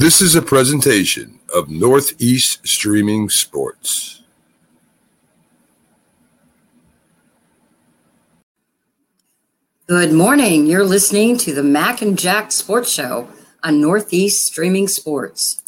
This is a presentation of Northeast Streaming Sports. Good morning. You're listening to the Mac and Jack Sports Show on Northeast Streaming Sports.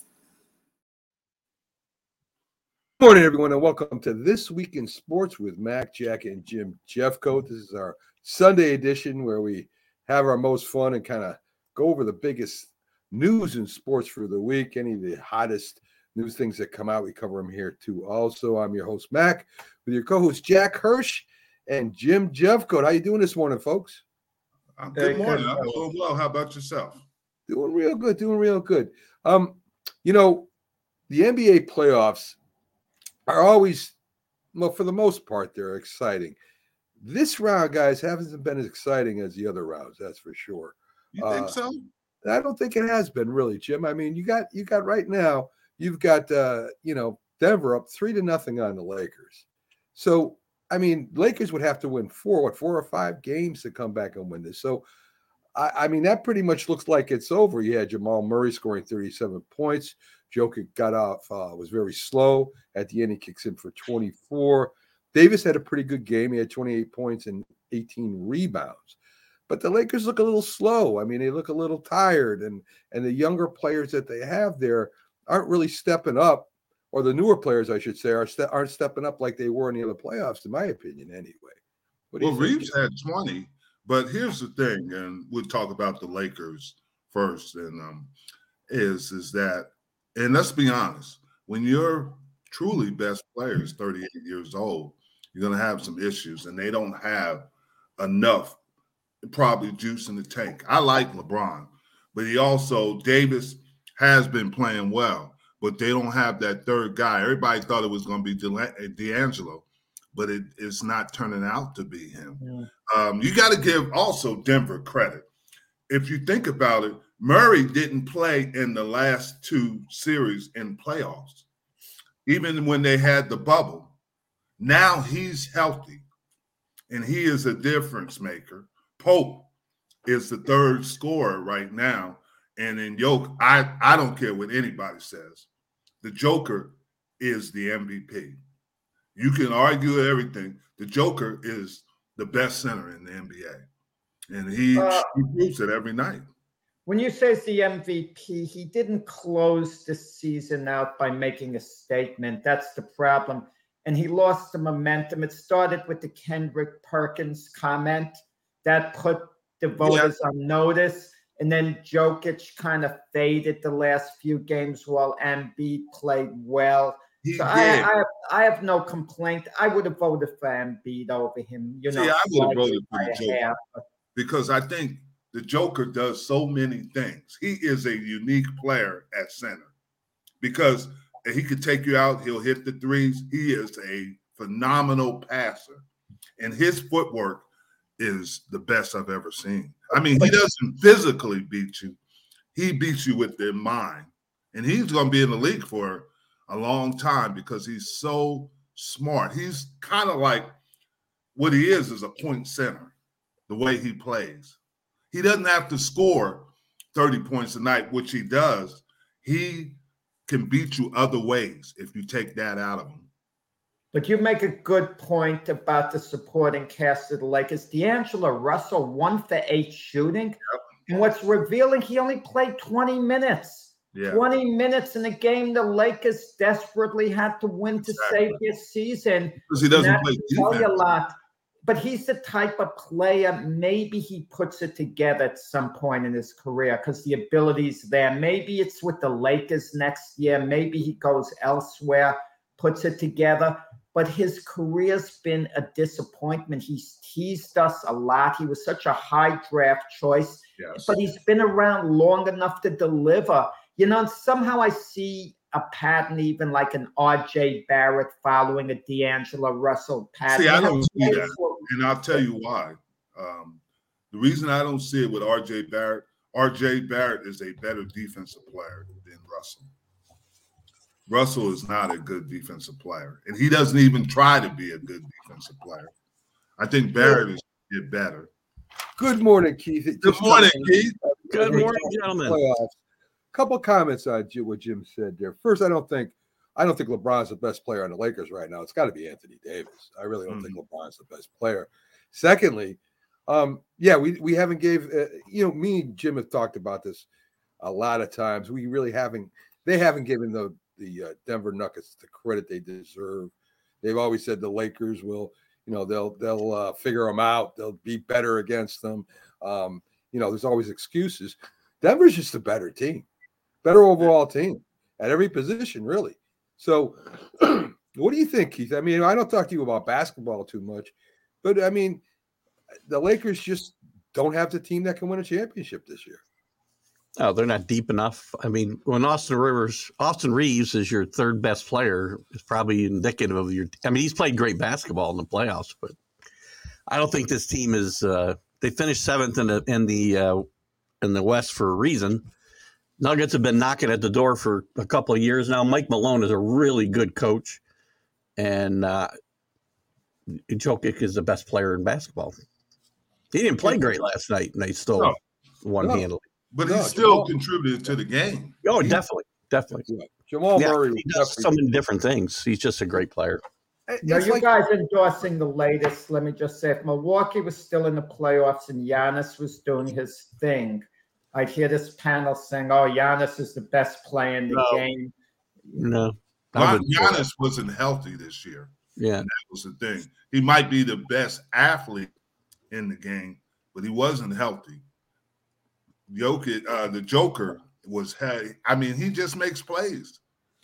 Good morning, everyone, and welcome to This Week in Sports with Mac, Jack, and Jim Jeffcoat. This is our Sunday edition where we have our most fun and kind of go over the biggest news and sports for the week, any of the hottest news things that come out. We cover them here too. Also, I'm your host, Mac, with your co-host Jack Hirsch and Jim Jeffcoat. How you doing this morning, folks? I'm good morning. I'm doing well. How about yourself? Doing real good. Doing real good. Um, you know, the NBA playoffs are always, well, for the most part, they're exciting. This round, guys, hasn't been as exciting as the other rounds. That's for sure. You think uh, so? I don't think it has been really, Jim. I mean, you got you got right now, you've got uh, you know, Denver up three to nothing on the Lakers. So I mean, Lakers would have to win four, what, four or five games to come back and win this. So I, I mean, that pretty much looks like it's over. You had Jamal Murray scoring 37 points. Jokic got off, uh, was very slow. At the end, he kicks in for 24. Davis had a pretty good game. He had 28 points and 18 rebounds but the Lakers look a little slow. I mean, they look a little tired, and and the younger players that they have there aren't really stepping up, or the newer players, I should say, are ste- aren't stepping up like they were in the other playoffs, in my opinion, anyway. Well, Reaves had twenty, but here's the thing, and we'll talk about the Lakers first, and um, is is that, and let's be honest, when your truly best player is 38 years old, you're going to have some issues, and they don't have enough probably juice in the tank. I like LeBron, but he also Davis has been playing well, but they don't have that third guy. Everybody thought it was going to be D'Angelo, but it, it's not turning out to be him. Yeah. Um, you got to give also Denver credit. If you think about it, Murray didn't play in the last two series in playoffs, even when they had the bubble. Now he's healthy, and he is a difference maker. Pope is the third scorer right now. And in Yoke, I, I don't care what anybody says. The Joker is the MVP. You can argue everything. The Joker is the best center in the NBA. And he, uh, he proves it every night. When you say it's the MVP, he didn't close the season out by making a statement. That's the problem. And he lost the momentum. It started with the Kendrick Perkins comment that put the voters yeah. on notice. And then Jokic kind of faded the last few games while Embiid played well. He so I, I, have, I have no complaint. I would have voted for Embiid over him. You know, See, I would have voted for Joker because I think the Joker does so many things. He is a unique player at center because he could take you out. He'll hit the threes. He is a phenomenal passer, and his footwork is the best I've ever seen. I mean, he doesn't physically beat you, he beats you with their mind. And he's going to be in the league for a long time because he's so smart. He's kind of like what he is is a point center, the way he plays. He doesn't have to score 30 points a night, which he does. He can beat you other ways if you take that out of him. But you make a good point about the supporting cast of the Lakers. D'Angelo Russell, one for eight shooting. Yep. And what's revealing, he only played 20 minutes. Yeah. 20 minutes in a game the Lakers desperately had to win to save their season. Because he doesn't play defense. a lot. But he's the type of player, maybe he puts it together at some point in his career because the ability's there. Maybe it's with the Lakers next year. Maybe he goes elsewhere, puts it together but his career's been a disappointment. He's teased us a lot. He was such a high draft choice, yes. but he's been around long enough to deliver. You know, somehow I see a pattern, even like an RJ Barrett following a D'Angelo Russell pattern. See, I don't see that. And I'll tell you why. Um, the reason I don't see it with RJ Barrett, RJ Barrett is a better defensive player than Russell. Russell is not a good defensive player, and he doesn't even try to be a good defensive player. I think Barrett is get better. Good morning, Keith. Good morning, Keith. Good morning, gentlemen. Playoffs. couple comments on what Jim said there. First, I don't think I don't think LeBron's the best player on the Lakers right now. It's got to be Anthony Davis. I really don't mm-hmm. think LeBron's the best player. Secondly, um, yeah, we we haven't gave uh, you know me and Jim have talked about this a lot of times. We really haven't. They haven't given the the uh, Denver Nuggets the credit they deserve. They've always said the Lakers will, you know, they'll they'll uh, figure them out. They'll be better against them. Um, you know, there's always excuses. Denver's just a better team, better overall team at every position, really. So, what do you think, Keith? I mean, I don't talk to you about basketball too much, but I mean, the Lakers just don't have the team that can win a championship this year. Oh, they're not deep enough. I mean, when Austin Rivers, Austin Reaves is your third best player, is probably indicative of your. I mean, he's played great basketball in the playoffs, but I don't think this team is. Uh, they finished seventh in the in the uh, in the West for a reason. Nuggets have been knocking at the door for a couple of years now. Mike Malone is a really good coach, and uh, Jokic is the best player in basketball. He didn't play great last night, and they still no. won no. Handily. But no, he still Jamal, contributed to the game. Oh, he, definitely, definitely. Yeah. Jamal yeah, Murray he does so many different things. He's just a great player. Now, you like, guys endorsing the latest. Let me just say, if Milwaukee was still in the playoffs and Giannis was doing his thing, I'd hear this panel saying, "Oh, Giannis is the best player in the no. game." No, Giannis wasn't healthy this year. Yeah, and that was the thing. He might be the best athlete in the game, but he wasn't healthy. Jokic, uh, the Joker was had. I mean, he just makes plays.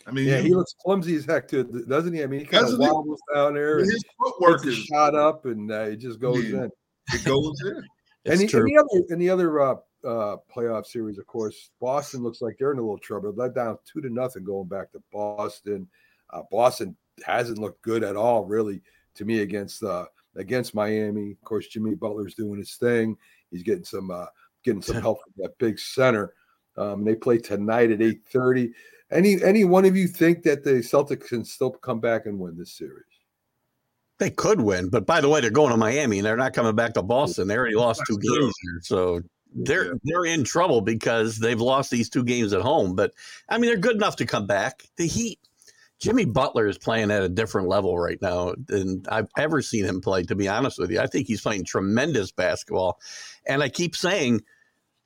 I mean, yeah, he, he looks clumsy as heck too, doesn't he? I mean, he kind of wobbles he, down there. His footwork is shot up, and uh, it just goes yeah, in. It goes in. and the, any other any other uh, uh, playoff series, of course, Boston looks like they're in a little trouble. Let down two to nothing going back to Boston. Uh, Boston hasn't looked good at all, really, to me against uh, against Miami. Of course, Jimmy Butler's doing his thing. He's getting some uh, getting some help from that big center. Um, they play tonight at eight thirty. Any any one of you think that the Celtics can still come back and win this series? They could win, but by the way, they're going to Miami and they're not coming back to Boston. They already lost two games here, so they're yeah. they're in trouble because they've lost these two games at home. But I mean, they're good enough to come back. The Heat, Jimmy Butler is playing at a different level right now than I've ever seen him play. To be honest with you, I think he's playing tremendous basketball, and I keep saying.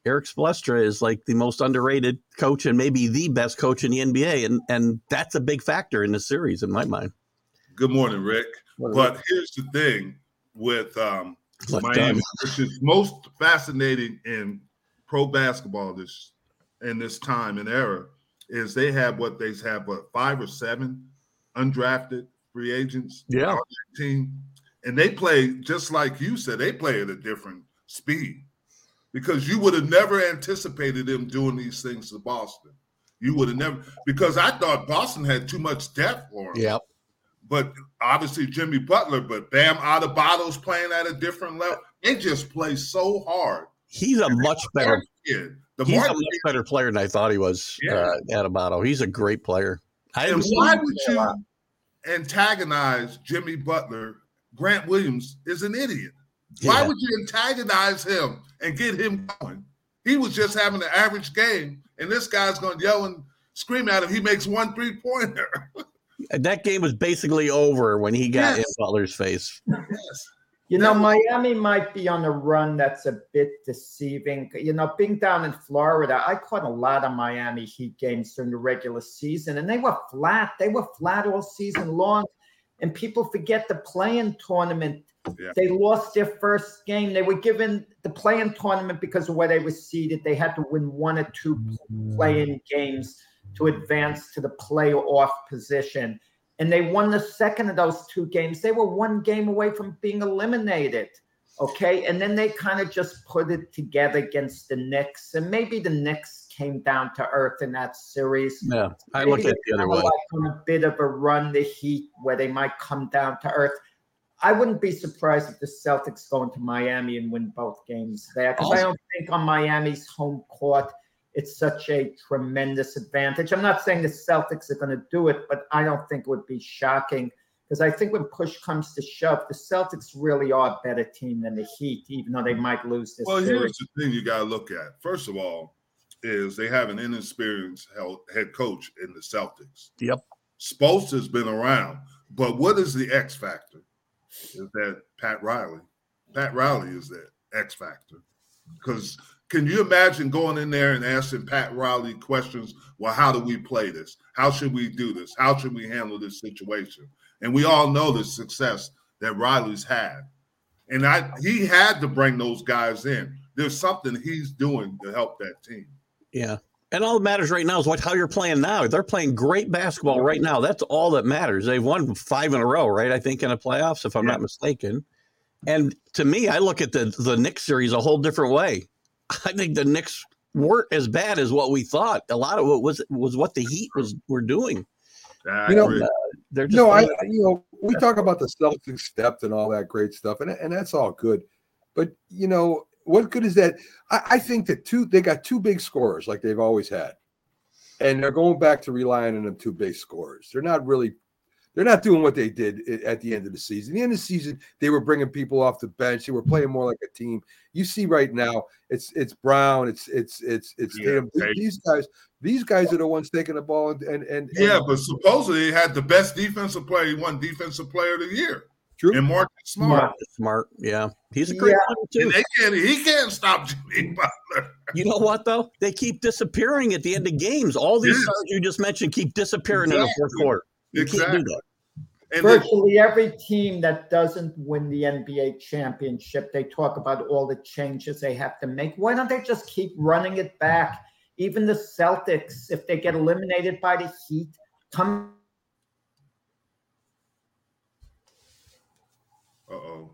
Erik Spoelstra is like the most underrated coach and maybe the best coach in the NBA, and and that's a big factor in the series in my mind. Good morning, Rick. But here's the thing with um, Miami, which is most fascinating in pro basketball this in this time and era, is they have what they have what five or seven undrafted free agents. Yeah, team, and they play just like you said. They play at a different speed because you would have never anticipated them doing these things to Boston. You would have never because I thought Boston had too much depth for them. Yep but obviously Jimmy Butler, but Bam Adebayo's playing at a different level. They just play so hard. He's a much better kid. The he's a much better player than I thought he was. Yeah. Uh, Adebayo. He's a great player. I and why would you antagonize Jimmy Butler? Grant Williams is an idiot. Yeah. Why would you antagonize him and get him going? He was just having an average game, and this guy's going to yell and scream at him. He makes one three pointer. that game was basically over when he got yes. in Butler's face. Yes. You know, Miami might be on a run that's a bit deceiving. You know, being down in Florida, I caught a lot of Miami Heat games during the regular season, and they were flat. They were flat all season long. And people forget the play-in tournament. Yeah. They lost their first game. They were given the play-in tournament because of where they were seeded. They had to win one or two mm. play-in games to advance to the playoff position. And they won the second of those two games. They were one game away from being eliminated. Okay. And then they kind of just put it together against the Knicks. And maybe the Knicks came down to earth in that series. Yeah. I look at the other way. Like on a bit of a run, the Heat, where they might come down to earth. I wouldn't be surprised if the Celtics go into Miami and win both games there because awesome. I don't think on Miami's home court it's such a tremendous advantage. I'm not saying the Celtics are going to do it, but I don't think it would be shocking because I think when push comes to shove, the Celtics really are a better team than the Heat, even though they might lose this. Well, series. here's the thing you got to look at. First of all, is they have an inexperienced head coach in the Celtics. Yep. Spoelstra's been around, but what is the X factor? Is that Pat Riley? Pat Riley is that X factor. Because can you imagine going in there and asking Pat Riley questions? Well, how do we play this? How should we do this? How should we handle this situation? And we all know the success that Riley's had. And I he had to bring those guys in. There's something he's doing to help that team. Yeah. And all that matters right now is what how you're playing now. They're playing great basketball right now. That's all that matters. They've won five in a row, right? I think in the playoffs, if I'm yeah. not mistaken. And to me, I look at the the Knicks series a whole different way. I think the Knicks weren't as bad as what we thought. A lot of it was was what the Heat was were doing. I you know, uh, they're just no, I you know we talk about the Celtics depth and all that great stuff, and and that's all good, but you know what good is that? I, I think that two they got two big scorers like they've always had, and they're going back to relying on them two big scorers. They're not really they're not doing what they did at the end of the season. The end of the season, they were bringing people off the bench. They were playing more like a team. You see right now, it's it's Brown, it's it's it's it's yeah, these guys. These guys are the ones taking the ball and and, and yeah, but supposedly he had the best defensive player. He won defensive player of the year. True. And Marcus Smart. Marcus Smart, yeah, he's a great yeah. too. They can't, he can't stop Jimmy Butler. You know what though? They keep disappearing at the end of games. All these yes. stars you just mentioned keep disappearing exactly. in the fourth quarter. You exactly. Virtually then, every team that doesn't win the NBA championship, they talk about all the changes they have to make. Why don't they just keep running it back? Even the Celtics, if they get eliminated by the Heat, come. Uh oh.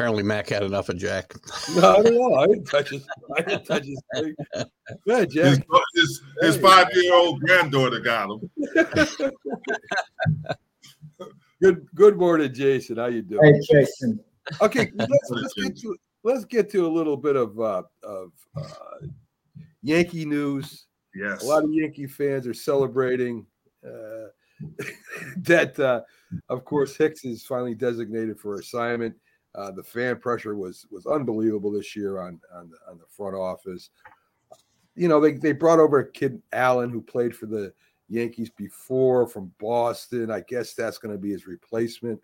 Apparently, Mac had enough of Jack. No, I don't know. I didn't touch his. I didn't touch his. Thing. Go Jack. His, his, his five-year-old granddaughter got him. good. Good morning, Jason. How you doing? Hey, Jason. Okay, let's, let's get to let's get to a little bit of uh, of uh, Yankee news. Yes, a lot of Yankee fans are celebrating uh, that. Uh, of course, Hicks is finally designated for assignment. Uh, the fan pressure was was unbelievable this year on on the, on the front office. You know, they they brought over a kid Allen who played for the Yankees before from Boston. I guess that's going to be his replacement.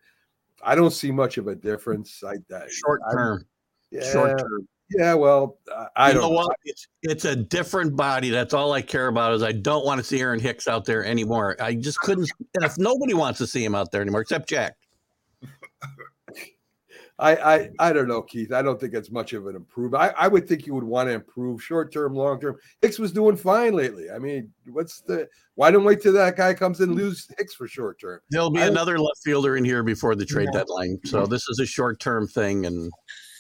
I don't see much of a difference. I, I short term. Yeah, short term. Yeah, well, I you don't know what. It's it's a different body. That's all I care about. Is I don't want to see Aaron Hicks out there anymore. I just couldn't. If nobody wants to see him out there anymore, except Jack. I, I I don't know, Keith. I don't think it's much of an improvement. I, I would think you would want to improve short term, long term. Hicks was doing fine lately. I mean, what's the why don't wait till that guy comes in and lose Hicks for short term? There'll be another left fielder in here before the trade yeah. deadline. So this is a short term thing, and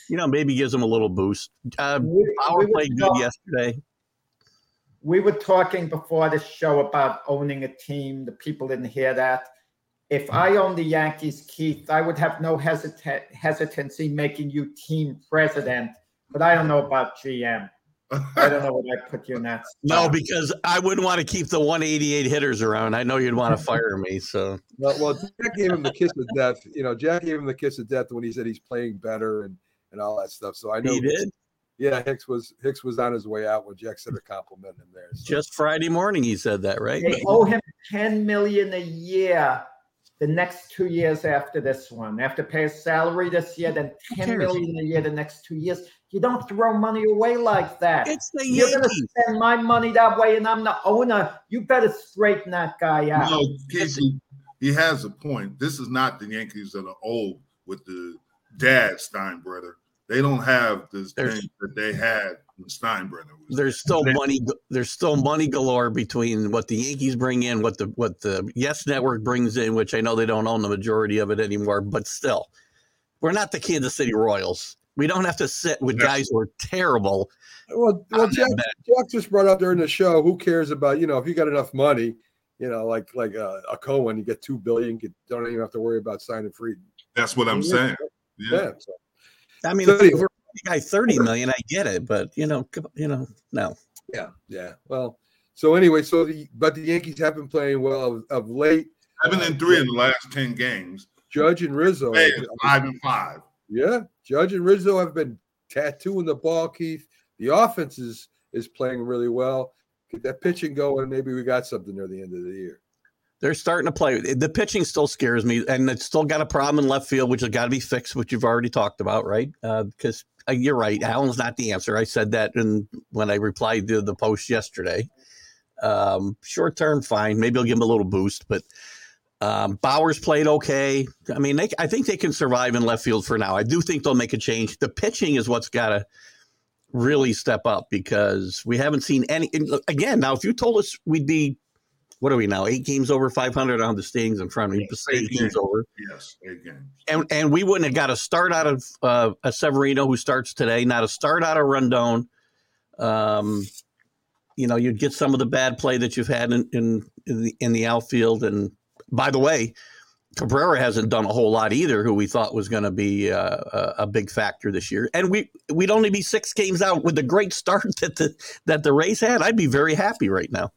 you know maybe gives him a little boost. Uh, we, Bauers we played good yesterday. We were talking before the show about owning a team. The people didn't hear that if I own the Yankees, Keith, I would have no hesita- hesitancy making you team president. But I don't know about GM. I don't know what I put you in that. Spot. No, because I wouldn't want to keep the 188 hitters around. I know you'd want to fire me. So well, well, Jack gave him the kiss of death. You know, Jack gave him the kiss of death when he said he's playing better and and all that stuff. So I know he did. Yeah, Hicks was Hicks was on his way out when Jack said a compliment him there. So. Just Friday morning, he said that, right? They owe him 10 million a year the next two years after this one. After pay a salary this year, then 10 million a year the next two years. You don't throw money away like that. It's the You're going to spend my money that way, and I'm the owner. You better straighten that guy out. No, Casey, he has a point. This is not the Yankees that are old with the dad Steinbrenner. They don't have this thing that they had Steinbrenner. there's still money. There's still money galore between what the Yankees bring in, what the what the Yes Network brings in, which I know they don't own the majority of it anymore, but still, we're not the Kansas City Royals. We don't have to sit with guys who are terrible. Well, well Jack, Jack just brought up during the show. Who cares about you know if you got enough money, you know, like like a, a Cohen, you get two billion, you don't even have to worry about signing free. That's what I'm yeah. saying. Yeah. yeah so. I mean, so anyway, guy 30 million, I get it, but you know, you know, no. Yeah, yeah. Well, so anyway, so the but the Yankees have been playing well of, of late. Seven and three in the last 10 games. Judge and Rizzo. Five and five. Yeah. Judge and Rizzo have been tattooing the ball, Keith. The offense is is playing really well. Get that pitching going, maybe we got something near the end of the year. They're starting to play. The pitching still scares me, and it's still got a problem in left field, which has got to be fixed, which you've already talked about, right? Because uh, uh, you're right, Allen's not the answer. I said that in, when I replied to the post yesterday. Um, short term, fine. Maybe I'll give him a little boost, but um, Bauers played okay. I mean, they, I think they can survive in left field for now. I do think they'll make a change. The pitching is what's got to really step up because we haven't seen any. Again, now if you told us we'd be what are we now? Eight games over 500 on the stings in front of me. Eight, eight games over. Yes, eight games. And and we wouldn't have got a start out of uh, a Severino who starts today, not a start out of Rodón. Um, you know, you'd get some of the bad play that you've had in in, in the, in the outfield. And by the way, Cabrera hasn't done a whole lot either, who we thought was going to be uh, a big factor this year. And we we'd only be six games out with the great start that the that the Rays had. I'd be very happy right now.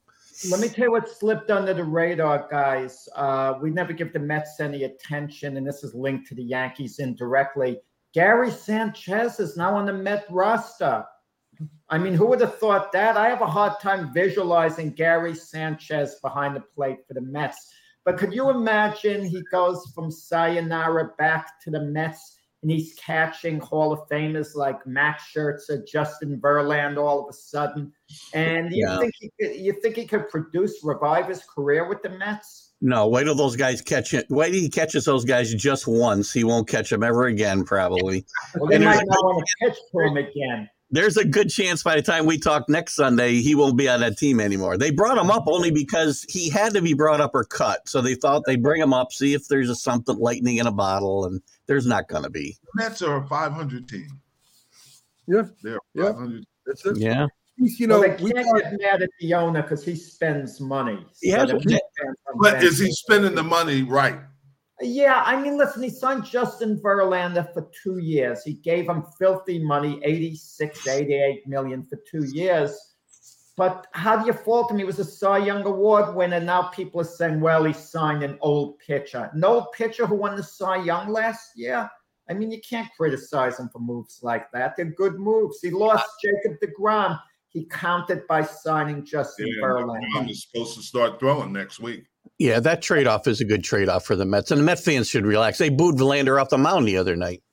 Let me tell you what slipped under the radar, guys. Uh, we never give the Mets any attention, and this is linked to the Yankees indirectly. Gary Sanchez is now on the Met roster. I mean, who would have thought that? I have a hard time visualizing Gary Sanchez behind the plate for the Mets. But could you imagine he goes from Sayonara back to the Mets and he's catching Hall of Famers like Max Scherzer, Justin Verlander all of a sudden. And you yeah. think he could, you think he could produce revive his career with the Mets? No, wait till those guys catch it. Wait till he catches those guys just once. He won't catch them ever again, probably. Well, they and might not want to catch him again there's a good chance by the time we talk next Sunday, he won't be on that team anymore. They brought him up only because he had to be brought up or cut. So they thought they'd bring him up, see if there's a something lightning in a bottle, and there's not going to be. The Mets are a 500 team. Yeah. They're yeah. 500. That's it. Yeah. You know, well, they can't get mad at the owner because he spends money. He has but is he spending the money right? Yeah, I mean, listen, he signed Justin Verlander for two years. He gave him filthy money, 86, 88 million for two years. But how do you fault him? He was a Cy Young Award winner. Now people are saying, well, he signed an old pitcher. An old pitcher who won the Cy Young last year? I mean, you can't criticize him for moves like that. They're good moves. He lost Jacob DeGrom. He counted by signing Justin yeah, Verlander. DeGrom is supposed to start throwing next week. Yeah, that trade off is a good trade off for the Mets. And the Met fans should relax. They booed Verlander off the mound the other night.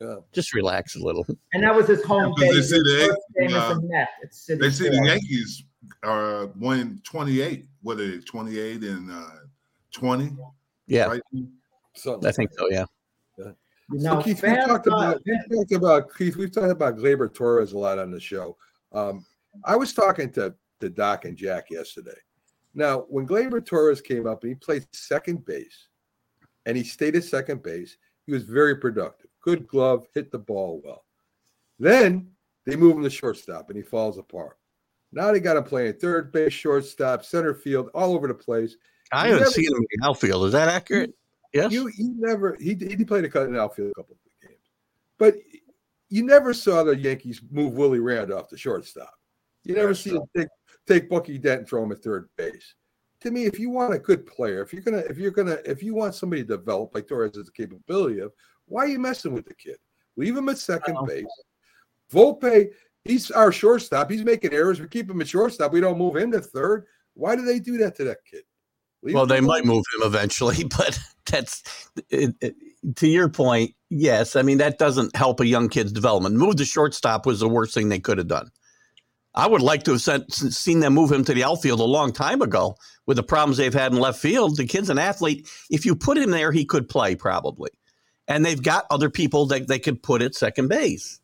Yeah. Just relax a little. And that was his home yeah, game. They see the, uh, Met. they see the Yankees are winning 28. What are they, 28 and uh, 20? Yeah. Right? I think so, yeah. yeah. so Keith, we've talked, about, we've talked about Keith. We've talked about Gleyber Torres a lot on the show. Um, I was talking to, to Doc and Jack yesterday, now, when Gleyber Torres came up and he played second base and he stayed at second base, he was very productive. Good glove, hit the ball well. Then they move him to shortstop and he falls apart. Now they got him playing third base, shortstop, center field, all over the place. I haven't seen him in the outfield. Is that accurate? Yes. You you never he he played a cut in outfield a couple of games, but you never saw the Yankees move Willie Randolph to shortstop. You never see him take take Bucky Dent and throw him at third base. To me, if you want a good player, if you're gonna, if you're gonna, if you want somebody to develop like Torres has the capability of, why are you messing with the kid? Leave him at second oh. base. Volpe, he's our shortstop. He's making errors. We keep him at shortstop. We don't move him to third. Why do they do that to that kid? Leave well, they might move him eventually, but that's it, it, to your point. Yes, I mean that doesn't help a young kid's development. Move the shortstop was the worst thing they could have done. I would like to have sent, seen them move him to the outfield a long time ago with the problems they've had in left field. The kid's an athlete. If you put him there, he could play probably. And they've got other people that they could put at second base.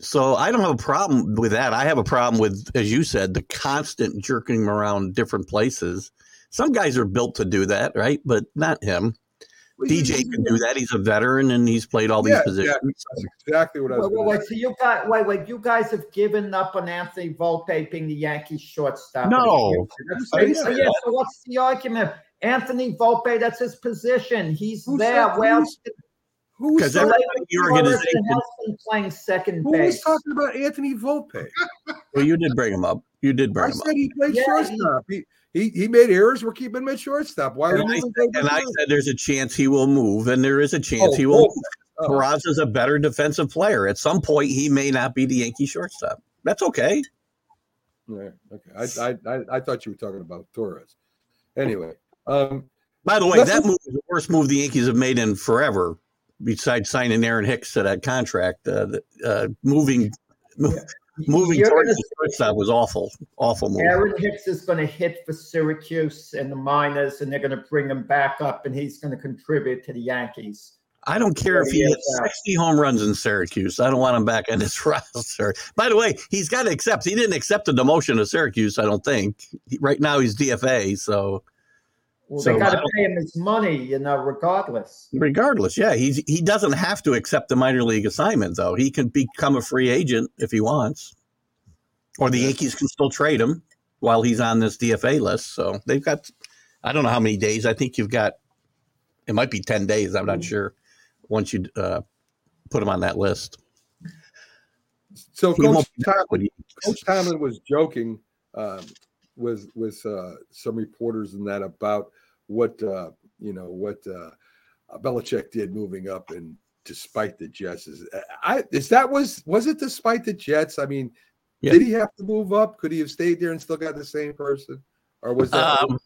So I don't have a problem with that. I have a problem with, as you said, the constant jerking him around different places. Some guys are built to do that, right? But not him. DJ can do that. He's a veteran and he's played all these yeah, positions. Yeah, exactly what I was. Wait, wait, so you got wait, wait. You guys have given up on Anthony Volpe being the Yankees shortstop. No, That's so, yeah. So what's the argument? Anthony Volpe, that's his position. He's Who there. Well, because everybody the organization has been playing second Who base. was talking about Anthony Volpe? well, you did bring him up. You did bring I him up. I said he played yeah, shortstop. He, he he made errors. We're keeping him at shortstop. Why? And, I, said, and I said there's a chance he will move, and there is a chance oh, he will. Oh, Peraza is a better defensive player. At some point, he may not be the Yankee shortstop. That's okay. Yeah, okay. I, I I I thought you were talking about Torres. Anyway, um, By the way, that move is the worst move the Yankees have made in forever, besides signing Aaron Hicks to that contract. Uh, uh, moving moving towards the shortstop was awful, awful move. Aaron Hicks is going to hit for Syracuse and the Miners, and they're going to bring him back up, and he's going to contribute to the Yankees. I don't care if he hits yeah. 60 home runs in Syracuse. I don't want him back on this roster. By the way, he's got to accept. He didn't accept the demotion to Syracuse, I don't think. Right now, he's DFA. So, Well, So they got to pay him his money, you know, regardless. regardless, yeah, he's he doesn't have to accept the minor league assignment, though. He can become a free agent if he wants, or the Yankees can still trade him while he's on this DFA list. So they've got, I don't know how many days. I think you've got, it might be 10 days. I'm not sure. Once you uh, put him on that list. so He Coach won't be Tom, back when he- Coach Tomlin was joking um, with with uh, some reporters and that about what uh, you know what uh, Belichick did moving up and despite the Jets. Is I is that was was it despite the Jets? I mean, Yeah. did he have to move up? Could he have stayed there and still got the same person, or was that? Um,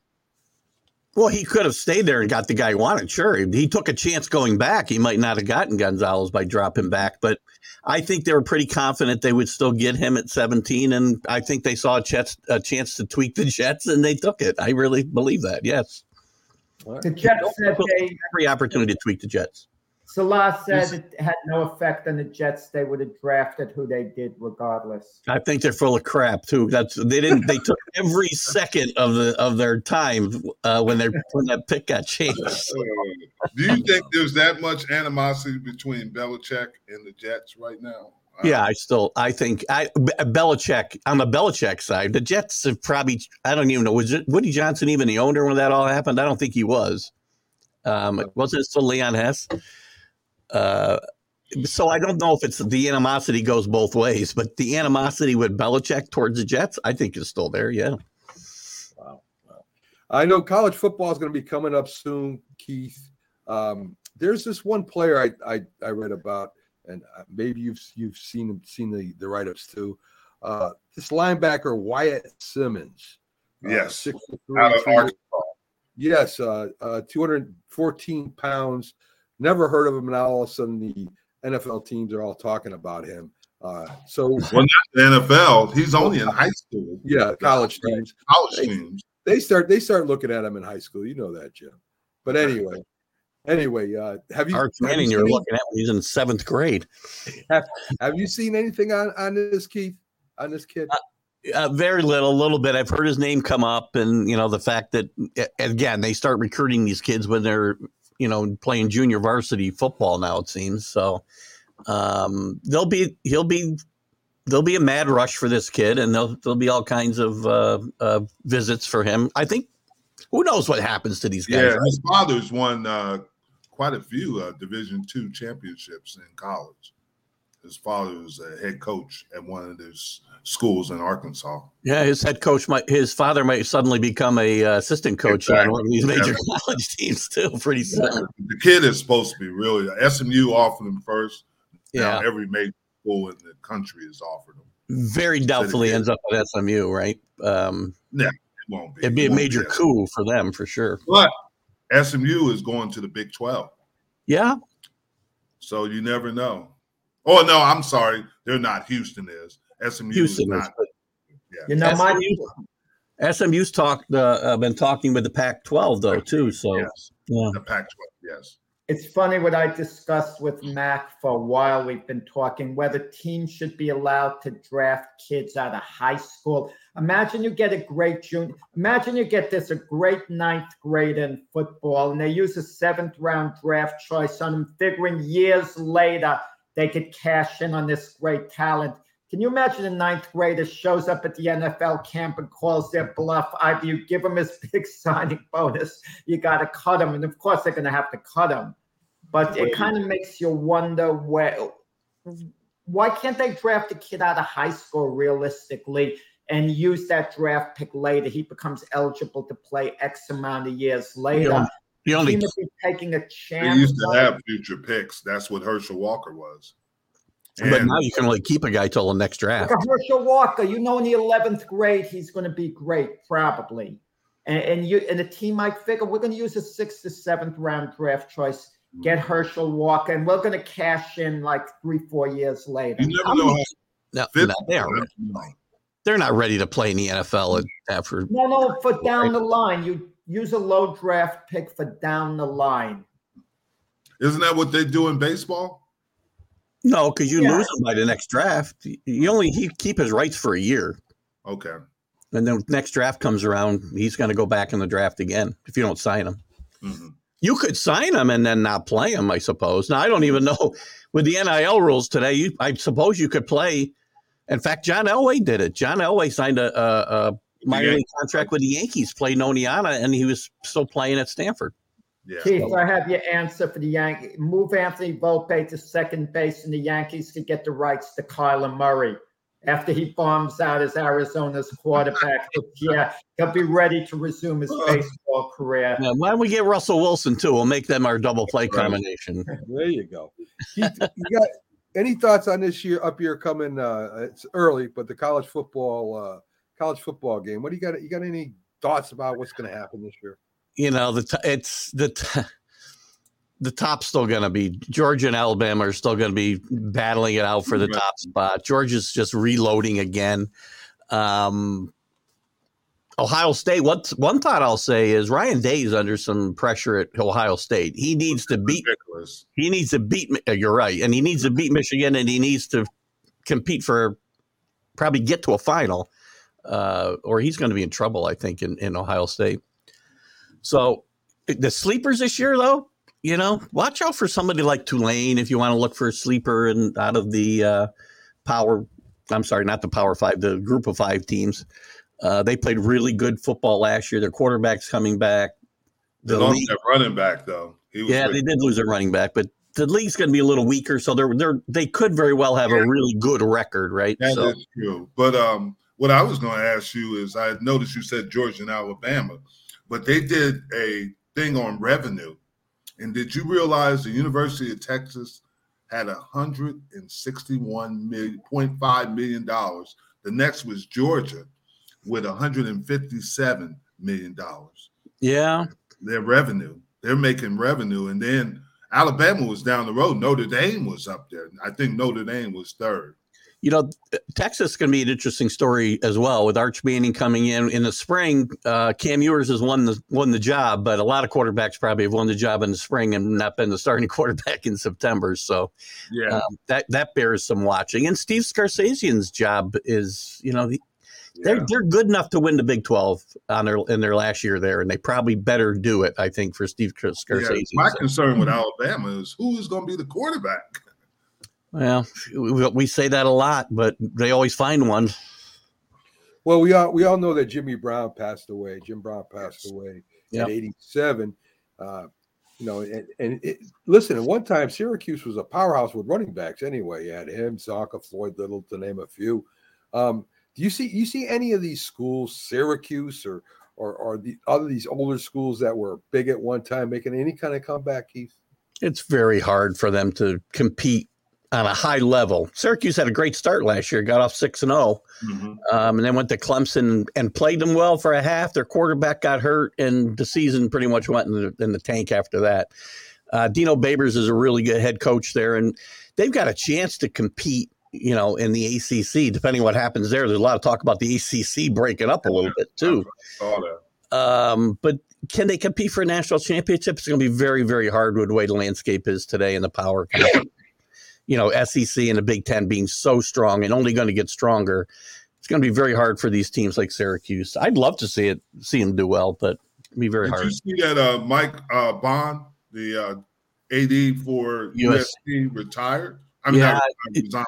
well, he could have stayed there and got the guy he wanted. Sure, he took a chance going back. He might not have gotten Gonzalez by dropping back, but I think they were pretty confident they would still get him at 17. And I think they saw a, chance a chance to tweak the Jets, and they took it. I really believe that. Yes, right. The Jets said they, every opportunity to tweak the Jets. Salah said it had no effect on the Jets. They would have drafted who they did regardless. I think they're full of crap too. That's they didn't. They took every second of the of their time uh, when they when that pick got changed. Uh, do you think there's that much animosity between Belichick and the Jets right now? Uh, Yeah, I still I think I B- Belichick on the Belichick side, the Jets have probably I don't even know was it Woody Johnson even the owner when that all happened? I don't think he was. Um, wasn't it still Leon Hess? Uh, so I don't know if it's the animosity goes both ways, but the animosity with Belichick towards the Jets, I think is still there. Yeah, Wow, wow. I know college football is going to be coming up soon, Keith. Um, there's this one player I, I, I read about, and uh, maybe you've you've seen seen the, the write ups too. Uh, this linebacker Wyatt Simmons. uh, Yes. 6'3", Out of Arkansas. Yes, uh, uh, 214 pounds. Never heard of him, and now all of a sudden the NFL teams are all talking about him. Uh, so well, not The NFL, he's only in high school. yeah, college teams College Hey. teams. they start they start looking at him in high school. You know that, Jim. But anyway, anyway, uh, have you Arch have Manning, you you're looking at when he's in seventh grade. have you seen anything on on this Keith on this kid? Uh, very little, a little bit. I've heard his name come up, and you know the fact that again they start recruiting these kids when they're you know playing junior varsity football now. It seems so. Um, there'll be he'll be there'll be a mad rush for this kid, and there'll there'll be all kinds of uh, uh, visits for him. I think who knows what happens to these guys. Yeah, right? his father's won uh, quite a few uh, Division two championships in college. His father was a head coach at one of those schools in Arkansas. Yeah, his head coach might, his father might suddenly become a uh, assistant coach on Exactly. one of these major Yeah. college teams too. Pretty soon. The kid is supposed to be really SMU offered him first. Yeah, Now every major school in the country has offered him. very doubtfully ends up at SMU, right? Um, It won't be. it'd be It a major coup for them for sure. But SMU is going to the Big Twelve, Yeah, so you never know. Oh no, I'm sorry, they're not. Houston is. SMU Houston is is. not. You know, my SMU's talked. Uh, uh, been talking with the Pac-12 though too. So Yes, yeah, the Pac-12. Yes. it's funny what I discussed with Mac for a while. We've been talking whether teams should be allowed to draft kids out of high school. Imagine you get a great junior. Imagine you get this a great ninth grade in football, and they use a seventh round draft choice on him, figuring years later they could cash in on this great talent. Can you imagine a ninth grader shows up at the NFL camp and calls their bluff? Either you give him his big signing bonus, you got to cut him, and of course they're going to have to cut him. But it kind of makes you wonder where, why can't they draft a kid out of high school realistically and use that draft pick later? He becomes eligible to play X amount of years later. Yeah. The The only team would be taking a They chance. used to have future picks. That's what Herschel Walker was. but now you can only keep a guy till the next draft. Like Herschel Walker, you know, in the eleventh grade, he's going to be great, probably. And, and you and the team might figure we're going to use a sixth to seventh round draft choice, get Herschel Walker, and we're going to cash in like three, four years later. you never know many- how No, fit no, they're not—they're not ready to play in the NFL at- after. No, no, for down the line, you use a low draft pick for down the line. Isn't that what they do in baseball? No, because you Yeah. lose him by the next draft. You only he keep his rights for a year, Okay. and then next draft comes around, he's going to go back in the draft again if you don't sign him. hmm You could sign him and then not play him, I suppose. Now I don't even know with the NIL rules today. You, I suppose you could play. In fact, John Elway did it. John Elway signed a, a, a minor league contract with the Yankees, played in Oneonta, and he was still playing at Stanford. Yeah. Keith, I have your answer for the Yankees. Move Anthony Volpe to second base, and the Yankees could get the rights to Kyler Murray after he bombs out as Arizona's quarterback. But yeah, he'll be ready to resume his baseball career. Yeah, why don't we get Russell Wilson too? We'll make them our double play Right. combination. There you go. Keith, you got any thoughts on this year up year coming? Uh, it's early, but the college football uh, college football game. What do you got? You got any thoughts about what's going to happen this year? You know, the t- it's the t- the top's still going to be Georgia and Alabama are still going to be battling it out for the Right. top spot. Georgia's just reloading again. Um, Ohio State. What one thought I'll say is Ryan Day is under some pressure at Ohio State. He needs to beat Ridiculous. he needs to beat. Uh, You're right, and he needs to beat Michigan, and he needs to compete for probably get to a final, uh, or he's going to be in trouble. I think in, in Ohio State. So the sleepers this year, though, you know, watch out for somebody like Tulane if you want to look for a sleeper and out of the uh, power. I'm sorry, not the Power Five, the Group of Five teams. Uh, they played really good football last year. Their quarterback's coming back. They The league- running back though. He was yeah, they did lose a running back, but the league's going to be a little weaker, so they're they're they could very well have a really good record, right? That so is true. But um, what I was going to ask you is, I noticed you said Georgia and Alabama, but they did a thing on revenue. And did you realize the University of Texas had a hundred and sixty-one million point five million dollars? The next was Georgia with a hundred and fifty-seven million dollars. yeah, Their revenue, they're making revenue, and then Alabama was down the road. Notre Dame was up there. I think Notre Dame was third. You know, Texas is going to be an interesting story as well with Arch Manning coming in in the spring. Uh, Cam Ewers has won the won the job, but a lot of quarterbacks probably have won the job in the spring and not been the starting quarterback in September. So Yeah. um, that that bears some watching. And Steve Sarkisian's job is, you know, the, they're they're good enough to win the Big Twelve on their in their last year there, and they probably better do it. I think for Steve Yeah, my concern with Alabama is who is going to be the quarterback. Well, we, we say that a lot, but they always find one. Well, we all we all know that Jimmy Brown passed away. Jim Brown passed away Yep. at 87. Uh, you know, and, and it, listen, at one time Syracuse was a powerhouse with running backs. Anyway, you had him, Csonka, Floyd Little, to name a few. Um, do you see you see any of these schools, Syracuse or or or the other these older schools that were big at one time, making any kind of comeback, Keith? It's very hard for them to compete on a high level. Syracuse had a great start last year, got off six and zero, um, and then went to Clemson and played them well for a half. Their quarterback got hurt, and the season pretty much went in the, in the tank after that. Uh, Dino Babers is a really good head coach there, and they've got a chance to compete. You know, in the ACC, depending what happens there, there's a lot of talk about the ACC breaking up a little bit too. Um, but can they compete for a national championship? It's going to be very, very hard with the way the landscape is today in the power. you know, SEC and the Big Ten being so strong and only going to get stronger. It's going to be very hard for these teams like Syracuse. I'd love to see it, see them do well, but it'd be very Did hard. Did you see that uh, Mike uh, Bohn, the uh, AD for US. USC, retired? I mean, Yeah, resigned.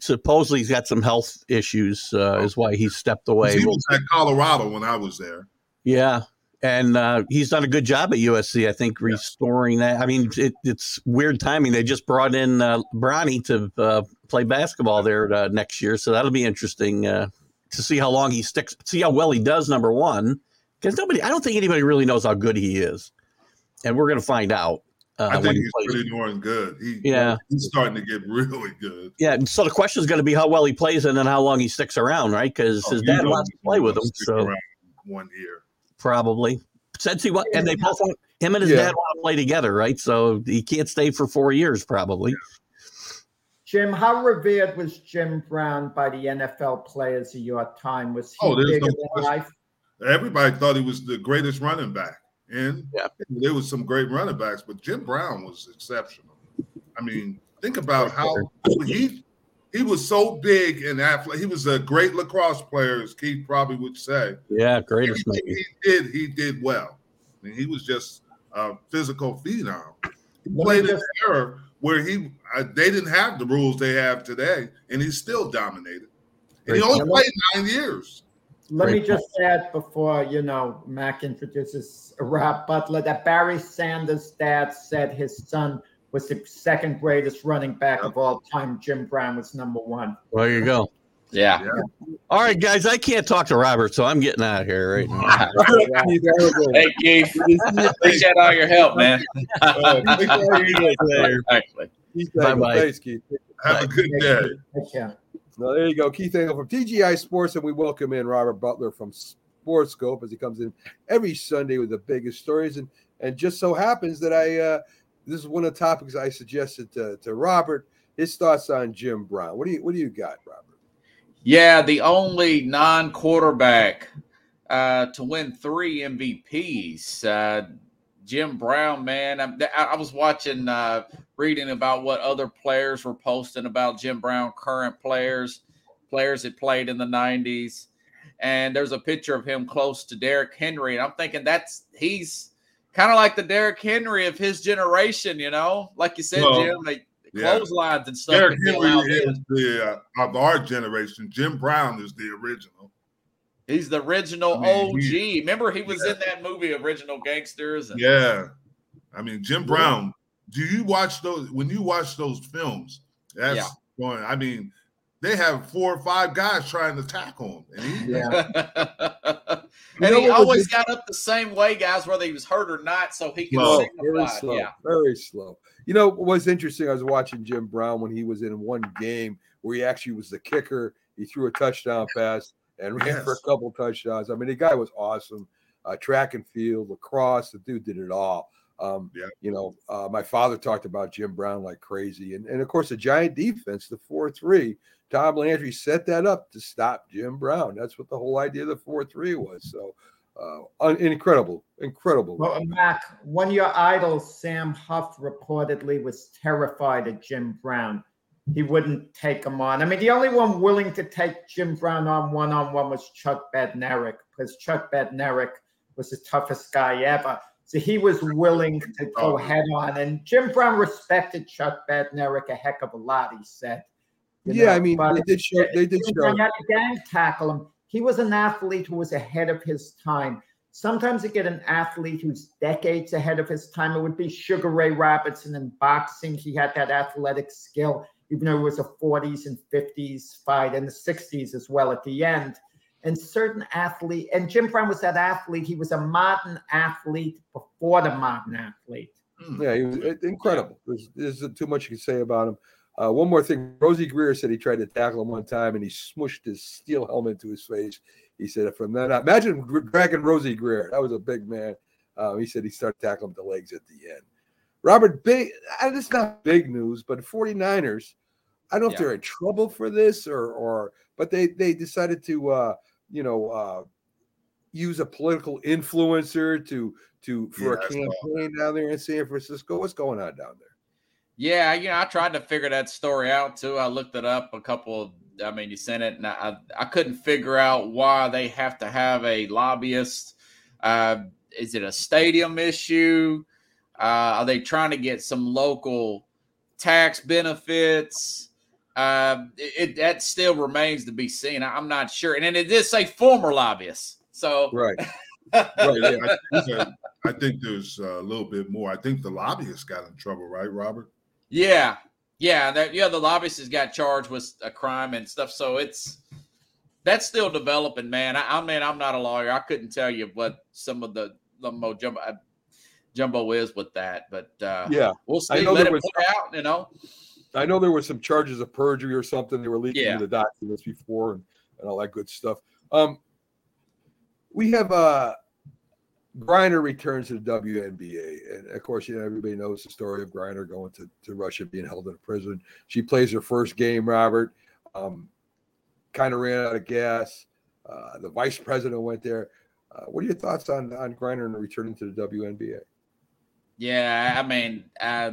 Supposedly he's got some health issues, uh, is why he stepped away. He was at Colorado when I was there. Yeah. And uh, he's done a good job at USC, I think, restoring that. I mean, it, it's weird timing. They just brought in uh, Bronny to uh, play basketball there uh, next year. So that'll be interesting uh, to see how long he sticks, see how well he does, number one. Because nobody, I don't think anybody really knows how good he is. And we're going to find out. Uh, I think he he's plays. pretty darn good. He, Yeah. he's starting to get really good. Yeah, so the question is going to be how well he plays and then how long he sticks around, right? Because Oh, his dad wants to play with him, so around one year. Probably since he wa- and they both want him and his Yeah. dad want to play together, right? So he can't stay for four years, probably. Jim, how revered was Jim Brown by the NFL players of your time? Was he Oh, there's bigger no than question. life? Everybody thought he was the greatest running back, and Yeah. there was some great running backs, but Jim Brown was exceptional. I mean, think about how he he was so big and athletic. He was a great lacrosse player, as Keith probably would say. Yeah, greatest Everything maybe. he did, he did well. I mean, he was just a physical phenom. He played in an era where he uh, they didn't have the rules they have today, and he still dominated. And he only played nine years. Let me Great just add before you know Mac introduces Rob Butler that Barry Sanders' dad said his son was the second greatest running back of all time. Jim Brown was number one. Well, there you go. Yeah. All right, guys, I can't talk to Robert, so I'm getting out of here right now. Keith, Aragon. Hey, Keith. Appreciate all your help, man. Thank you. Actually. Keith Bye-bye. Thanks, Keith. Have a good day. Take care. No, there you go. Keith Angle from TGI Sports, and we welcome in Robert Butler from Sportscope as he comes in every Sunday with the biggest stories. And and just so happens that I uh, this is one of the topics I suggested to, to Robert. His thoughts on Jim Brown. What do you what do you got, Robert? Yeah, the only non-quarterback uh, to win three MVPs. Uh, Jim Brown, man. I, I was watching, uh, reading about what other players were posting about Jim Brown, current players, players that played in the '90s, and there's a picture of him close to Derrick Henry, and I'm thinking that's he's kind of like the Derrick Henry of his generation, you know, like you said, Well, Jim. They, yeah. clotheslines and stuff. Derrick that out Henry is the uh, of our generation. Jim Brown is the original. He's the original I mean, OG. he- Remember, he was Yeah. in that movie, Original Gangsters. And, Yeah, I mean Jim Brown. Do you watch those when you watch those films? That's Yeah. going. I mean, they have four or five guys trying to tackle him, and he, Yeah. and You know he always got up the same way, guys, whether he was hurt or not, so he could Slow, very slow, Yeah. very slow. You know what's interesting? I was watching Jim Brown when he was in one game where he actually was the kicker. He threw a touchdown pass and ran for a couple touchdowns. I mean, the guy was awesome. Uh, track and field, lacrosse, the dude did it all. Um, Yeah. You know, uh, my father talked about Jim Brown like crazy, and and of course the giant defense, the four three. Tom Landry set that up to stop Jim Brown. That's what the whole idea of the four three was. So, uh, un- incredible, incredible. Well, Mac, one of your idols, Sam Huff, reportedly was terrified of Jim Brown. He wouldn't take him on. I mean, the only one willing to take Jim Brown on one on one was Chuck Bednarik, because Chuck Bednarik was the toughest guy ever. So he was willing to go Oh. head on. And Jim Brown respected Chuck Bednarik a heck of a lot, he said. You yeah, know, I mean, but- they did show. They did show. Brown had to gang tackle him. He was an athlete who was ahead of his time. Sometimes you get an athlete who's decades ahead of his time. It would be Sugar Ray Robertson in boxing. He had that athletic skill, even though it was a 40s and 50s fight and the 60s as well at the end. And certain athlete, and Jim Brown was that athlete. He was a modern athlete before the modern athlete. Hmm. Yeah, he was uh, incredible. There's, there's too much you can say about him. Uh, one more thing, Rosey Grier said he tried to tackle him one time and he smushed his steel helmet to his face. He said, "From then, on, imagine dragging Rosey Grier. That was a big man." Uh, he said he started tackling the legs at the end. Robert, big. And it's not big news, but 49ers. I don't know if they're in trouble for this or, or, but they they decided to, uh, you know, uh, use a political influencer to to for Yeah, a campaign down there in San Francisco. What's going on down there? Yeah, you know, I tried to figure that story out too. I looked it up a couple of, I mean, you sent it, and I, I couldn't figure out why they have to have a lobbyist. Uh, is it a stadium issue? Uh, are they trying to get some local tax benefits? Uh, it, it that still remains to be seen. I, I'm not sure, and then it did say former lobbyist. So Right. Right, yeah, I, think, I think there's a little bit more. I think the lobbyists got in trouble, right, Robert? Yeah, yeah, that yeah. The lobbyist has got charged with a crime and stuff, so it's that's still developing, man. I, I mean, I'm not a lawyer. I couldn't tell you what some of the the mojo. I, Jumbo is with that. But uh, Yeah, we'll I see. know Let there it was- out. You know. I know there were some charges of perjury or something. They were leaking Yeah. the documents before and, and all that good stuff. Um, we have uh, Griner returns to the WNBA, and of course, you know everybody knows the story of Griner going to, to Russia, being held in a prison. She plays her first game. Robert um, kind of ran out of gas. Uh, the vice president went there. Uh, what are your thoughts on on Griner and returning to the WNBA? Yeah, I mean, uh,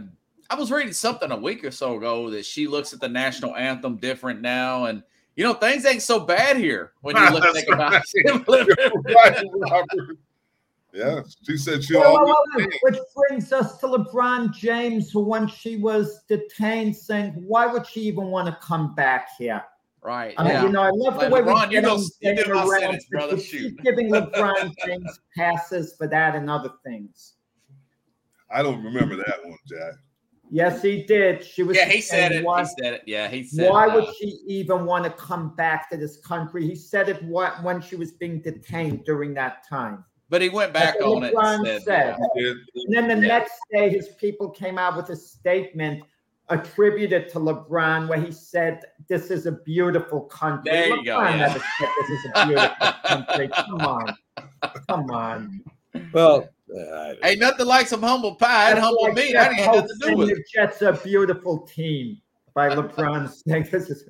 I was reading something a week or so ago that she looks at the national anthem different now, and you know things ain't so bad here when you look think about it. right, Robert. Yeah, she said she'll Well, always. well, well, which brings us to LeBron James, who when she was detained, saying, "Why would she even want to come back here?" right? I mean, yeah. you know, I love Like, the way LeBron, we you get know- him you did my around, sentence, but brother. she's Shoot. giving LeBron James passes for that and other things. I don't remember that one, Jack. Yes, he did. She was. yeah, he said it. Why, He said it. Yeah, he said. why uh, would she even want to come back to this country? He said it what when she was being detained during that time. But he went back on it LeBron and said, said. It- And then the Yeah. next day, his people came out with a statement attributed to LeBron where he said, This is a beautiful country. There you LeBron go, yeah. never said this is a beautiful country. Come on. Come on. Well, uh, Ain't nothing like some humble pie. It That's humbled like me. Jeff That ain't had nothing to do with it. The Jets are a beautiful team by LeBron saying this is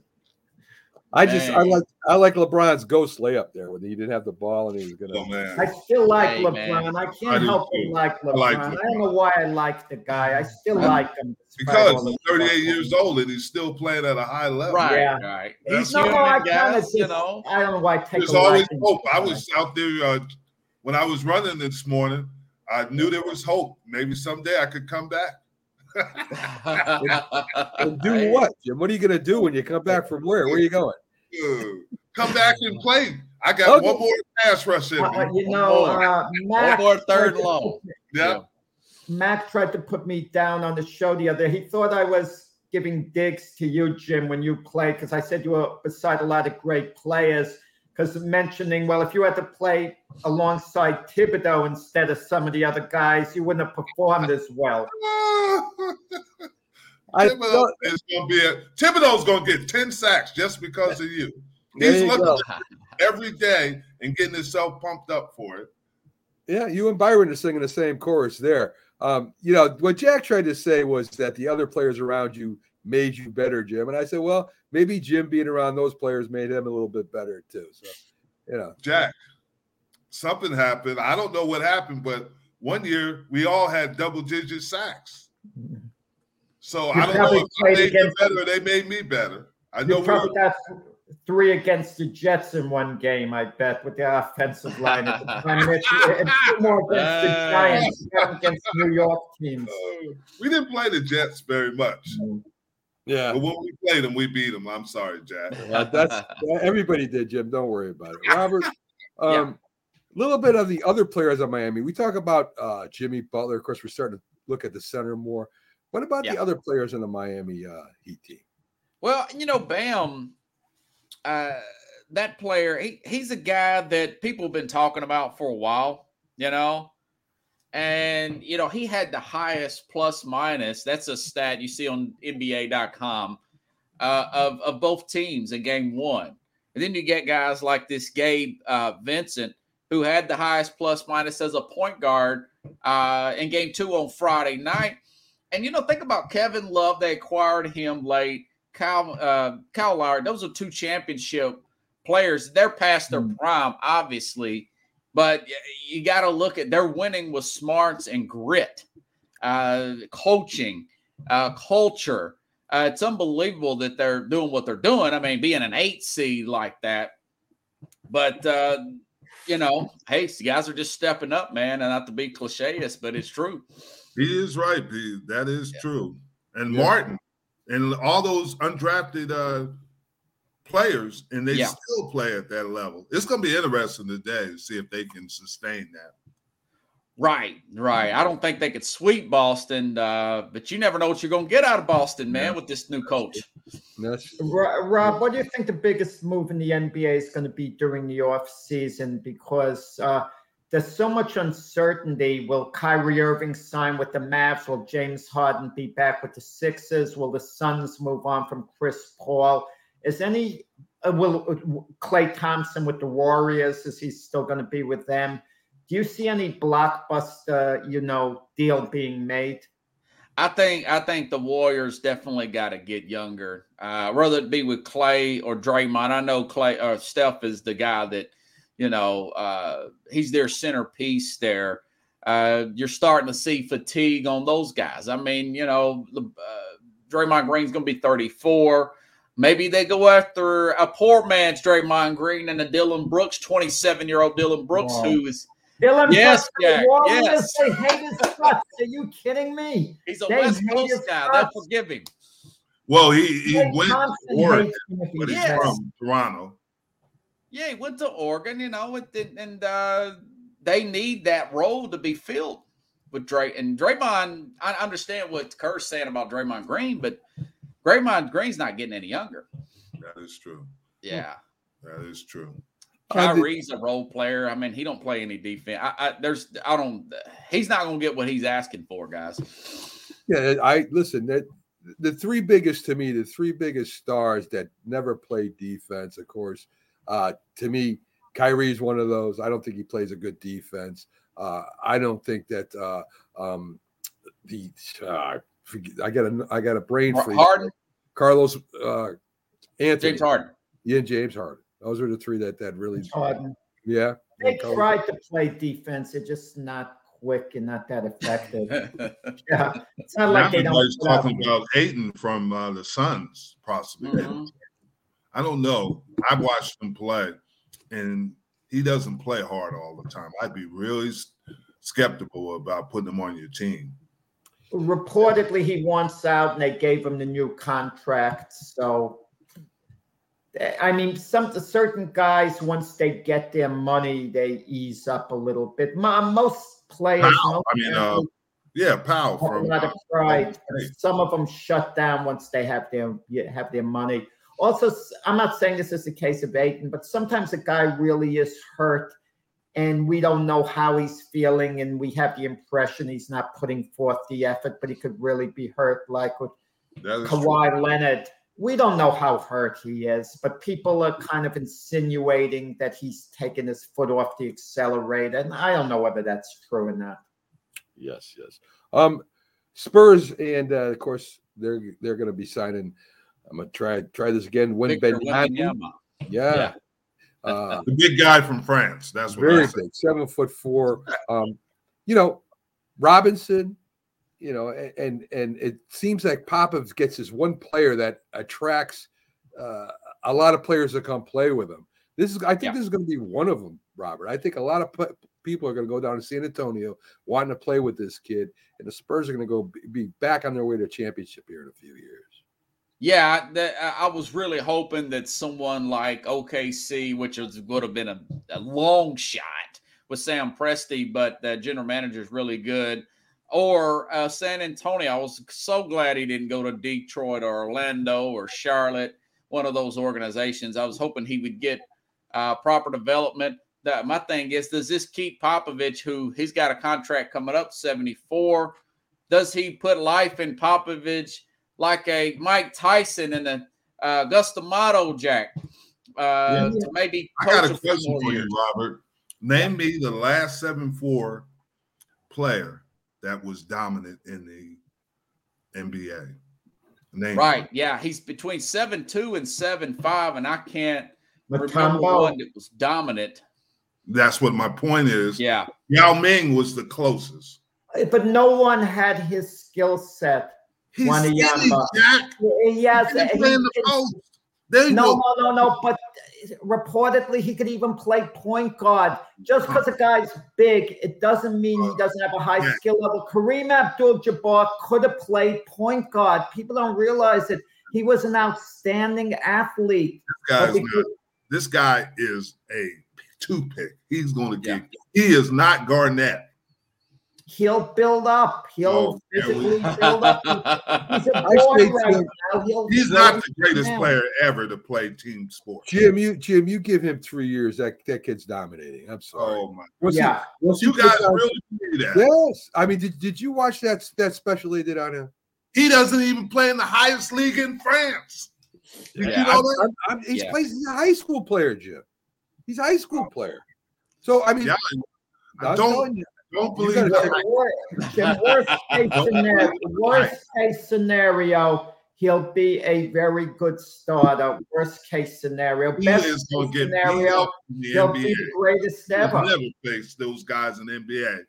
I just I like I like LeBron's ghost layup there when he didn't have the ball and he was gonna. Oh man, I still like Hey, LeBron. man. I I can't do help too. but like LeBron. I, don't know why I like the guy. I still I- like him. because all he's 38 stuff. years old and he's still playing at a high level. Right, Yeah. right. That's He's No, human, I kind of guys. just, You know. I don't know why I take There's a always liking hope. I was out there uh, when I was running this morning. I knew there was hope. Maybe someday I could come back. And do what, Jim? What are you gonna do when you come back from where? Where are you going? Come back and play. I got Okay. one more pass rush in Uh, me. you know, more. uh, One more third tried and long. put- Yeah. Mac tried to put me down on the show the other. He thought I was giving digs to you, Jim, when you played, because I said you were beside a lot of great players. Because mentioning, well, if you had to play alongside Thibodeaux instead of some of the other guys, you wouldn't have performed as well. I Thibodeaux is gonna be a Thibodeaux's gonna get 10 sacks just because of you. He's you looking go. at it every day and getting himself pumped up for it. Yeah, you and Byron are singing the same chorus there. Um, you know, what Jack tried to say was that the other players around you made you better, Jim. And I said, well, maybe Jim being around those players made him a little bit better too. So, you know, Jack, something happened. I don't know what happened, but one year we all had double digit sacks. So You I don't know probably if I played made them better or they made me better. I know You we probably were, got three against the Jets in one game, I bet, with the offensive line at the time. And two more against the Giants, against New York teams. uh, we didn't play the Jets very much. Yeah, But when we played them, we beat them. I'm sorry, Jack. that's everybody did, Jim. Don't worry about it. Robert, a um, little bit of the other players on Miami. We talk about uh, Jimmy Butler. Of course, we're starting to look at the center more. What about the other players in the Miami uh, Heat team? Well, you know, Bam, uh, that player, he, he's a guy that people have been talking about for a while, you know. And, you know, he had the highest plus minus. That's a stat you see on NBA.com uh, of, of both teams in game one. And then you get guys like this Gabe uh, Vincent, who had the highest plus minus as a point guard uh, in game two on Friday night. And, you know, think about Kevin Love. They acquired him late. Kyle uh, Kyle Lowry, those are two championship players. They're past their prime, obviously, but you got to look at their winning with smarts and grit, uh, coaching, uh, culture. Uh, it's unbelievable that they're doing what they're doing. I mean, being an eight seed like that, but uh, you know, hey, the guys are just stepping up, man. And not to be clicheist, but it's true. He is right. He- that is Yeah. true. And Yeah. Martin and all those undrafted uh, players, and they Yeah. still play at that level. It's going to be interesting today to see if they can sustain that. Right, right. I don't think they could sweep Boston, uh, but you never know what you're going to get out of Boston, man, with this new coach. That's Rob, what do you think the biggest move in the NBA is going to be during the off season? Because uh, there's so much uncertainty. Will Kyrie Irving sign with the Mavs? Will James Harden be back with the Sixers? Will the Suns move on from Chris Paul? Is any uh, will Klay Thompson with the Warriors? Is he still going to be with them? Do you see any blockbuster, you know, deal being made? I think I think the Warriors definitely got to get younger. Uh, whether it be with Klay or Draymond. I know Klay or Steph is the guy that you know uh, he's their centerpiece there. Uh, you're starting to see fatigue on those guys. I mean, you know, the, uh, Draymond Green's going to be 34. Maybe they go after a poor man's Draymond Green and a Dillon Brooks, 27 year old Dillon Brooks, wow. who is Dillon yes, Jack, yes. They hate his guts. Are you kidding me? He's a they West Coast guy. They'll forgive him. Well, he, he went to Oregon, but he's yes. from Toronto. Yeah, he went to Oregon, you know, and, and uh, they need that role to be filled with Dray. And Draymond, I understand what Kerr's saying about Draymond Green, but Draymond Green's not getting any younger. That is true. Yeah. That is true. Kyrie's a role player. I mean, he don't play any defense. I, I there's I don't he's not gonna get what he's asking for, guys. Yeah, I listen, that the three biggest to me, the three biggest stars that never played defense, of course. Uh, to me, Kyrie's one of those. I don't think he plays a good defense. Uh, I don't think that uh, um, the uh, I got a I got a brain freeze. Harden, Carlos, uh, Anthony, James Harden, yeah, James Harden. Those are the three that that really. Harden. Yeah. They tried to play defense. They're just not quick and not that effective. yeah, it's not like they don't. talking about Ayton from uh, the Suns, possibly. Mm-hmm. I don't know. I watched him play, and he doesn't play hard all the time. I'd be really skeptical about putting him on your team. Reportedly, he wants out, and they gave him the new contract. So I mean, some certain guys once they get their money, they ease up a little bit. Most players, most I mean, uh, yeah, Powell from a lot of pride. Some of them shut down once they have their have their money. Also, I'm not saying this is the case of Ayton, but sometimes a guy really is hurt, and we don't know how he's feeling, and we have the impression he's not putting forth the effort, but he could really be hurt, like with Kawhi true. Leonard we don't know how hurt he is, but people are kind of insinuating that he's taken his foot off the accelerator, and I don't know whether that's true or not. Yes, yes. Um, Spurs, and uh, of course they're they're going to be signing. I'm gonna try try this again. Win Ben Yeah. yeah. Uh, the big guy from France. That's very big, seven foot four. Um, you know, Robinson, you know, and and it seems like Popov gets his one player that attracts uh, a lot of players to come play with him. This is, I think, yeah. this is going to be one of them, Robert. I think a lot of p- people are going to go down to San Antonio wanting to play with this kid, and the Spurs are going to go be back on their way to a championship here in a few years. Yeah, I was really hoping that someone like OKC, which was, would have been a, a long shot with Sam Presti, but the general manager is really good or uh, San Antonio. I was so glad he didn't go to Detroit or Orlando or Charlotte, one of those organizations. I was hoping he would get uh, proper development. That my thing is, does this keep Popovich, who he's got a contract coming up, 74? Does he put life in Popovich like a Mike Tyson and a uh, Cus D'Amato, Jack? Uh, yeah. to maybe I got a question for you, Robert. Name me the last seven four player that was dominant in the NBA. Name right. Yeah. He's between seven two and seven five, and I can't remember one that was dominant. That's what my point is. Yeah. Yao Ming was the closest. But no one had his skill set. He's skinny, Jack. Yes. He, he, no, no, no, no. But reportedly, he could even play point guard. Just because a guy's big, it doesn't mean he doesn't have a high yeah. skill level. Kareem Abdul-Jabbar could have played point guard. People don't realize it. He was an outstanding athlete. This, guy's not, this guy is a toothpick. He's going to get. Yeah. He is not Garnett. He'll build up. He'll Oh, physically build up. He's a I boy right now. He's not the greatest now. player ever to play team sports. Jim, you Jim, you give him three years. That that kid's dominating. I'm sorry. Oh my! Once he- Yeah. once he You guys really believe that? Yes, I mean, did, did you watch that that special they did on him? He doesn't even play in the highest league in France. Did Yeah, you know that? I'm, I'm, he's, Yeah. plays, he's a high school player, Jim. He's a high school oh. player. So I mean, Yeah, I I'm don't you, don't believe that. The wor- worst case scenario, worst case scenario, he'll be a very good starter. Worst case scenario, He best case to get beat scenario, up in the he'll NBA. be the greatest He'll ever. never face those guys in the NBA.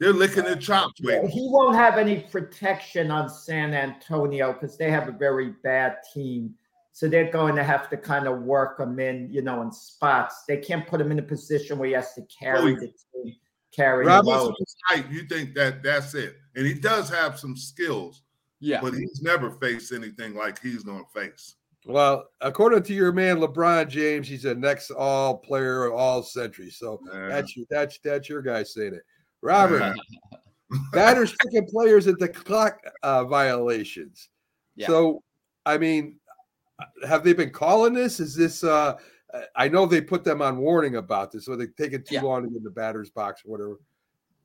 They're licking their chops waiting. He won't have any protection on San Antonio because they have a very bad team. So they're going to have to kind of work him in, you know, in spots. They can't put him in a position where he has to carry Oh, the team, carry the Rob, Because load. of his height, you think that that's it, and he does have some skills, yeah. but he's never faced anything like he's going to face. well, according to your man LeBron James, he's a next all player, all century. So Uh, that's your that's that's your guy saying it. Robert, batters picking players at the clock uh, violations. Yeah. So, I mean, have they been calling this? Is this? uh I know they put them on warning about this, so they taking too Yeah. long to get in the batter's box or whatever.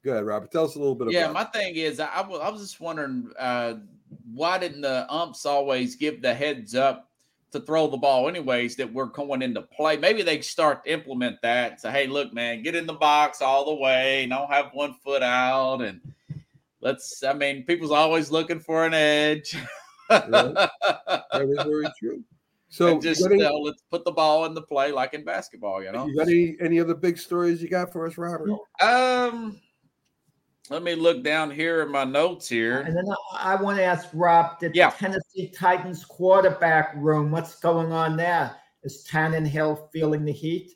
Go ahead, Robert. Tell us a little bit Yeah, about. Yeah, my thing is, I, I was, just wondering uh, why didn't the umps always give the heads up to throw the ball, anyways, that we're going into play? Maybe they start to implement that. and Say, hey, look, man, get in the box all the way. Don't have one foot out, and let's. I mean, people's always looking for an edge. That is very true. So, And just any, uh, let's put the ball in the play like in basketball, you know. you got any any other big stories you got for us, Robert? Um, let me look down here in my notes here. And then I, I want to ask Rob, did Yeah. the Tennessee Titans quarterback room, what's going on there? Is Tannehill feeling the heat?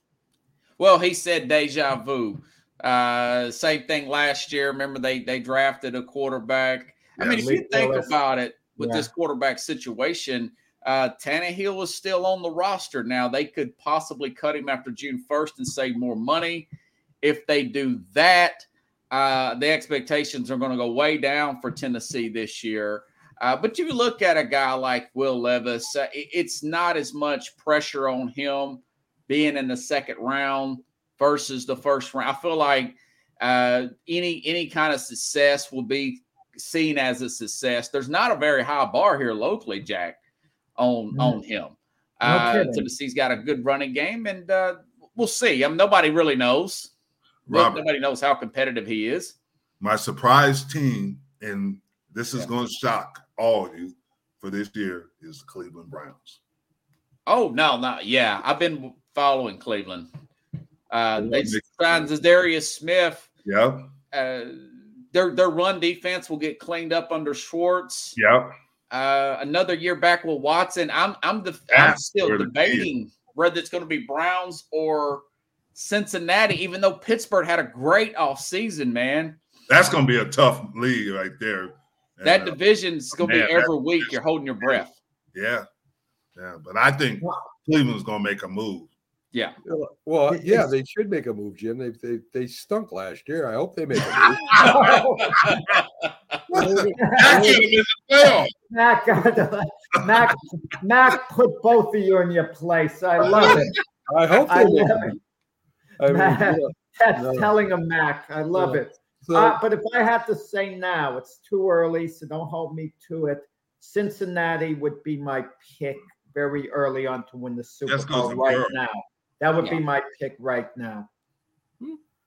Well, he said deja vu. Uh, same thing last year. Remember they they drafted a quarterback. I mean, if you think Willis. about it with Yeah. this quarterback situation, uh, Tannehill is still on the roster now. They could possibly cut him after June first and save more money. If they do that, uh, the expectations are going to go way down for Tennessee this year. Uh, but you look at a guy like Will Levis, uh, it's not as much pressure on him being in the second round versus the first round. I feel like uh, any any kind of success will be seen as a success. There's not a very high bar here locally, Jack, on Mm. on him. No Uh, kidding. Tennessee's got a good running game, and uh, we'll see. I mean, nobody really knows. Robert, Nobody knows how competitive he is. my surprise team, and this is Yeah. going to shock all of you for this year, is the Cleveland Browns. Oh no, no, yeah, I've been following Cleveland. Uh, They they love Nick signed Darius Smith. Yep, Uh, their their run defense will get cleaned up under Schwartz. yep. Uh, another year back with Watson. I'm I'm the I'm still where the key debating whether it's going to be Browns or Cincinnati, even though Pittsburgh had a great offseason, man. That's going to be a tough league right there. That And, uh, division's going to be every week. You're holding your breath. yeah, yeah. But I think Cleveland's going to make a move. Yeah. Well, yeah, they should make a move, Jim. They they they stunk last year. I hope they make a move. That get them in the playoffs. Mac, Mac, Mac put both of you in your place. I love it. I hope I they make love it. I mean, Matt. yeah. That's No. telling him, Mac. I love Yeah. it. So, Uh, but if I have to say now, it's too early, so don't hold me to it. Cincinnati would be my pick very early on to win the Super Bowl right Burrow. now. That would Yeah. be my pick right now.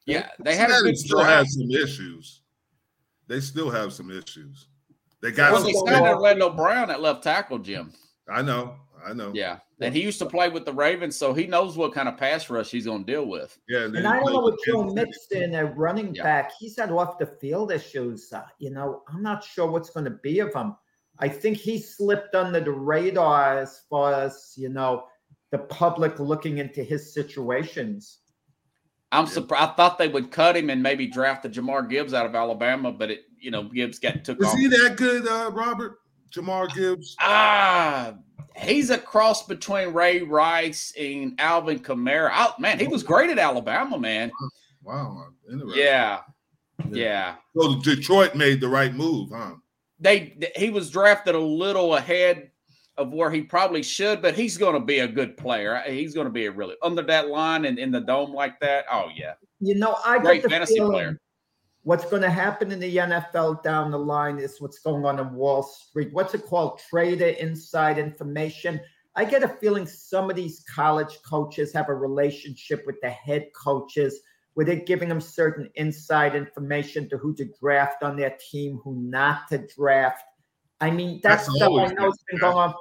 Yeah. They had a good still draft. has some issues. They still have some issues. They got Well, some. they signed Orlando Brown at left tackle, Jim. I know, I know. Yeah. And he used to play with the Ravens, so he knows what kind of pass rush he's going to deal with. yeah. And they I don't know what with Joe Kansas Mixon, a running Yeah. back, he's had off the field issues. Uh, you know, I'm not sure what's going to be of him. I think he slipped under the radar as far as, you know, the public looking into his situations. I'm surprised. I thought they would cut him and maybe draft the Jahmyr Gibbs out of Alabama, but it, you know, Gibbs got took Was off. he that good, uh, Robert? Jahmyr Gibbs? Ah, he's a cross between Ray Rice and Alvin Kamara. Oh, man, he was great at Alabama, man. Wow, interesting. Yeah, Yeah. So Detroit made the right move, huh? They he was drafted a little ahead of where he probably should, but he's going to be a good player. He's going to be a really under that line and in the dome like that. Oh yeah, You know, I great get the fantasy feeling player. what's going to happen in the NFL down the line is what's going on in Wall Street. What's it called? Trader inside information. I get a feeling some of these college coaches have a relationship with the head coaches where they're giving them certain inside information to who to draft on their team, who not to draft. I mean, that's, That's stuff I know has been going on.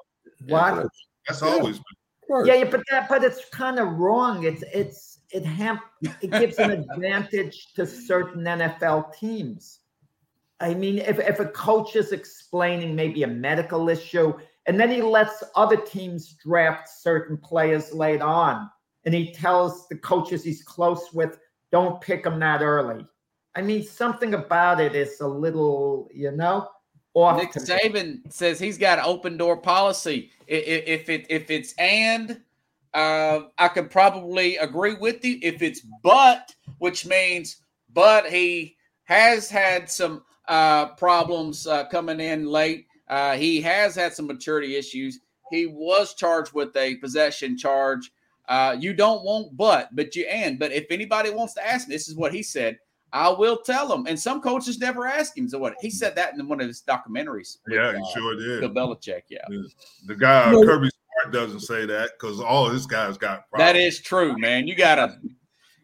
What? That's Yeah. always Of course. Yeah, yeah, but that, but it's kind of wrong. It's it's it ham it gives an advantage to certain NFL teams. I mean, if if a coach is explaining maybe a medical issue, and then he lets other teams draft certain players late on, and he tells the coaches he's close with, don't pick them that early. I mean, something about it is a little, you know, off. Nick. Saban says he's got an open door policy. If it if it's and, uh, I could probably agree with you. If it's but, which means but he has had some uh, problems uh, coming in late. Uh, he has had some maturity issues. He was charged with a possession charge. Uh, you don't want but, but you and. But if anybody wants to ask, this is what he said. I will tell him. And some coaches never ask him. So what he said that in one of his documentaries. with, yeah, he uh, sure did. Bill Belichick. Yeah, The guy No. Kirby Smart doesn't say that because all his guys got problems. that is true, man. You gotta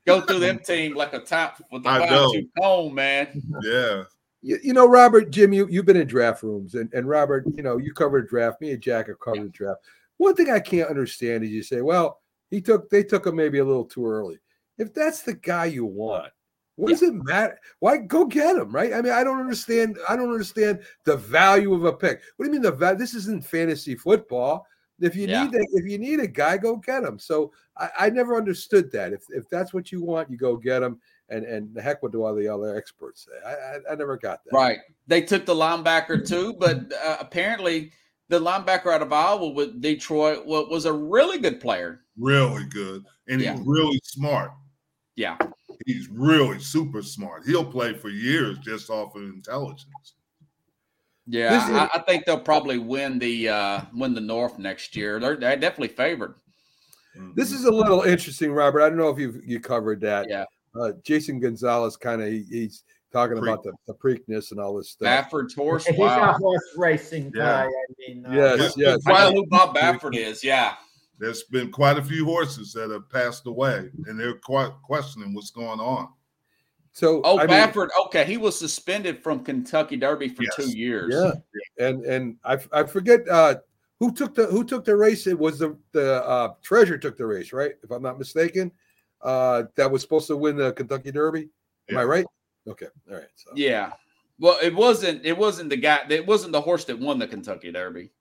go through them team like a top with the I fine know. man. yeah. You, you know, Robert, Jim, you, you've been in draft rooms, and, and Robert, you know, you covered draft. Me and Jack have covered the draft. One thing I can't understand is you say, well, he took they took him maybe a little too early. If that's the guy you want, what does it matter? Why go get him, right? I mean, I don't understand. I don't understand the value of a pick. What do you mean the value? This isn't fantasy football. If you Yeah. need a, if you need a guy, go get him. So I, I never understood that. If if that's what you want, you go get him. And and the heck with all the other experts say. I I, I never got that. Right. They took the linebacker too, but uh, apparently the linebacker out of Iowa with Detroit wa- was a really good player. Really good. And Yeah. he's really smart. Yeah. He's really super smart. He'll play for years just off of intelligence. Yeah, is- I, I think they'll probably win the uh win the North next year. They're, they're definitely favored. This is a little interesting, Robert. I don't know if you you covered that. Yeah. Uh, Jason Gonzalez kind of he, he's talking Preak- about the, the Preakness and all this stuff. Baffert's horse. He's a horse racing Yeah. guy. I mean, uh, Yes, yes. I know who Bob Baffert is. Yeah. There's been quite a few horses that have passed away, and they're quite questioning what's going on. So Oh, I mean, okay, he was suspended from Kentucky Derby for Yes. two years. yeah, and and I I forget uh, who took the who took the race. It was the the uh, Treasure took the race, right? If I'm not mistaken, uh, that was supposed to win the Kentucky Derby. Am I right? Okay, all right. So. Yeah. Well, it wasn't. It wasn't the guy. It wasn't the horse that won the Kentucky Derby.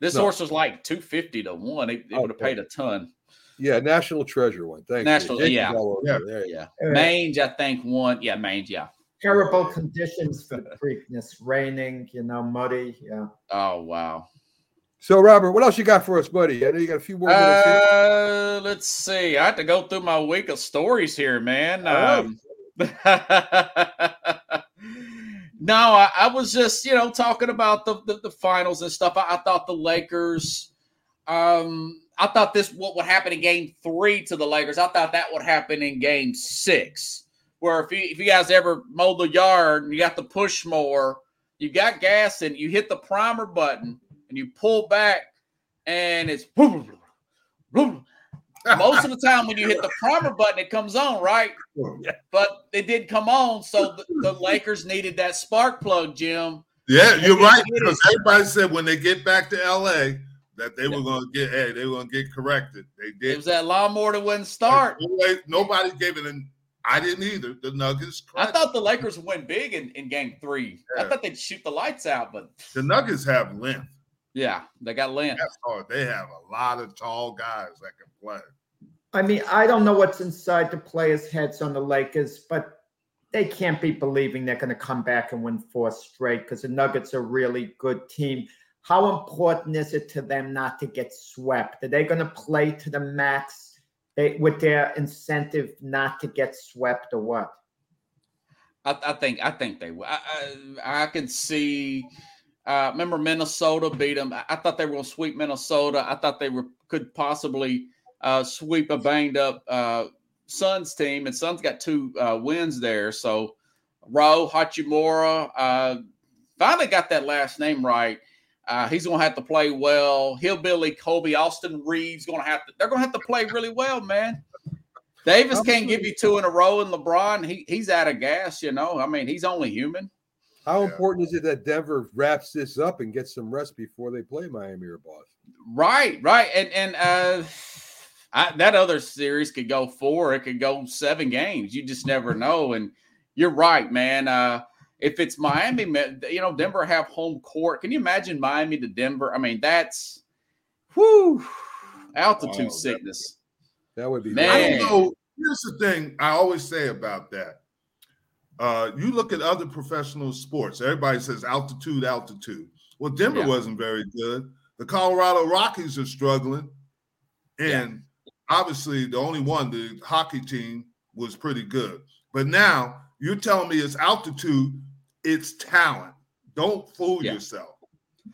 This No. horse was like two fifty to one. It, it would have paid a ton. Yeah, National Treasure one. Thank National- you. Jason's yeah. all Yeah. There. Yeah. Uh, Mage, I think, one. Yeah, Mage. Yeah. terrible conditions for the Preakness, raining, you know, muddy. Yeah. Oh wow. So, Robert, what else you got for us, buddy? I know you got a few more minutes. Uh, let's see. I have to go through my week of stories here, man. All right. No, I, I was just you know talking about the the, the finals and stuff. I, I thought the Lakers. Um, I thought this what would happen in Game Three to the Lakers. I thought that would happen in Game Six, where if you if you guys ever mow the yard and you got the push mower, you got gas and you hit the primer button and you pull back and it's most of the time when you hit the primer button, it comes on, right? But it did come on, so the, the Lakers needed that spark plug, Jim. Yeah, you're right. Because everybody said when they get back to LA that they were going to get, hey, they were going to get corrected. They did. It was that lawnmower that wouldn't start. Nobody, nobody gave it an. I didn't either. The Nuggets. I thought the Lakers win big in, in game three. I thought they'd shoot the lights out, but the Nuggets have length. yeah, they got length. That's hard. They have a lot of tall guys that can play. I mean, I don't know what's inside the players' heads on the Lakers, but they can't be believing they're going to come back and win four straight because the Nuggets are a really good team. How important is it to them not to get swept? Are they going to play to the max they, with their incentive not to get swept or what? I, I think I think they will. I, I, I can see. Uh, remember Minnesota beat them. I, I thought they were going to sweep Minnesota. I thought they were could possibly uh, sweep a banged up uh, Suns team, and Suns got two uh, wins there. So Rui Hachimura uh, finally got that last name right. Uh, he's going to have to play well. Hillbilly Kobe Austin Reaves going to have to. They're going to have to play really well, man. Davis can't give you two in a row, and LeBron he he's out of gas. You know, I mean, he's only human. How Yeah. important is it that Denver wraps this up and gets some rest before they play Miami or Boston? Right, right, and and uh, I, that other series could go four. It could go seven games. You just never know. And you're right, man. Uh, if it's Miami, you know, Denver have home court. Can you imagine Miami to Denver? I mean, that's whoo altitude Oh, sickness. That would be Man. I don't know. Here's the thing I always say about that. Uh, you look at other professional sports, everybody says altitude, altitude. Well, Denver Yeah. wasn't very good. The Colorado Rockies are struggling. And obviously, the only one, the hockey team, was pretty good. But now you're telling me it's altitude, it's talent. Don't fool Yeah. yourself.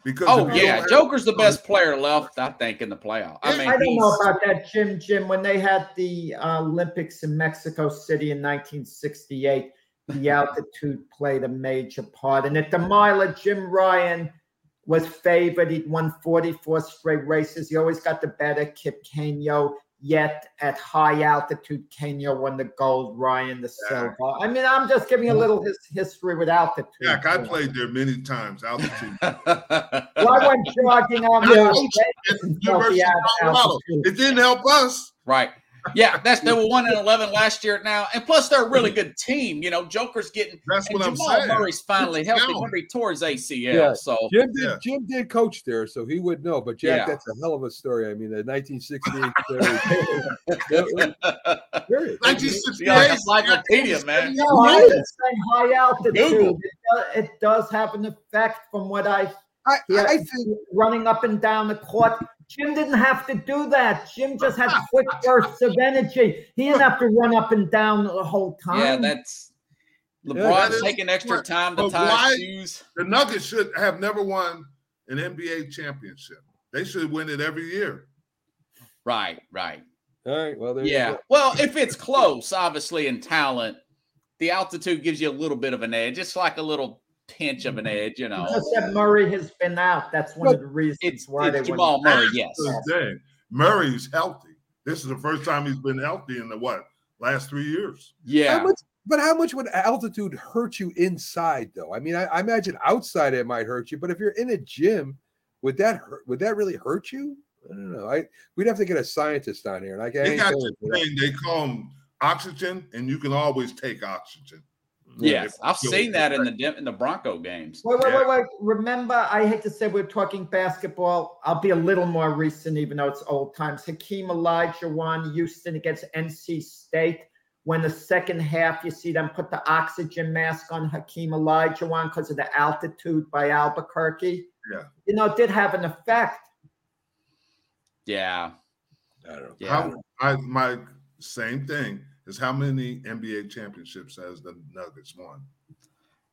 Because Oh yeah, have- Joker's the best player left, I think, in the playoff. I mean, I don't know about that, Jim. Jim, when they had the uh, Olympics in Mexico City in 1968, the altitude played a major part. And at the miler, Jim Ryun was favored. He'd won 44 straight races. He always got the better. Kip Keino. Yet at high altitude, Kenya won the gold, Ryun the silver. I mean, I'm just giving a little his history with altitude. Jack, I played there many times, altitude. Well, I went jogging on Yeah. Mount Vegas and felt University the of Colorado. altitude. It didn't help us. Right. Yeah, that's they were one and eleven last year now, and plus they're a really good team. You know, Joker's getting That's and what I'm Jamal saying. Murray's finally It's healthy. talent. Remember, he tore his ACL, Yeah. so Jim did. Yeah. Jim did coach there, so he would know. But Jack, Yeah. that's a hell of a story. I mean, the 1968 1968. Like a encyclopedia, man. No, I was saying high altitude. It, does have an effect from what I I, hear I think running up and down the court. Jim didn't have to do that. Jim just had quick bursts of energy. He didn't have to run up and down the whole time. yeah, that's that LeBron's is taking extra time to tie why- shoes. The Nuggets should have never won an NBA championship. They should win it every year. Right, right. all right. Well, there you Yeah. go. Well, if it's close, obviously in talent, the altitude gives you a little bit of an edge. It's like a little pinch of an edge, you know. just that Murray has been out. That's one of the reasons It's, why they it's won. Jamal Murray, That's yes. thing. Murray's healthy. This is the first time he's been healthy in the what last three years. How Yeah. much, but how much would altitude hurt you inside, though? I mean, I, I imagine outside it might hurt you, but if you're in a gym, would that hurt? Would that really hurt you? I don't know. I we'd have to get a scientist on here, and I can't. They got this thing they call 'em oxygen, and you can always take oxygen. Yes. I've seen that in the in the Bronco games. Wait, wait, Yeah. wait, wait. Remember, I hate to say we're talking basketball. I'll be a little more recent, even though it's old times. Hakeem Olajuwon, Houston against NC State. When the second half, you see them put the oxygen mask on Hakeem Olajuwon because of the altitude by Albuquerque. Yeah. You know, it did have an effect. Yeah. I don't know. Yeah. How I my same thing is how many NBA championships has the Nuggets won?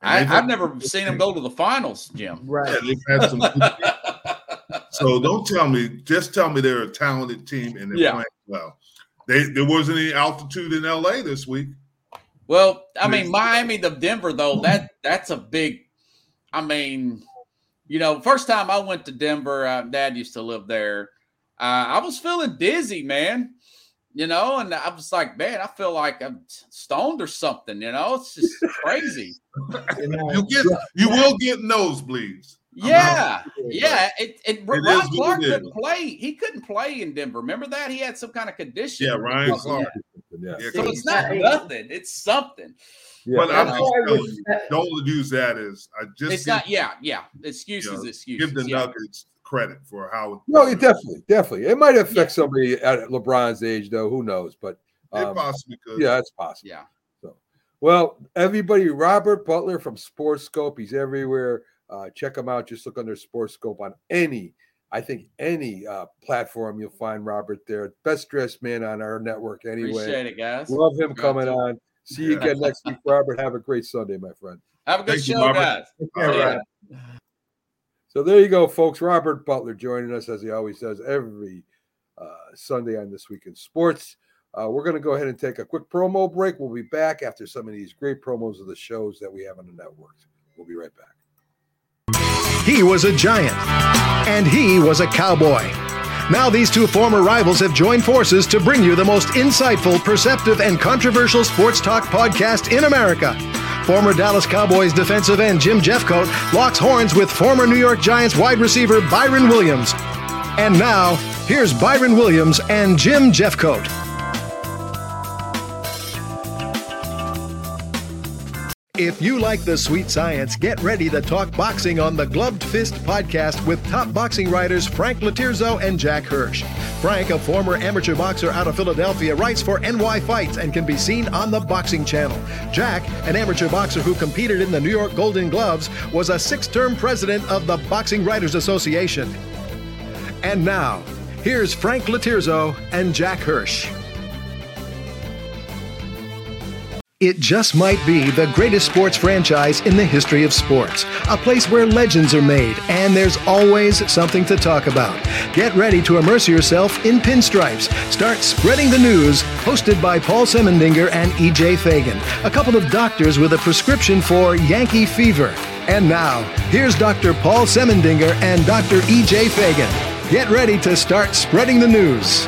And I, they've I've had- never seen them go to the finals, Jim. Right. Yeah, they've had some. so don't tell me. Just tell me they're a talented team and they're Yeah. playing well. They there wasn't any altitude in LA this week. Well, I mean, Miami to Denver though that that's a big. I mean, you know, first time I went to Denver, uh, Dad used to live there. Uh, I was feeling dizzy, man. You know, and I was like, man, I feel like I'm stoned or something. You know, it's just crazy. You get you will get nosebleeds. Yeah, yeah. It, it, It Ron is what Clark couldn't play. He couldn't play in Denver. Remember that he had some kind of condition. Yeah, Ryan Wasn't Clark. It? Yeah. Yeah, So it's not Hey. nothing. It's something. Yeah. But I'm that's just why I telling you, don't use that as I just it's give, not. Yeah, yeah. Excuses, you know, excuses. give the yeah. Nuggets credit for how No, it definitely, definitely. It might affect Yeah. somebody at LeBron's age, though. Who knows? But it um, possibly could. yeah, it's possible. Yeah. Well, everybody, Robert Butler from Sports Scope, he's everywhere. Uh, check him out. Just look under Sports Scope on any, I think, any uh, platform. You'll find Robert there. Best dressed man on our network, anyway. Appreciate it, guys. Love him Got coming to. on. See you again next week, Robert. Have a great Sunday, my friend. Have a good Thank show, Robert. guys. All See ya. right. So there you go, folks. Robert Butler joining us as he always does every uh, Sunday on This Week in Sports. Uh, we're going to go ahead and take a quick promo break. We'll be back after some of these great promos of the shows that we have on the network. We'll be right back. He was a giant, and he was a cowboy. Now, these two former rivals have joined forces to bring you the most insightful, perceptive, and controversial sports talk podcast in America. Former Dallas Cowboys defensive end Jim Jeffcoat locks horns with former New York Giants wide receiver Byron Williams. And now, here's Byron Williams and Jim Jeffcoat. If you like the sweet science, get ready to talk boxing on the Gloved Fist podcast with top boxing writers Frank Lotierzo and Jack Hirsch. Frank, a former amateur boxer out of Philadelphia, writes for NY Fights and can be seen on the Boxing Channel. Jack, an amateur boxer who competed in the New York Golden Gloves, was a six term president of the Boxing Writers Association. And now, here's Frank Lotierzo and Jack Hirsch. It just might be the greatest sports franchise in the history of sports. A place where legends are made, and there's always something to talk about. Get ready to immerse yourself in pinstripes. Start spreading the news, hosted by Paul Semendinger and EJ Fagan, a couple of doctors with a prescription for Yankee fever. And now, here's Dr. Paul Semendinger and Dr. EJ Fagan. Get ready to start spreading the news.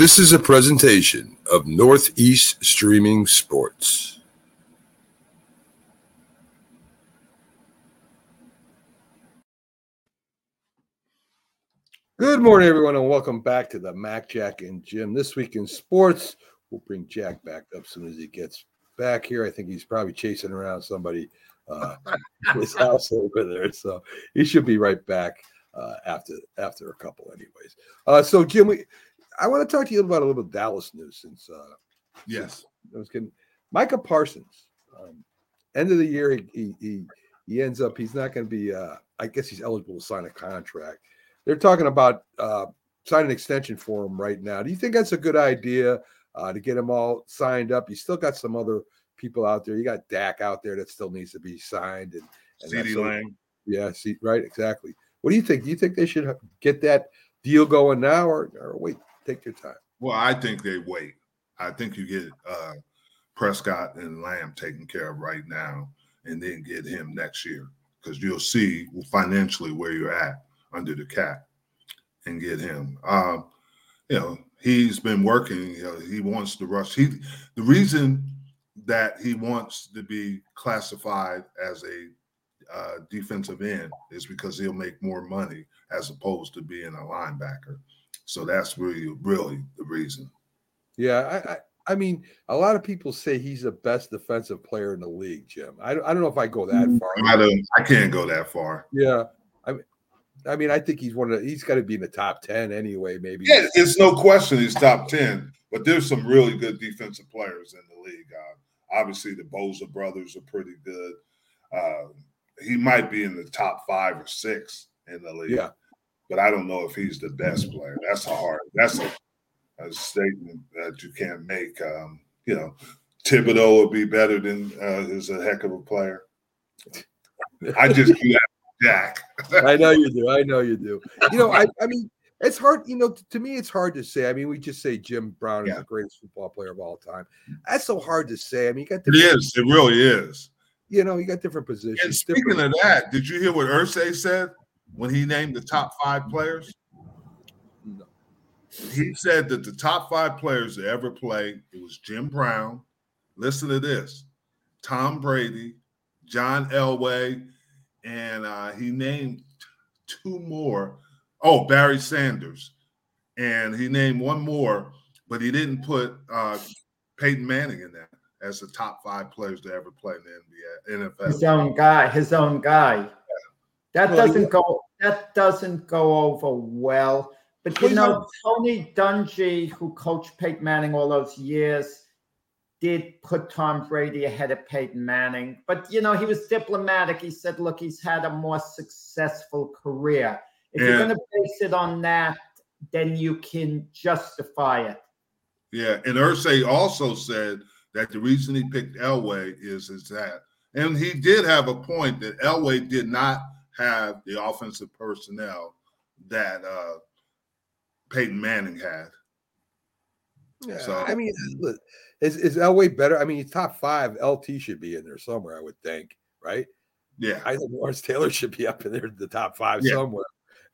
This is a presentation of Northeast Streaming Sports. Good morning, everyone, and welcome back to the Mac, Jack, and Jim. This week in sports, we'll bring Jack back up as soon as he gets back here. I think he's probably chasing around somebody uh, his house over there, so he should be right back uh, after after a couple, anyways. Uh, so, Jim, we, I want to talk to you about a little Dallas news since uh, Yes. I was getting Micah Parsons. Um, end of the year, he he he, he ends up. He's not going to be. Uh, I guess he's eligible to sign a contract. They're talking about uh, signing an extension for him right now. Do you think that's a good idea uh, to get him all signed up? You still got some other people out there. You got Dak out there that still needs to be signed, and, and so- Lamb. Yeah, see, right, exactly. What do you think? Do you think they should get that deal going now, or, or wait, take your time? Well, I think they wait. I think you get uh, Prescott and Lamb taken care of right now, and then get him next year because you'll see financially where you're at under the cap, and get him. Um, you know, he's been working. You know, he wants to rush. He the reason that he wants to be classified as a uh, defensive end is because he'll make more money as opposed to being a linebacker. So that's really, really the reason. Yeah, I, I, I mean, a lot of people say he's the best defensive player in the league, Jim. I, don't- I don't know if I go that far. I don't. I can't go that far. Yeah, I mean, I mean, I think he's one of the, he's got to be in the top ten anyway. Maybe. Yeah, it's no question he's top ten, but there's some really good defensive players in the league. Uh, obviously, the Bosa brothers are pretty good. Uh, he might be in the top five or six in the league. Yeah. But I don't know if he's the best player. That's a hard. That's a, a statement that you can't make. Um, you know, Thibodeaux would be better than uh, is a heck of a player. I just do that, Jack. I know you do. I know you do. You know, I, I mean, it's hard. You know, to me, it's hard to say. I mean, we just say Jim Brown is Yeah. the greatest football player of all time. That's so hard to say. I mean, you got It is. It really is. you know, you got different And positions. speaking different- of that, did you hear what Irsay said when he named the top five players? No. He said that the top five players to ever play, it was Jim Brown. Listen to this: Tom Brady, John Elway, and uh, he named two more. Oh, Barry Sanders, and he named one more, but he didn't put uh, Peyton Manning in that as the top five players to ever play in the NBA, NFL. His own guy, his own guy. That Well, doesn't yeah. go. That doesn't go over well. But you know, Tony Dungy, who coached Peyton Manning all those years, did put Tom Brady ahead of Peyton Manning. But you know, he was diplomatic. He said, "Look, he's had a more successful career. If you're going to base it on that, then you can justify it." Yeah, and Irsay also said that the reason he picked Elway is is that, and he did have a point that Elway did not have the offensive personnel that uh Peyton Manning had. Yeah, So- I mean, look, is is Elway better? I mean, he's top five. LT should be in there somewhere, I would think, right? Yeah, I think Lawrence Taylor should be up in there, the top five Yeah. somewhere.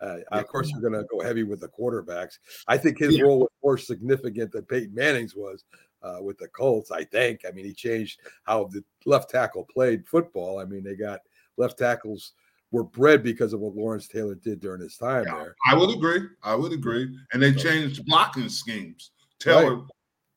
Uh, Of course, you're going to go heavy with the quarterbacks. I think his Yeah. role was more significant than Peyton Manning's was uh, with the Colts. I think. I mean, he changed how the left tackle played football. I mean, they got left tackles were bred because of what Lawrence Taylor did during his time there. I would agree. I would agree. And they changed blocking schemes. Taylor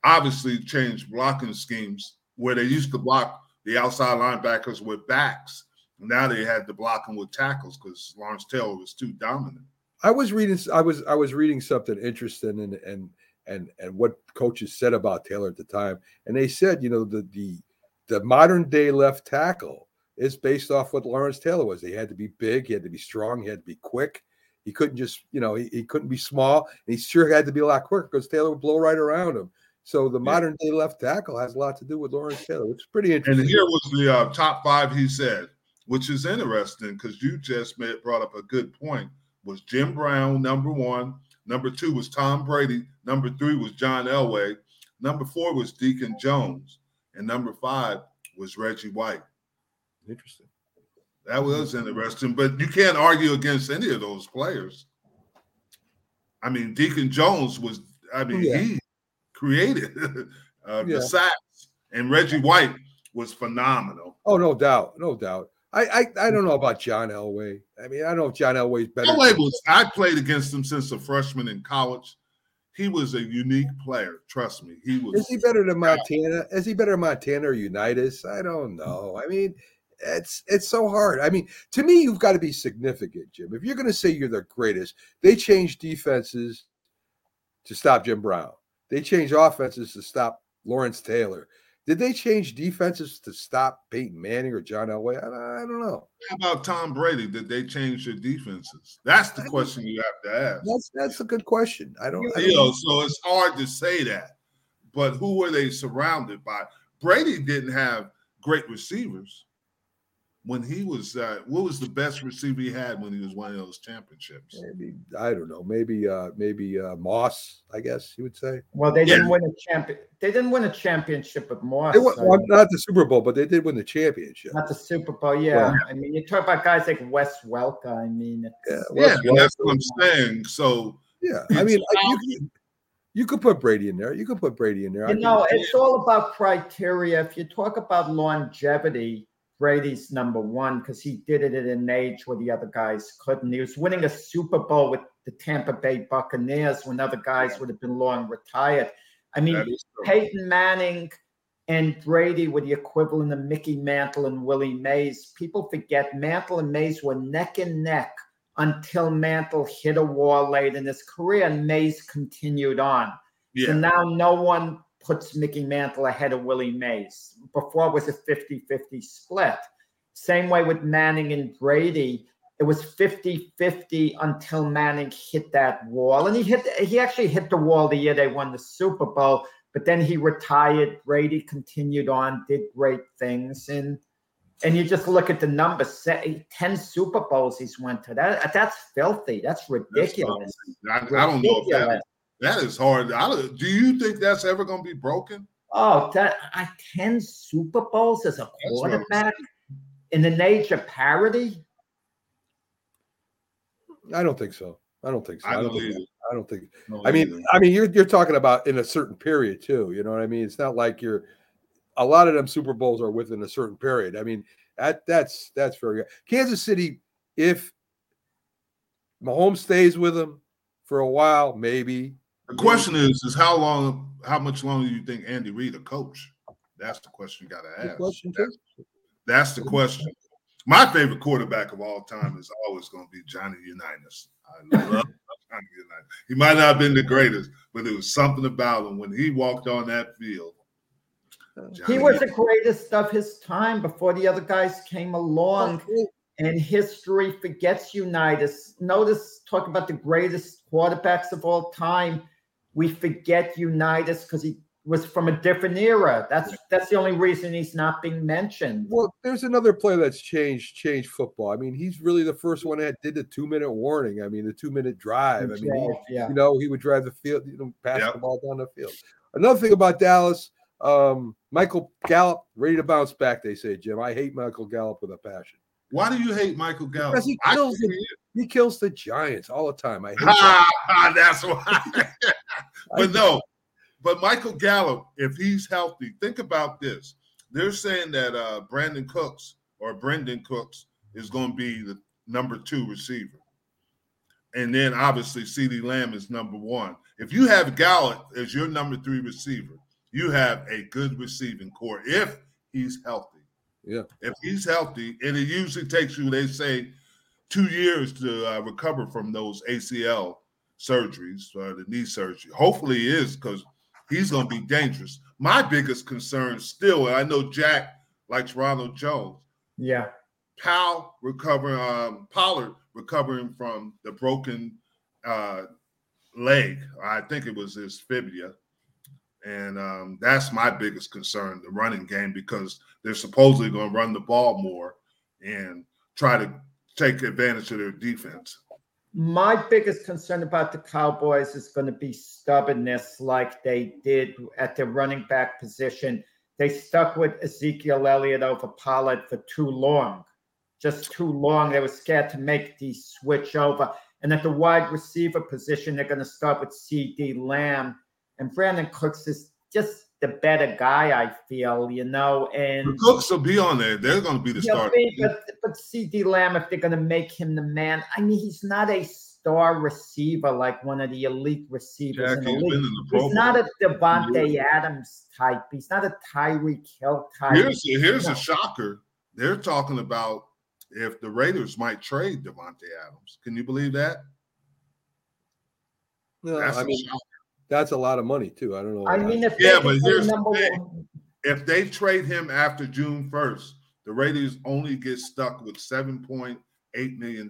obviously changed blocking schemes where they used to block the outside linebackers with backs. Now they had to block them with tackles because Lawrence Taylor was too dominant. I was reading I was I was reading something interesting and and and and what coaches said about Taylor at the time. And they said, you know, the the the modern day left tackle is based off what Lawrence Taylor was. He had to be big, he had to be strong, he had to be quick. He couldn't just, you know, he, he couldn't be small. And he sure had to be a lot quicker because Taylor would blow right around him. So the modern day left tackle has a lot to do with Lawrence Taylor, which is pretty interesting. And here was the uh, top five he said, which is interesting because you just made, brought up a good point. Was Jim Brown number one? Number two was Tom Brady. Number three was John Elway. Number four was Deacon Jones, and number five was Reggie White. Interesting. That was interesting, but you can't argue against any of those players. I mean, Deacon Jones was. I mean, Yeah. he created uh, Yeah. the sacks, and Reggie White was phenomenal. Oh, no doubt, no doubt. I, I I don't know about John Elway. I mean, I don't know if John Elway's better. Elway was. I played against him since a freshman in college. He was a unique player. Trust me, he was. Is he better than Montana? Is he better than Montana or Unitas? I don't know. I mean, it's it's so hard. I mean, to me, you've got to be significant, Jim. If you're going to say you're the greatest, they changed defenses to stop Jim Brown. They changed offenses to stop Lawrence Taylor. Did they change defenses to stop Peyton Manning or John Elway? I, I don't know. How about Tom Brady? Did they change their defenses? That's the question you have to ask. That's that's a good question. I don't. I You don't know, so it's hard to say that. But who were they surrounded by? Brady didn't have great receivers when he was. Uh, what was the best receiver he had when he was winning those championships? maybe I don't know. Maybe uh maybe uh Moss. I guess you would say. Well, they Yeah. didn't win a champion. They didn't win a championship with Moss. They won, I well, not the Super Bowl, but they did win the championship. not the Super Bowl. Yeah, I mean, you talk about guys like Wes Welker. I mean, it's, Yeah, Yeah, that's what I'm saying. So Yeah, I mean, I- you, could- you could put Brady in there. You could put Brady in there. I you think- know, it's all about criteria. If you talk about longevity, Brady's number one because he did it at an age where the other guys couldn't. He was winning a Super Bowl with the Tampa Bay Buccaneers when other guys would have been long retired. I mean, that is true. Peyton Manning and Brady were the equivalent of Mickey Mantle and Willie Mays. People forget Mantle and Mays were neck and neck until Mantle hit a wall late in his career and Mays continued on. So now no one puts Mickey Mantle ahead of Willie Mays. Before it was a 50 50 split. Same way with Manning and Brady. It was 50 50 until Manning hit that wall. And he hit, he actually hit the wall the year they won the Super Bowl, but then he retired. Brady continued on, did great things. And and you just look at the numbers, say 10 Super Bowls he's went to. That that's filthy. That's That's I'm ridiculous. I, I don't know if that Ridiculous. That is hard. I don't, you think that's ever going to be broken? Oh, that I 10 Super Bowls as a quarterback in the age of parity. I don't think so. I don't think so. I don't think, either. I don't think. No, I mean, either. I mean, you're you're talking about in a certain period too. You know what I mean? It's not like you're. A lot of them Super Bowls are within a certain period. I mean, that that's that's very good. Kansas City. If Mahomes stays with them for a while, maybe. The question is, is how long, how much longer do you think Andy Reid a coach? That's the question you got to ask. question too. That's the question. My favorite quarterback of all time is always going to be Johnny Unitas. I love Johnny Unitas. He might not have been the greatest, but there was something about him when he walked on that field. He Johnny was the greatest of his time before the other guys came along. And history forgets Unitas. Notice, talk about the greatest quarterbacks of all time. We forget Unitas because he was from a different era. That's that's the only reason he's not being mentioned. Well, there's another player that's changed changed football. I mean, he's really the first one that did the two minute warning. I mean, the two minute drive. I mean, he, yeah. you know, he would drive the field, you know, pass Yep. the ball down the field. Another thing about Dallas, um, Michael Gallup ready to bounce back. They say, Jim. I hate Michael Gallup with a passion Why do you hate Michael Gallup? because he kills the, he kills the Giants all the time. I hate. Ah, that's why. but no, but Michael Gallup, if he's healthy, think about this. They're saying that uh, Brandin Cooks or Brendan Cooks is going to be the number two receiver. And then obviously CeeDee Lamb is number one. If you have Gallup as your number three receiver, you have a good receiving corps if he's healthy. Yeah. If he's healthy, and it usually takes you, they say, two years to uh, recover from those ACL surgeries, uh, the knee surgery. Hopefully, he is because he's going to be dangerous. My biggest concern still, and I know Jack likes Ronald Jones, Yeah. Powell recovering, um, Pollard recovering from the broken uh, leg. I think it was his fibula. And um, that's my biggest concern, the running game, because they're supposedly going to run the ball more and try to take advantage of their defense. My biggest concern about the Cowboys is going to be stubbornness, like they did at the running back position. They stuck with Ezekiel Elliott over Pollard for too long, just too long. They were scared to make the switch over. And at the wide receiver position, they're going to start with CeeDee Lamb. And Brandin Cooks is just the better guy, I feel, you know. The And Cooks will be on there. They're going to be the yeah, starter. be- but but CeeDee Lamb, if they're going to make him the man, I mean, he's not a star receiver like one of the elite receivers in the he's been league. in the Pro He's not a Davante Adams type. He's not a Tyreek Hill type. Here's a, here's a shocker. They're talking about if the Raiders might trade Davante Adams. Can you believe that? No, That's I a mean, shocker. That's a lot of money too. I don't know. I mean, if Yeah, they but here's the thing. one, If they trade him after June 1st, the Raiders only get stuck with $7.8 million.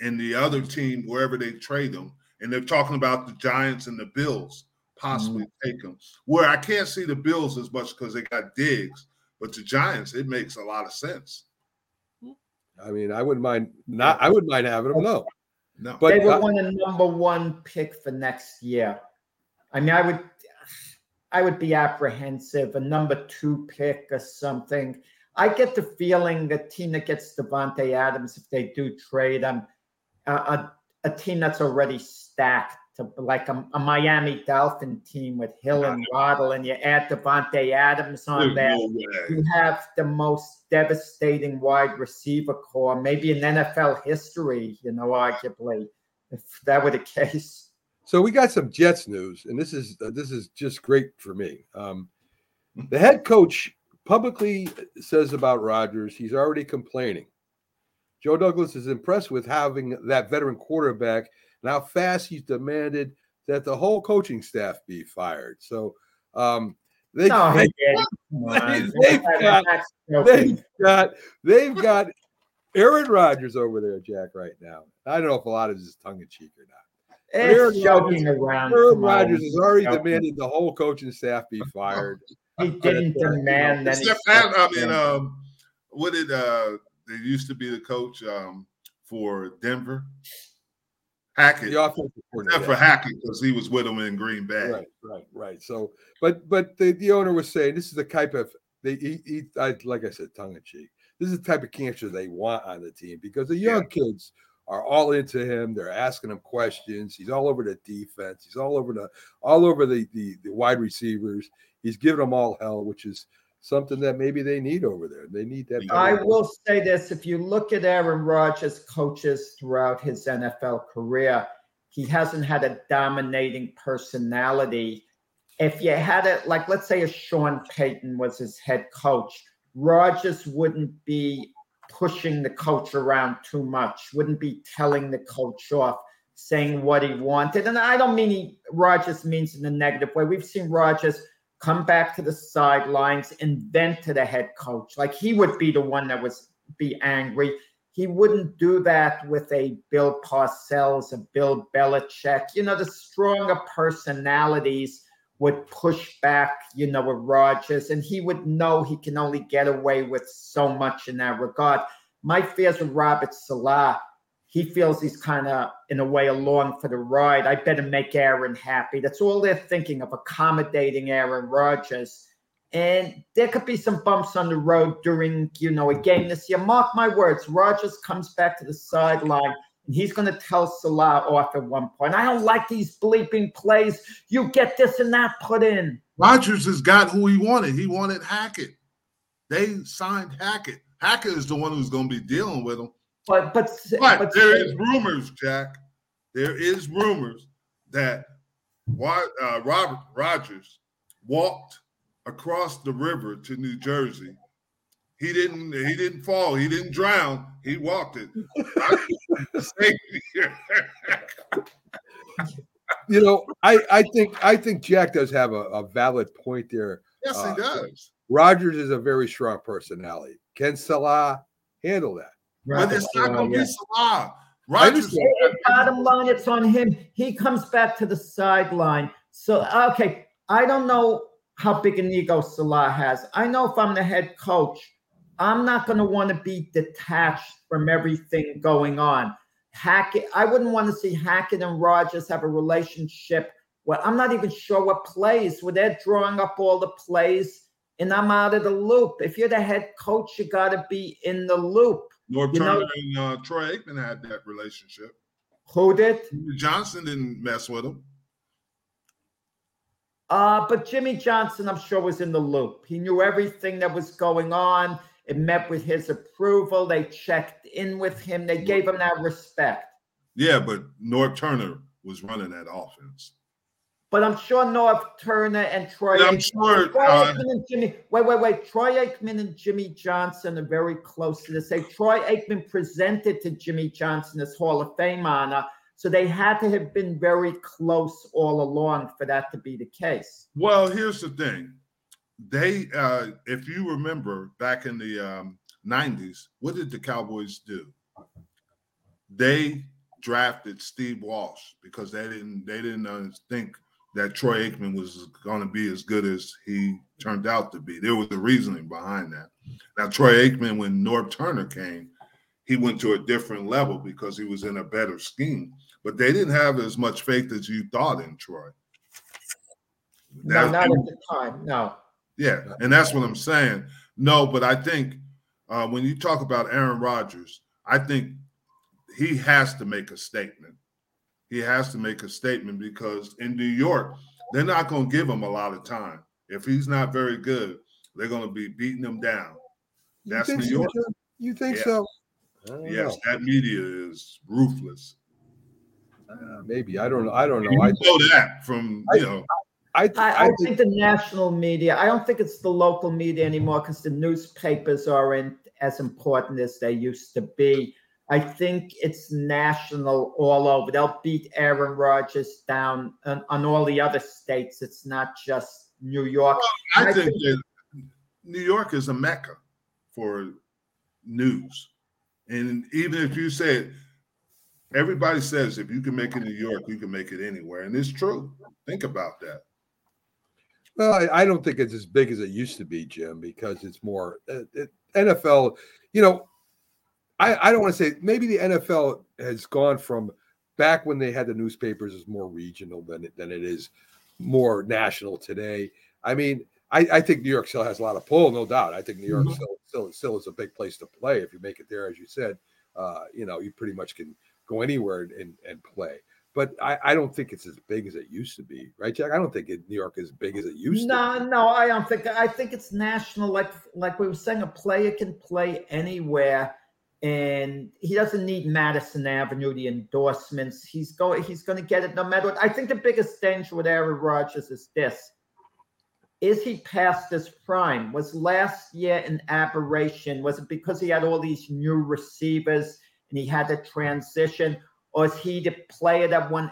And the other team, wherever they trade them, and they're talking about the Giants and the Bills possibly mm. take them. Where I can't see the Bills as much because they got Diggs, but the Giants, it makes a lot of sense. I mean, I wouldn't mind not. I wouldn't mind having him. No, No. but they would uh, want a number one pick for next year. I mean, I would, I would be apprehensive a number two pick or something. I get the feeling the team that gets Davante Adams, if they do trade him, uh, a, a team that's already stacked, to, like a, a Miami Dolphin team with Hill and Waddle, and you add Davante Adams on there no you have the most devastating wide receiver corps, maybe in NFL history, you know, arguably, if that were the case. So we got some Jets news, and this is uh, this is just great for me. Um, the head coach publicly says about Rodgers, he's already complaining. Joe Douglas is impressed with having that veteran quarterback and how fast he's demanded that the whole coaching staff be fired. So um, they, No, they, he did. Come on. they've got they've got they've got Aaron Rodgers over there, Jack, right now. I don't know if a lot of this is tongue in cheek or not. Aaron It's joking Rodgers- around. Aaron Rodgers has already Joking. demanded the whole coaching staff be fired. He didn't demand that. Except that, I mean, um, what did uh they used to be the coach um for Denver? Hackett. The offensive Except for coordinator. Hackett, because he was with him in Green Bay. Right, right, right. So, but but the, the owner was saying this is the type of they he, he I, like I said, tongue in cheek. This is the type of cancer they want on the team because the young kids are all into him. They're asking him questions. He's all over the defense. He's all over the all over the the, the wide receivers. He's giving them all hell, which is something that maybe they need over there. They need that. I will say this: if you look at Aaron Rodgers' coaches throughout his NFL career, he hasn't had a dominating personality. If you had it, like let's say a Sean Payton was his head coach, Rodgers wouldn't be pushing the coach around too much, wouldn't be telling the coach off, saying what he wanted. And I don't mean he Rodgers means in a negative way. We've seen Rodgers come back to the sidelines and vent to the head coach. Like he would be the one that was be angry. He wouldn't do that with a Bill Parcells, a Bill Belichick. You know, the stronger personalities would push back, you know, with Rodgers, and he would know he can only get away with so much in that regard. My fears with Robert Saleh, he feels he's kind of in a way along for the ride. I better make Aaron happy. That's all they're thinking of accommodating Aaron Rodgers. And there could be some bumps on the road during, you know, a game this year. Mark my words, Rodgers comes back to the sideline and he's going to tell Saleh off at one point. I don't like these bleeping plays. You get this and that put in. Rodgers has got who he wanted. He wanted Hackett. They signed Hackett. Hackett is the one who's going to be dealing with him. But but, but, but there is rumors, Jack. There is rumors that uh, Robert Rogers walked across the river to New Jersey. He didn't. He didn't fall. He didn't drown. He walked it. you know, I I think I think Jack does have a, a valid point there. Yes, uh, he does. Rodgers is a very strong personality. Can Saleh handle that? But it's not going to be Saleh. Rodgers. Bottom line, it's on him. He comes back to the sideline. So okay, I don't know how big an ego Saleh has. I know if I'm the head coach, I'm not going to want to be detached from everything going on. Hackett, I wouldn't want to see Hackett and Rodgers have a relationship where I'm not even sure what plays, where they're drawing up all the plays and I'm out of the loop. If you're the head coach, you got to be in the loop. Norv Turner and uh, Troy Aikman had that relationship. Who did? Johnson didn't mess with him. Uh, but Jimmy Johnson, I'm sure, was in the loop. He knew everything that was going on. It met with his approval. They checked in with him. They gave him that respect. Yeah, but Norv Turner was running that offense. But I'm sure Norv Turner and Troy. Yeah, I'm sure. Troy uh, Aikman and Jimmy. Wait, wait, wait. Troy Aikman and Jimmy Johnson are very close to this. Say Troy Aikman presented to Jimmy Johnson this Hall of Fame honor. So they had to have been very close all along for that to be the case. Well, here's the thing. They, uh, if you remember back in the um, 90s, what did the Cowboys do? They drafted Steve Walsh because they didn't they didn't uh, think that Troy Aikman was going to be as good as he turned out to be. There was a reasoning behind that. Now, Troy Aikman, when Norv Turner came, he went to a different level because he was in a better scheme but they didn't have as much faith as you thought in Troy. No, not at the time. No. Yeah, and that's what I'm saying. No, but I think uh, when you talk about Aaron Rodgers, I think he has to make a statement. He has to make a statement because in New York, they're not going to give him a lot of time. If he's not very good, they're going to be beating him down. That's New York. So, you think yeah. so? Yes, know. that media is ruthless. Uh, maybe I don't know. I don't know. I know that from you know. I, I, I, I think the national media. I don't think it's the local media anymore because the newspapers aren't as important as they used to be. I think it's national all over. They'll beat Aaron Rodgers down on, on all the other states. It's not just New York. Well, I, think, think New York is a mecca for news, and even if you say Everybody says if you can make it in New York, you can make it anywhere, and it's true. Think about that. Well, I, I don't think it's as big as it used to be, Jim, because it's more uh, it, NFL. You know, I, I don't want to say maybe the NFL has gone from back when they had the newspapers is more regional than it, than it is more national today. I mean, I, I, think New York still has a lot of pull, no doubt. I think New York mm-hmm. still, still still is a big place to play if you make it there, as you said. Uh, you know, you pretty much can go anywhere and, and play. but I, I don't think it's as big as it used to be, right, Jack? I don't think it, New York is as big as it used no, to. No, no, I don't think. I think it's national. Like like we were saying, a player can play anywhere, and he doesn't need Madison Avenue, the endorsements. He's going. He's going to get it no matter what. I think the biggest danger with Aaron Rodgers is this: is he past his prime? Was last year an aberration? Was it because he had all these new receivers and he had to transition? Or is he the player that won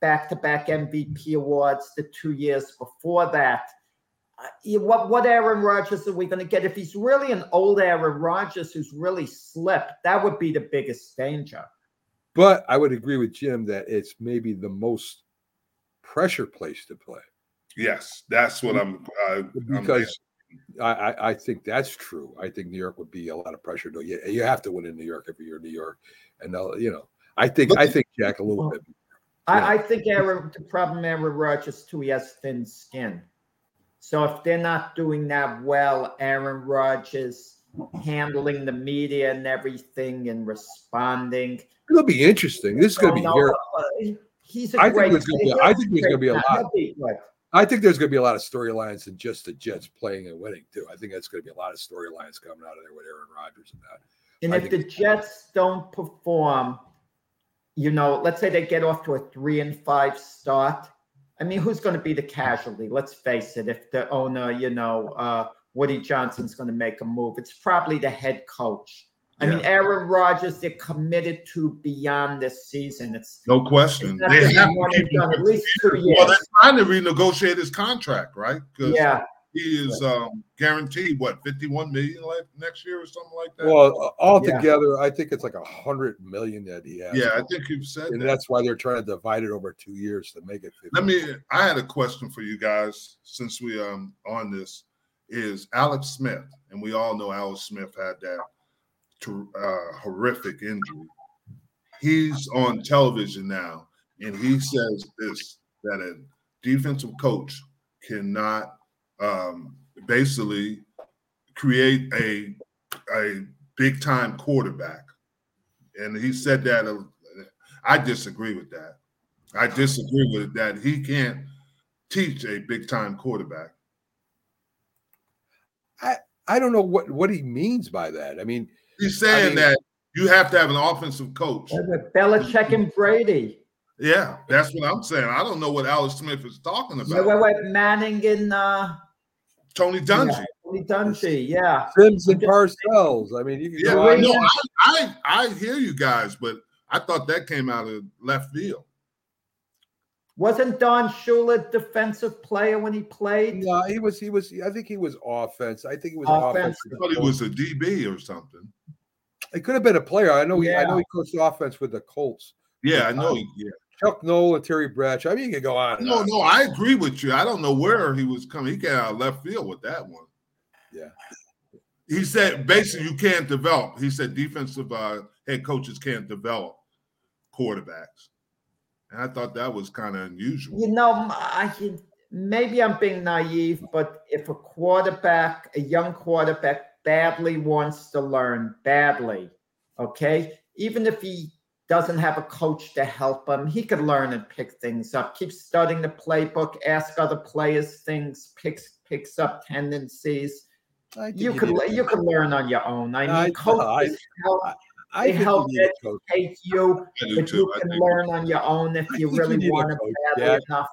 back to back MVP awards the two years before that? Uh, what, what Aaron Rodgers are we going to get? If he's really an old Aaron Rodgers who's really slipped, that would be the biggest danger. But I would agree with Jim that it's maybe the most pressure place to play. Yes, that's what I'm. I, because I'm I, I think that's true. I think New York would be a lot of pressure. To, you, you have to win in New York every year, New York, and they'll, you know, I think Look, I think Jack a little well, bit. I, I, think Aaron, the problem Aaron Rodgers too, he has thin skin. So if they're not doing that well, Aaron Rodgers handling the media and everything and responding. It'll be interesting. This is going to be here. Uh, he's a I great. Think be, I think there's going to be a lot. I think there's going to be a lot of storylines and just the Jets playing and winning too. I think that's going to be a lot of storylines coming out of there with Aaron Rodgers and that. And I if the Jets don't perform, you know, let's say they get off to a three and five start. I mean, who's going to be the casualty? Let's face it. If the owner, you know, uh, Woody Johnson's going to make a move, it's probably the head coach. I mean, Aaron Rodgers, they're committed to beyond this season. It's no question. It's they have to keep at least two years. Well, they're trying to renegotiate his contract, right? Yeah. He is um, guaranteed what 51 million next year or something like that. Well, altogether, yeah. I think it's like a hundred million that he has. Yeah, I think you've said and that. that's why they're trying to divide it over two years to make it. 50. Let me. I had a question for you guys since we um on this. Is Alex Smith, and we all know Alex Smith had that to, uh, horrific injury. He's on television now, and he says this that a defensive coach cannot um, basically create a a big time quarterback, and he said that. Uh, I disagree with that. I disagree with that. He can't teach a big time quarterback. I I don't know what what he means by that. I mean, He's saying I mean, that you have to have an offensive coach. With Belichick and Brady. Yeah, that's what I'm saying. I don't know what Alex Smith is talking about. Wait, wait, wait. Manning and uh, Tony Dungy. Yeah, Tony Dungy, yeah. Simms and Parcells. I mean, you yeah, no, I, I, I hear you guys, but I thought that came out of left field. Wasn't Don Shula defensive player when he played? No, he was. He was. I think he was offense. I think he was offense. I thought he was a DB or something. It could have been a player. I know. He, I know he coached offense with the Colts. Yeah, I know. Um, yeah. Chuck Noll and Terry Bradshaw. I mean, you can go on. No, on. no, I agree with you. I don't know where he was coming. He got out of left field with that one. Yeah. He said basically you can't develop. He said defensive uh, head coaches can't develop quarterbacks. And I thought that was kind of unusual. You know, I maybe I'm being naive, but if a quarterback, a young quarterback, badly wants to learn, badly, okay, even if he doesn't have a coach to help him, he could learn and pick things up. Keep studying the playbook, ask other players things, picks picks up tendencies. You could you could learn on your own. I mean, I, coaches I, help. I they help educate you, but too. you can learn on your own if you really you want to badly yeah. enough.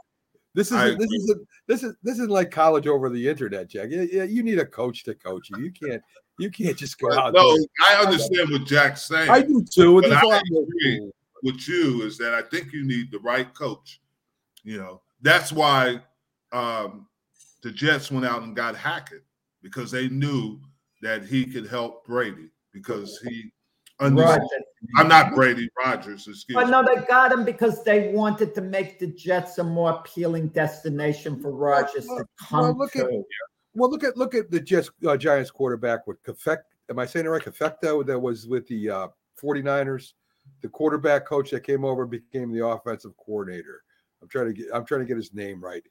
This is this is this is this is like college over the internet, Jack. Yeah, you need a coach to coach you. You can't you can't just go out. No, I understand what Jack's saying. I do too. But I agree with you is that I think you need the right coach. You know, that's why um, the Jets went out and got Hackett because they knew that he could help Brady because he understood. I'm not Brady Rodgers. Excuse but no, they got him because they wanted to make the Jets a more appealing destination for Rodgers well, to come well, look to. At, well, look at look at the Jets uh, Giants quarterback with Kafek. Am I saying it right? Kafecto that was with the uh, 49ers, the quarterback coach that came over became the offensive coordinator. I'm trying to get I'm trying to get his name right.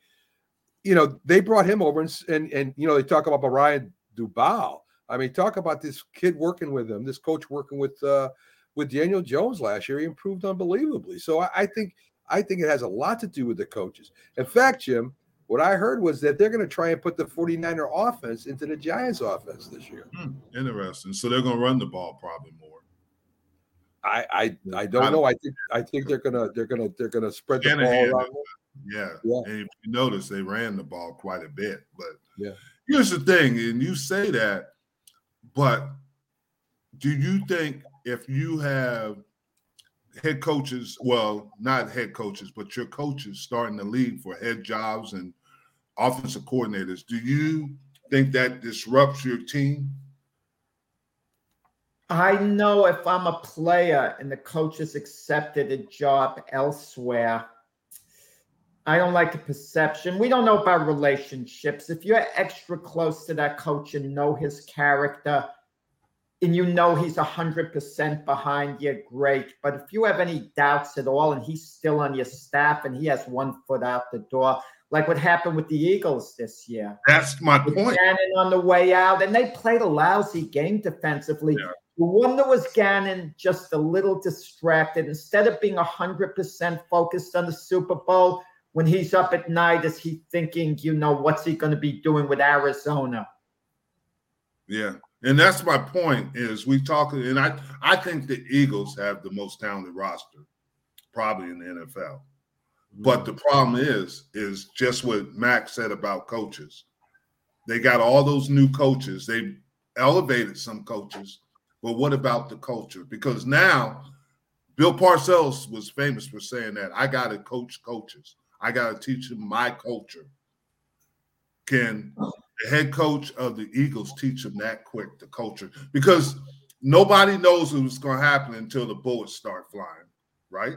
You know, they brought him over and and, and you know they talk about Brian Daboll. I mean, talk about this kid working with him, this coach working with uh, with Daniel Jones last year. He improved unbelievably. So I, I think I think it has a lot to do with the coaches. In fact, Jim, what I heard was that they're going to try and put the 49er offense into the Giants offense this year. Hmm, interesting. So they're going to run the ball probably more. I I, I don't know. I think I think they're gonna they're gonna they're gonna spread the ball around. Yeah. Yeah. And if you notice, they ran the ball quite a bit. But Yeah. here's the thing, and you say that, but do you think if you have head coaches, well, not head coaches, but your coaches starting to league for head jobs and offensive coordinators, do you think that disrupts your team? I know if I'm a player and the coach has accepted a job elsewhere, I don't like the perception. We don't know about relationships. If you're extra close to that coach and know his character and you know he's 100% behind you, great. But if you have any doubts at all and he's still on your staff and he has one foot out the door, like what happened with the Eagles this year. That's my With point. Gannon on the way out, and they played a lousy game defensively. The wonder was Gannon just a little distracted. Instead of being 100% focused on the Super Bowl, when he's up at night, is he thinking, you know, what's he going to be doing with Arizona? Yeah. And that's my point is we talk and I I think the Eagles have the most talented roster probably in the NFL. But the problem is is just what Max said about coaches. They got all those new coaches. They elevated some coaches, but what about the culture? Because now Bill Parcells was famous for saying that I got to coach coaches. I got to teach them my culture. Can the head coach of the Eagles teach them that quick the culture? Because nobody knows what's going to happen until the bullets start flying, right?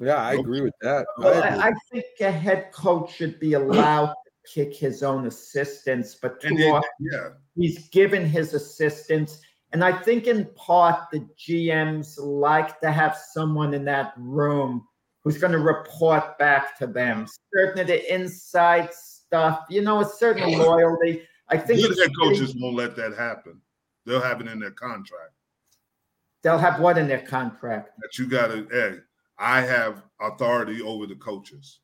Yeah, I agree with that. I agree. I, I think a head coach should be allowed to kick his own assistants, but too And often yeah. he's given his assistants. And I think in part the GMs like to have someone in that room who's going to report back to them. Certain of the inside stuff, you know, a certain loyalty. I think Good it's head pretty- coaches won't let that happen. They'll have it in their contract they'll have what in their contract? that you got to, hey, I have authority over the coaches.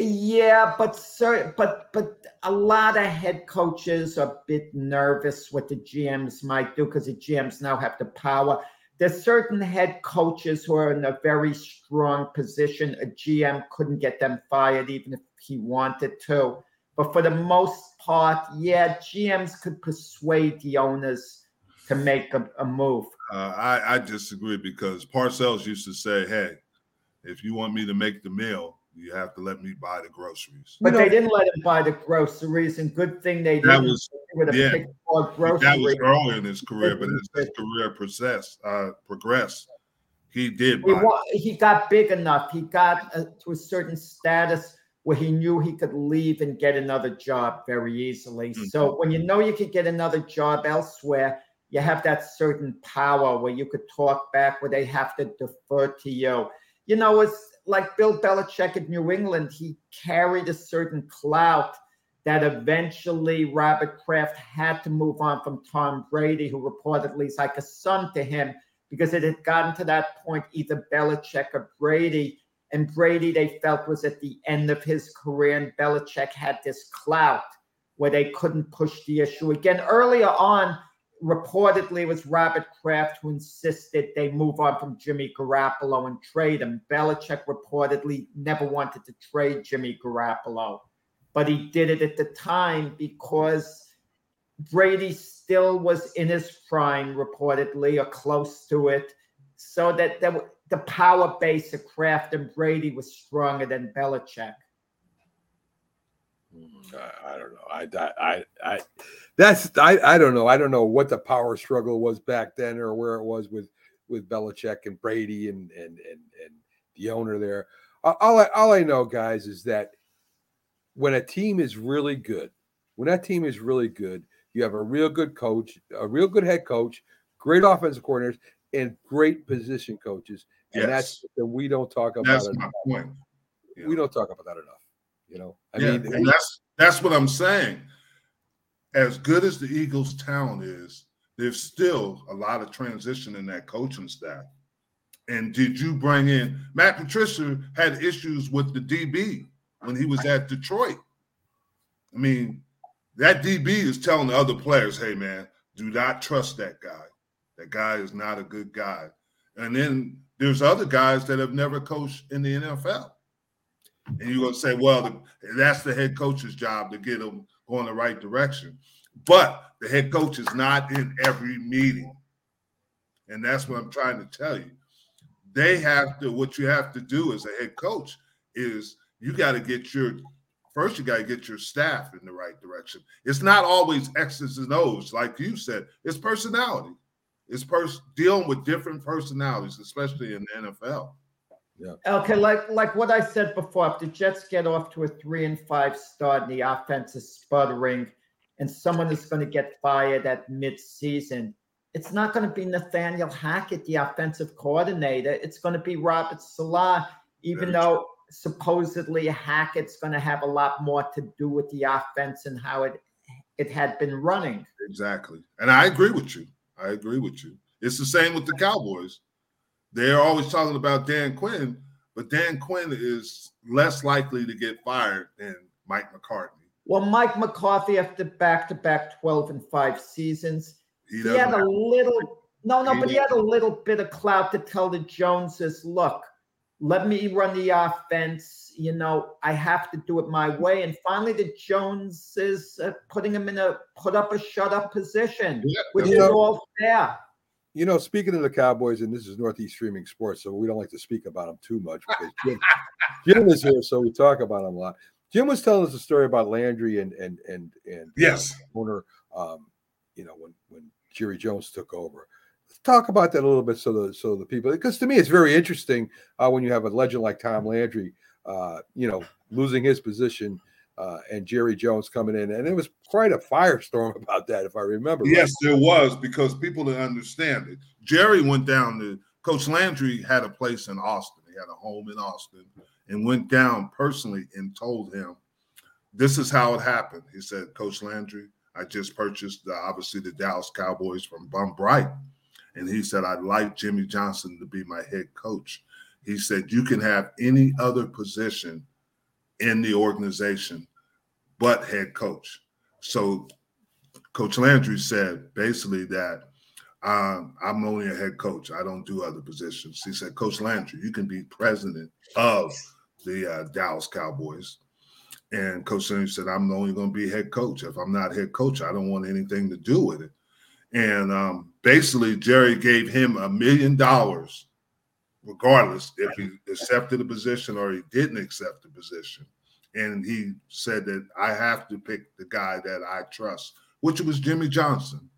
Yeah, but sir, but but a lot of head coaches are a bit nervous what the GMs might do because the GMs now have the power. There's certain head coaches who are in a very strong position. A GM couldn't get them fired even if he wanted to. But for the most part, yeah, GMs could persuade the owners to make a, a move. Uh, I, I disagree because Parcells used to say, hey, if you want me to make the meal, you have to let me buy the groceries. But they didn't let him buy the groceries, and good thing they That didn't. was- They yeah. picked That was early in his career, but as his career process, uh, progressed, he did He, buy. wa- he got big enough. He got uh, to a certain status where he knew he could leave and get another job very easily. Mm-hmm. So when you know you could get another job elsewhere, you have that certain power where you could talk back, where they have to defer to you. You know, it's like Bill Belichick at New England. He carried a certain clout that eventually Robert Kraft had to move on from Tom Brady, who reportedly is like a son to him because it had gotten to that point, either Belichick or Brady. And Brady, they felt, was at the end of his career, and Belichick had this clout where they couldn't push the issue again. Earlier on, reportedly, it was Robert Kraft who insisted they move on from Jimmy Garoppolo and trade him. Belichick reportedly never wanted to trade Jimmy Garoppolo, but he did it at the time because Brady still was in his prime, reportedly, or close to it, so that there, the power base of Kraft and Brady was stronger than Belichick. Mm, I, I don't know. I, I, I, I that's I, I don't know. I don't know what the power struggle was back then or where it was with with Belichick and Brady and and and, and the owner there. All I, all I know, guys, is that when a team is really good, when that team is really good, you have a real good coach, a real good head coach, great offensive coordinators, and great position coaches. And that's that we don't talk about. That's enough. my point. We don't talk about that enough. You know, I yeah, mean, that's that's what I'm saying. As good as the Eagles' talent is, there's still a lot of transition in that coaching staff. And did you bring in Matt Patricia had issues with the DB when he was at Detroit? I mean, that DB is telling the other players, hey man, do not trust that guy. That guy is not a good guy. And then there's other guys that have never coached in the NFL. And you're going to say, well, the, that's the head coach's job to get them going the right direction. But the head coach is not in every meeting. And that's what I'm trying to tell you. They have to, what you have to do as a head coach is you got to get your, first, you got to get your staff in the right direction. It's not always X's and O's, like you said, it's personality. It's pers- dealing with different personalities, especially in the NFL. Yeah. Okay, like like what I said before, if the Jets get off to a three and five start and the offense is sputtering, and someone is going to get fired at mid-season, it's not going to be Nathaniel Hackett, the offensive coordinator. It's going to be Robert Saleh, even Very though supposedly Hackett's going to have a lot more to do with the offense and how it it had been running. Exactly. And I agree with you. I agree with you. It's the same with the Cowboys. They're always talking about Dan Quinn, but Dan Quinn is less likely to get fired than Mike McCarthy. Well, Mike McCarthy after back-to-back 12 and 5 seasons, He he, had a little no, no, He but he had a little bit of clout to tell the Joneses, look, let me run the offense. You know, I have to do it my way. And finally, the Joneses uh, putting him in a put up a shut up position, Yeah, which is know- all fair. You know, speaking of the Cowboys, and this is Northeast Streaming Sports, so we don't like to speak about them too much because Jim, Jim is here, so we talk about them a lot. Jim was telling us a story about Landry and and and and Yes. owner, um, you know, when when Jerry Jones took over. Let's talk about that a little bit, so the so the people, because to me it's very interesting uh, when you have a legend like Tom Landry, uh, you know, losing his position. Uh, and Jerry Jones coming in, and it was quite a firestorm about that, if I remember. right. Yes, there was because people didn't understand it. Jerry went down to Coach Landry had a place in Austin. He had a home in Austin and went down personally and told him, This is how it happened. He said, Coach Landry, I just purchased uh, obviously the Dallas Cowboys from Bum Bright. And he said, I'd like Jimmy Johnson to be my head coach. He said, You can have any other position in the organization but head coach. So Coach Landry said basically that um, I'm only a head coach. I don't do other positions. He said, Coach Landry, you can be president of the uh, Dallas Cowboys. And Coach Landry said, I'm only going to be head coach. If I'm not head coach, I don't want anything to do with it. And um, basically, Jerry gave him a million dollars, regardless if he accepted the position or he didn't accept the position. And he said that I have to pick the guy that I trust, which was Jimmy Johnson.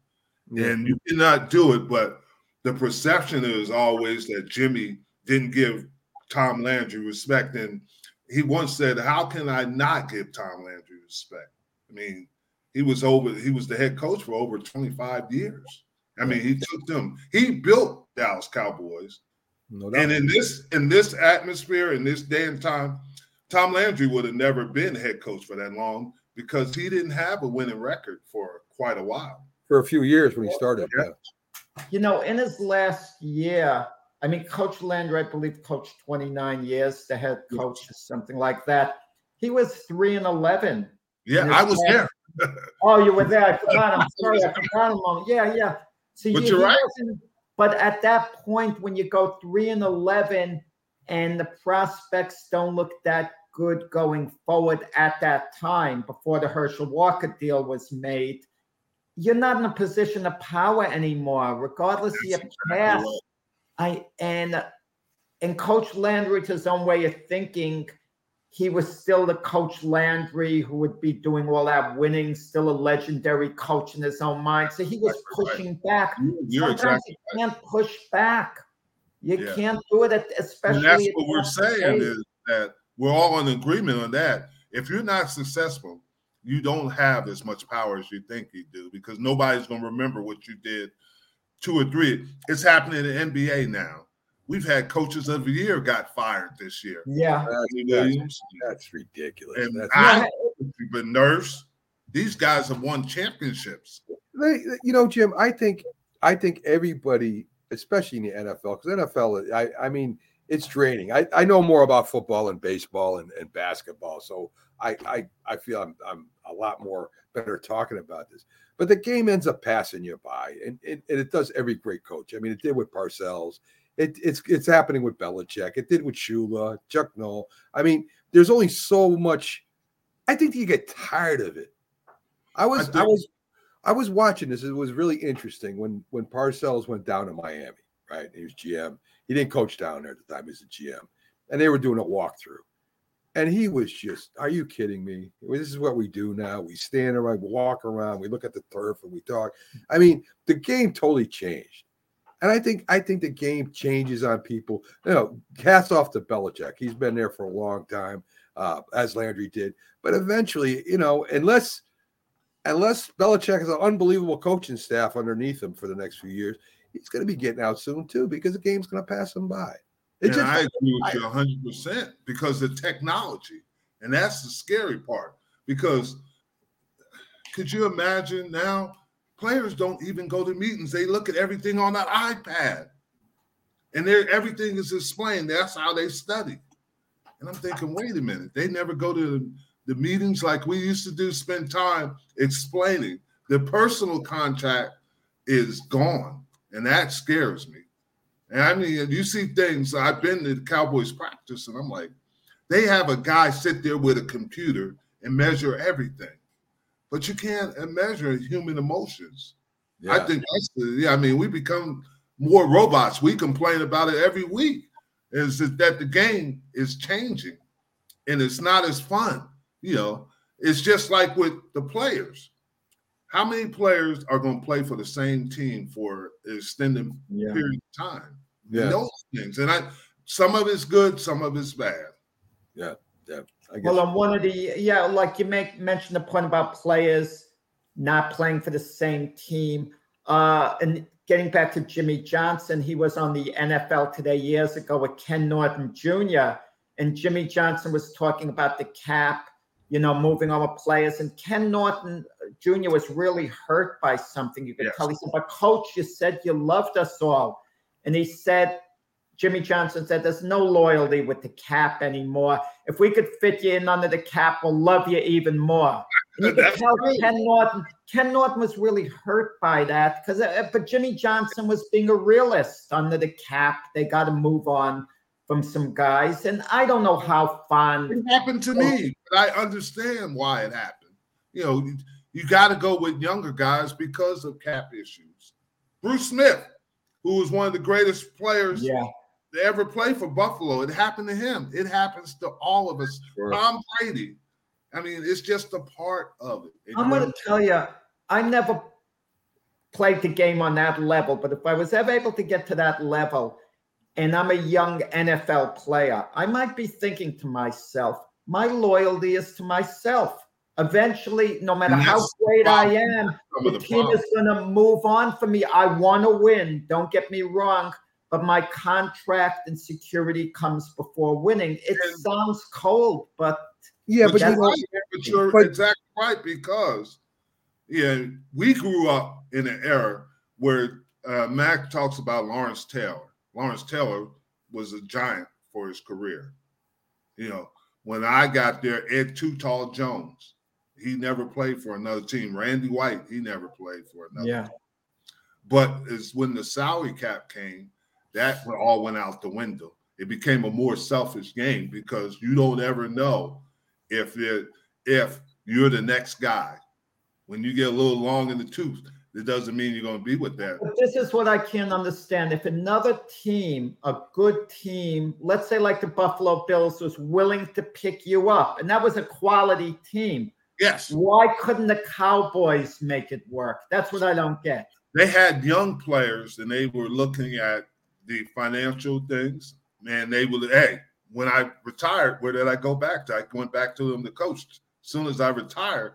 And you cannot do it, but the perception is always that Jimmy didn't give Tom Landry respect. And he once said, How can I not give Tom Landry respect? I mean, he was over, he was the head coach for over 25 years. I mean, he took them, he built Dallas Cowboys. No doubt. And in this in this atmosphere, in this day and time, Tom Landry would have never been head coach for that long because he didn't have a winning record for quite a while. for a few years when he started. Yeah. Yeah. You know, in his last year, I mean, Coach Landry, I believe, coached 29 years, the head coach, or something like that. He was three and 11. Yeah, I was last- there. Oh, you were there. I forgot. I'm sorry. I forgot a moment. Yeah, yeah. See, But he- you're he right. wasn't- But at that point, when you go three and 11 and the prospects don't look that good going forward at that time before the Herschel Walker deal was made, you're not in a position of power anymore, regardless of your That's exactly past. I and and Coach Landry, to his own way of thinking, he was still the Coach Landry who would be doing all that winning, still a legendary coach in his own mind. So he was That's right. pushing back. You- You're Sometimes exactly you can't push back. You Yeah. can't do it, at, especially. and that's what we're saying stage. is that we're all in agreement on that. If you're not successful, you don't have as much power as you think you do because nobody's going to remember what you did two or three. It's happening in the NBA now. We've had coaches of the year got fired this year. Yeah. Anthony That's, that's ridiculous. and That's, I, but Nurse, these guys have won championships. they, you know, Jim. I think I think everybody especially in the NFL, because NFL, I, I mean, it's draining. I, I know more about football and baseball and, and basketball, so I, I I feel I'm I'm a lot more better talking about this. But the game ends up passing you by, and, and, and it does every great coach. I mean, it did with Parcells. It, it's it's happening with Belichick. It did with Shula, Chuck Noll. I mean, there's only so much. I think you get tired of it. I was I, I was I was watching this. It was really interesting when when Parcells went down to Miami. Right, he was GM. He didn't coach down there at the time. He was a GM, and they were doing a walkthrough. And he was just, are you kidding me? This is what we do now. We stand around, walk around, we look at the turf and we talk. I mean, the game totally changed. And I think I think the game changes on people. You know, cast off to Belichick. He's been there for a long time, uh, as Landry did. But eventually, you know, unless unless Belichick has an unbelievable coaching staff underneath him for the next few years, he's going to be getting out soon too because the game's going to pass him by. It and just, I agree with you 100 percent because the technology, and that's the scary part. Because could you imagine now? Players don't even go to meetings; they look at everything on that iPad, and everything is explained. That's how they study. And I'm thinking, wait a minute, they never go to the meetings like we used to do. Spend time explaining. The personal contact is gone, and that scares me. And I mean, you see things. I've been to the Cowboys practice, and I'm like, they have a guy sit there with a computer and measure everything, but you can't measure human emotions. Yeah. I think that's the, yeah. I mean, we become more robots. We complain about it every week. Is that the game is changing, and it's not as fun. You know, it's just like with the players. How many players are going to play for the same team for an extended yeah. period of time? Yeah. Those things. And I some of it's good, some of it's bad. Yeah. Yeah. well, on one of the yeah, like you make mention the point about players not playing for the same team. Uh and getting back to Jimmy Johnson, he was on the NFL today years ago with Ken Norton Jr. And Jimmy Johnson was talking about the cap, you know, moving on with players. And Ken Norton Jr. was really hurt by something. You could yes. tell. He said, But coach, you said you loved us all. And he said, Jimmy Johnson said, there's no loyalty with the cap anymore. If we could fit you in under the cap, we'll love you even more. And you can tell Ken Norton, Ken Norton was really hurt by that because, uh, but Jimmy Johnson was being a realist under the cap. They got to move on from some guys. And I don't know how fun it happened to me, but I understand why it happened. You know, you, you got to go with younger guys because of cap issues. Bruce Smith, who was one of the greatest players yeah. To ever play for Buffalo. It happened to him. It happens to all of us. Sure. Tom Brady. I mean, it's just a part of it. it I'm going to tell you, I never played the game on that level, but if I was ever able to get to that level and I'm a young NFL player, I might be thinking to myself, my loyalty is to myself. Eventually, no matter how great I am, the, the team problem. is going to move on for me. I want to win. Don't get me wrong, but my contract and security comes before winning. It and, sounds cold, but yeah, but, you're, right, but you're but, exactly right because yeah, we grew up in an era where uh, Mac talks about Lawrence Taylor. Lawrence Taylor was a giant for his career. You know, when I got there, Ed Too Tall Jones he never played for another team. Randy White, he never played for another. Yeah. Team. But it's when the salary cap came, that all went out the window. It became a more selfish game because you don't ever know if it if you're the next guy. When you get a little long in the tooth, it doesn't mean you're going to be with that. But this is what I can't understand. If another team, a good team, let's say like the Buffalo Bills, was willing to pick you up, and that was a quality team, Yes. Why couldn't the Cowboys make it work? That's what I don't get. They had young players and they were looking at the financial things. Man, they would, hey, when I retired, where did I go back to? I went back to them to coach as soon as I retired.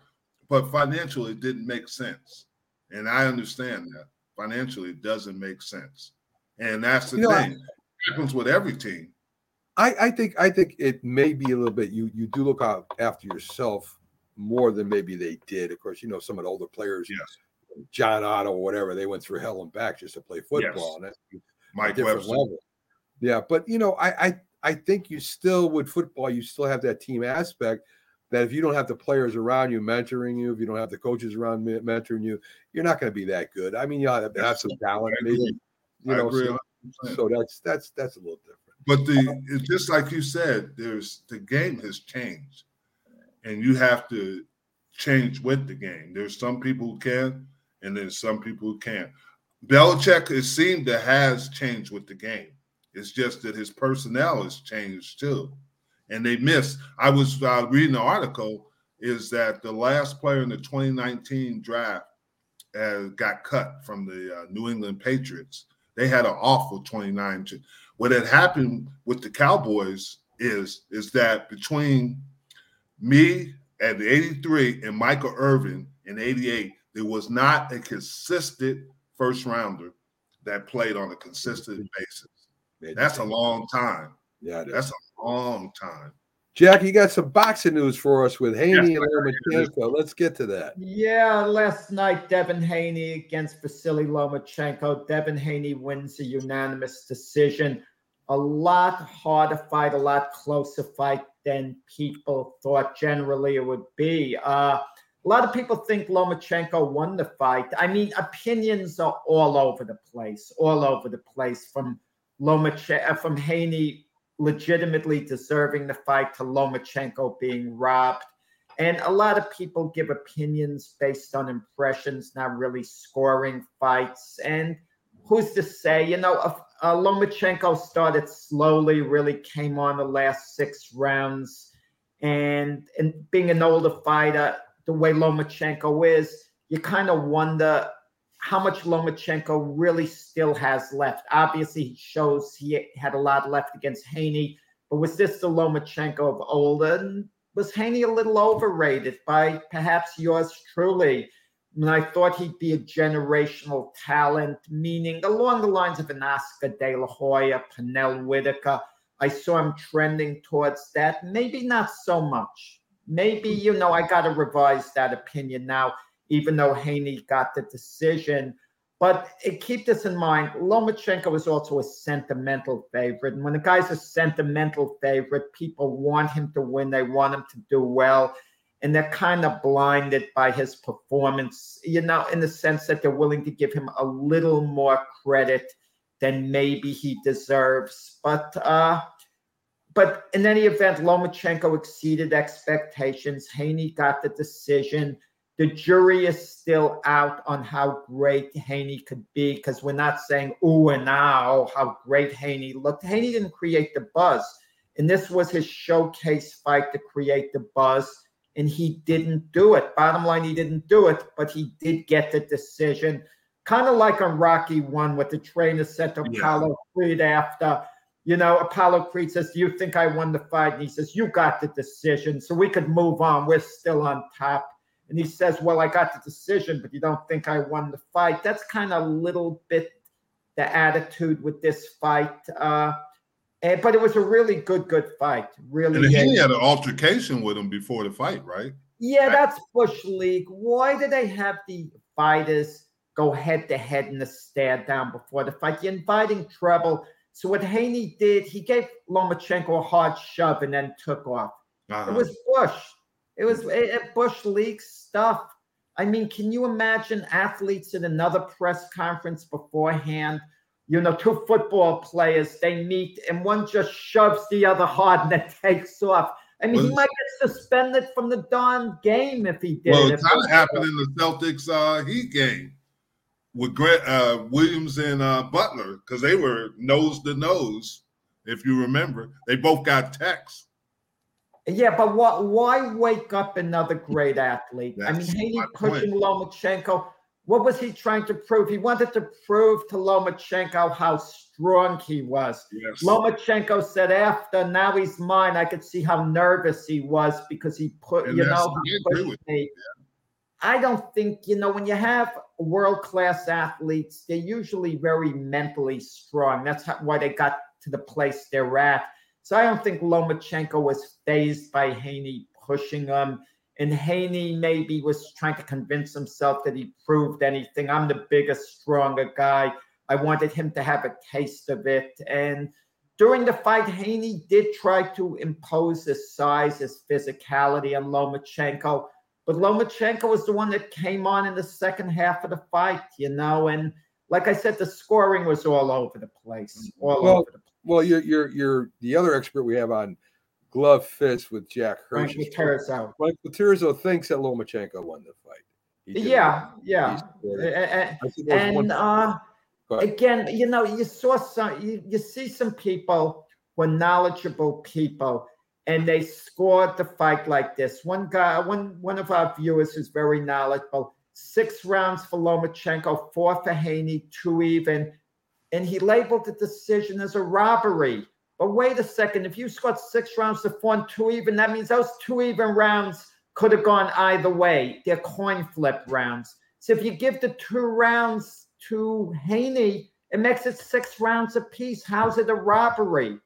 But financially, it didn't make sense. And I understand that. Financially, it doesn't make sense. And that's the you thing. Know, it happens with every team. I, I think I think it may be a little bit you you do look out after yourself more than maybe they did. Of course, you know some of the older players yes. John Otto or whatever, they went through hell and back just to play football. Yes. And Mike different Webster. level. Yeah, but you know, I, I I think you still with football, you still have that team aspect that if you don't have the players around you mentoring you, if you don't have the coaches around me- mentoring you, you're not going to be that good. I mean, you have to have some talent, maybe. You I know, agree so, so that's that's that's a little different. But the it's just like you said, there's the game has changed, and you have to change with the game. There's some people who can, and there's some people who can't. Belichick, it seemed to has changed with the game. It's just that his personnel has changed too, and they missed. I was uh, reading an article is that the last player in the 2019 draft uh, got cut from the uh, New England Patriots. They had an awful 29. What had happened with the Cowboys is is that between me at the 83 and Michael Irvin in 88, there was not a consistent first rounder that played on a consistent basis. That's a long time. Yeah, it is. That's a long time. Jack, you got some boxing news for us with Haney Yes, and Lomachenko. Let's get to that. Yeah, last night, Devin Haney against Vasily Lomachenko. Devin Haney wins a unanimous decision. A lot harder fight, a lot closer fight than people thought generally it would be. Uh, a lot of people think Lomachenko won the fight. I mean, opinions are all over the place, all over the place from Lomachenko, from Haney legitimately deserving the fight to Lomachenko being robbed. And a lot of people give opinions based on impressions, not really scoring fights. And who's to say? You know, uh, uh, Lomachenko started slowly, really came on the last six rounds. And, and being an older fighter, the way Lomachenko is, you kind of wonder how much Lomachenko really still has left. Obviously, he shows he had a lot left against Haney, but was this the Lomachenko of old? And was Haney a little overrated by perhaps yours truly? And I thought he'd be a generational talent, meaning along the lines of an Oscar De La Hoya, Pernell Whitaker. I saw him trending towards that. Maybe not so much. Maybe, you know, I got to revise that opinion now even though Haney got the decision. But it, keep this in mind Lomachenko is also a sentimental favorite. And when a guy's a sentimental favorite, people want him to win, they want him to do well. And they're kind of blinded by his performance, you know, in the sense that they're willing to give him a little more credit than maybe he deserves. But, uh, but in any event, Lomachenko exceeded expectations. Haney got the decision the jury is still out on how great Haney could be because we're not saying, ooh, and now how great Haney looked. Haney didn't create the buzz. And this was his showcase fight to create the buzz. And he didn't do it. Bottom line, he didn't do it, but he did get the decision. Kind of like on Rocky One, what the trainer said to Yeah. Apollo Creed after, you know, Apollo Creed says, Do you think I won the fight? And he says, You got the decision. So we could move on. We're still on top and he says, Well, I got the decision, but you don't think I won the fight. That's kind of a little bit the attitude with this fight. Uh, and, but it was a really good, good fight. Really, And he good. had an altercation with him before the fight, right? Yeah, that's Bush League. Why do they have the fighters go head to head in the stare down before the fight? You're inviting trouble. So what Haney did, he gave Lomachenko a hard shove and then took off. Uh-huh. It was Bush. It was it, it Bush League stuff. I mean, can you imagine athletes in another press conference beforehand? You know, two football players, they meet and one just shoves the other hard and then takes off. I mean, he might get suspended from the darn game if he did. Well, it. it kind of happened in the Celtics uh, Heat game with Grant uh, Williams and uh, Butler because they were nose to nose. If you remember, they both got texts. Yeah, but what? Why wake up another great athlete? I mean, my pushing point. Lomachenko. What was he trying to prove? He wanted to prove to Lomachenko how strong he was. Yes. Lomachenko said after, now he's mine. I could see how nervous he was because he put, And you know, he pushed me. I don't think, you know, when you have world class athletes, they're usually very mentally strong. That's how, why they got to the place they're at. So I don't think Lomachenko was phased by Haney pushing him. and Haney maybe was trying to convince himself that he proved anything. I'm the biggest, stronger guy. I wanted him to have a taste of it. And during the fight, Haney did try to impose his size, his physicality on Lomachenko. But Lomachenko was the one that came on in the second half of the fight, you know. And like I said, the scoring was all over the place. All well, over the place. well, you're you're you're the other expert we have on glove fist with Jack Hirsch. Frank Lotierzo. Mike Lotierzo thinks that Lomachenko won the fight. Yeah, yeah. He scored it. A- a- I think there was And uh, again, you know, you saw some, you, you see some people who are knowledgeable people, and they scored the fight like this. One guy, one one of our viewers who's very knowledgeable, six rounds for Lomachenko, four for Haney, two even, and he labeled the decision as a robbery. But wait a second, if you scored six rounds to four and two even, that means those two even rounds could have gone either way. They're coin flip rounds. So if you give the two rounds to Haney, it makes it six rounds apiece. How's it a robbery?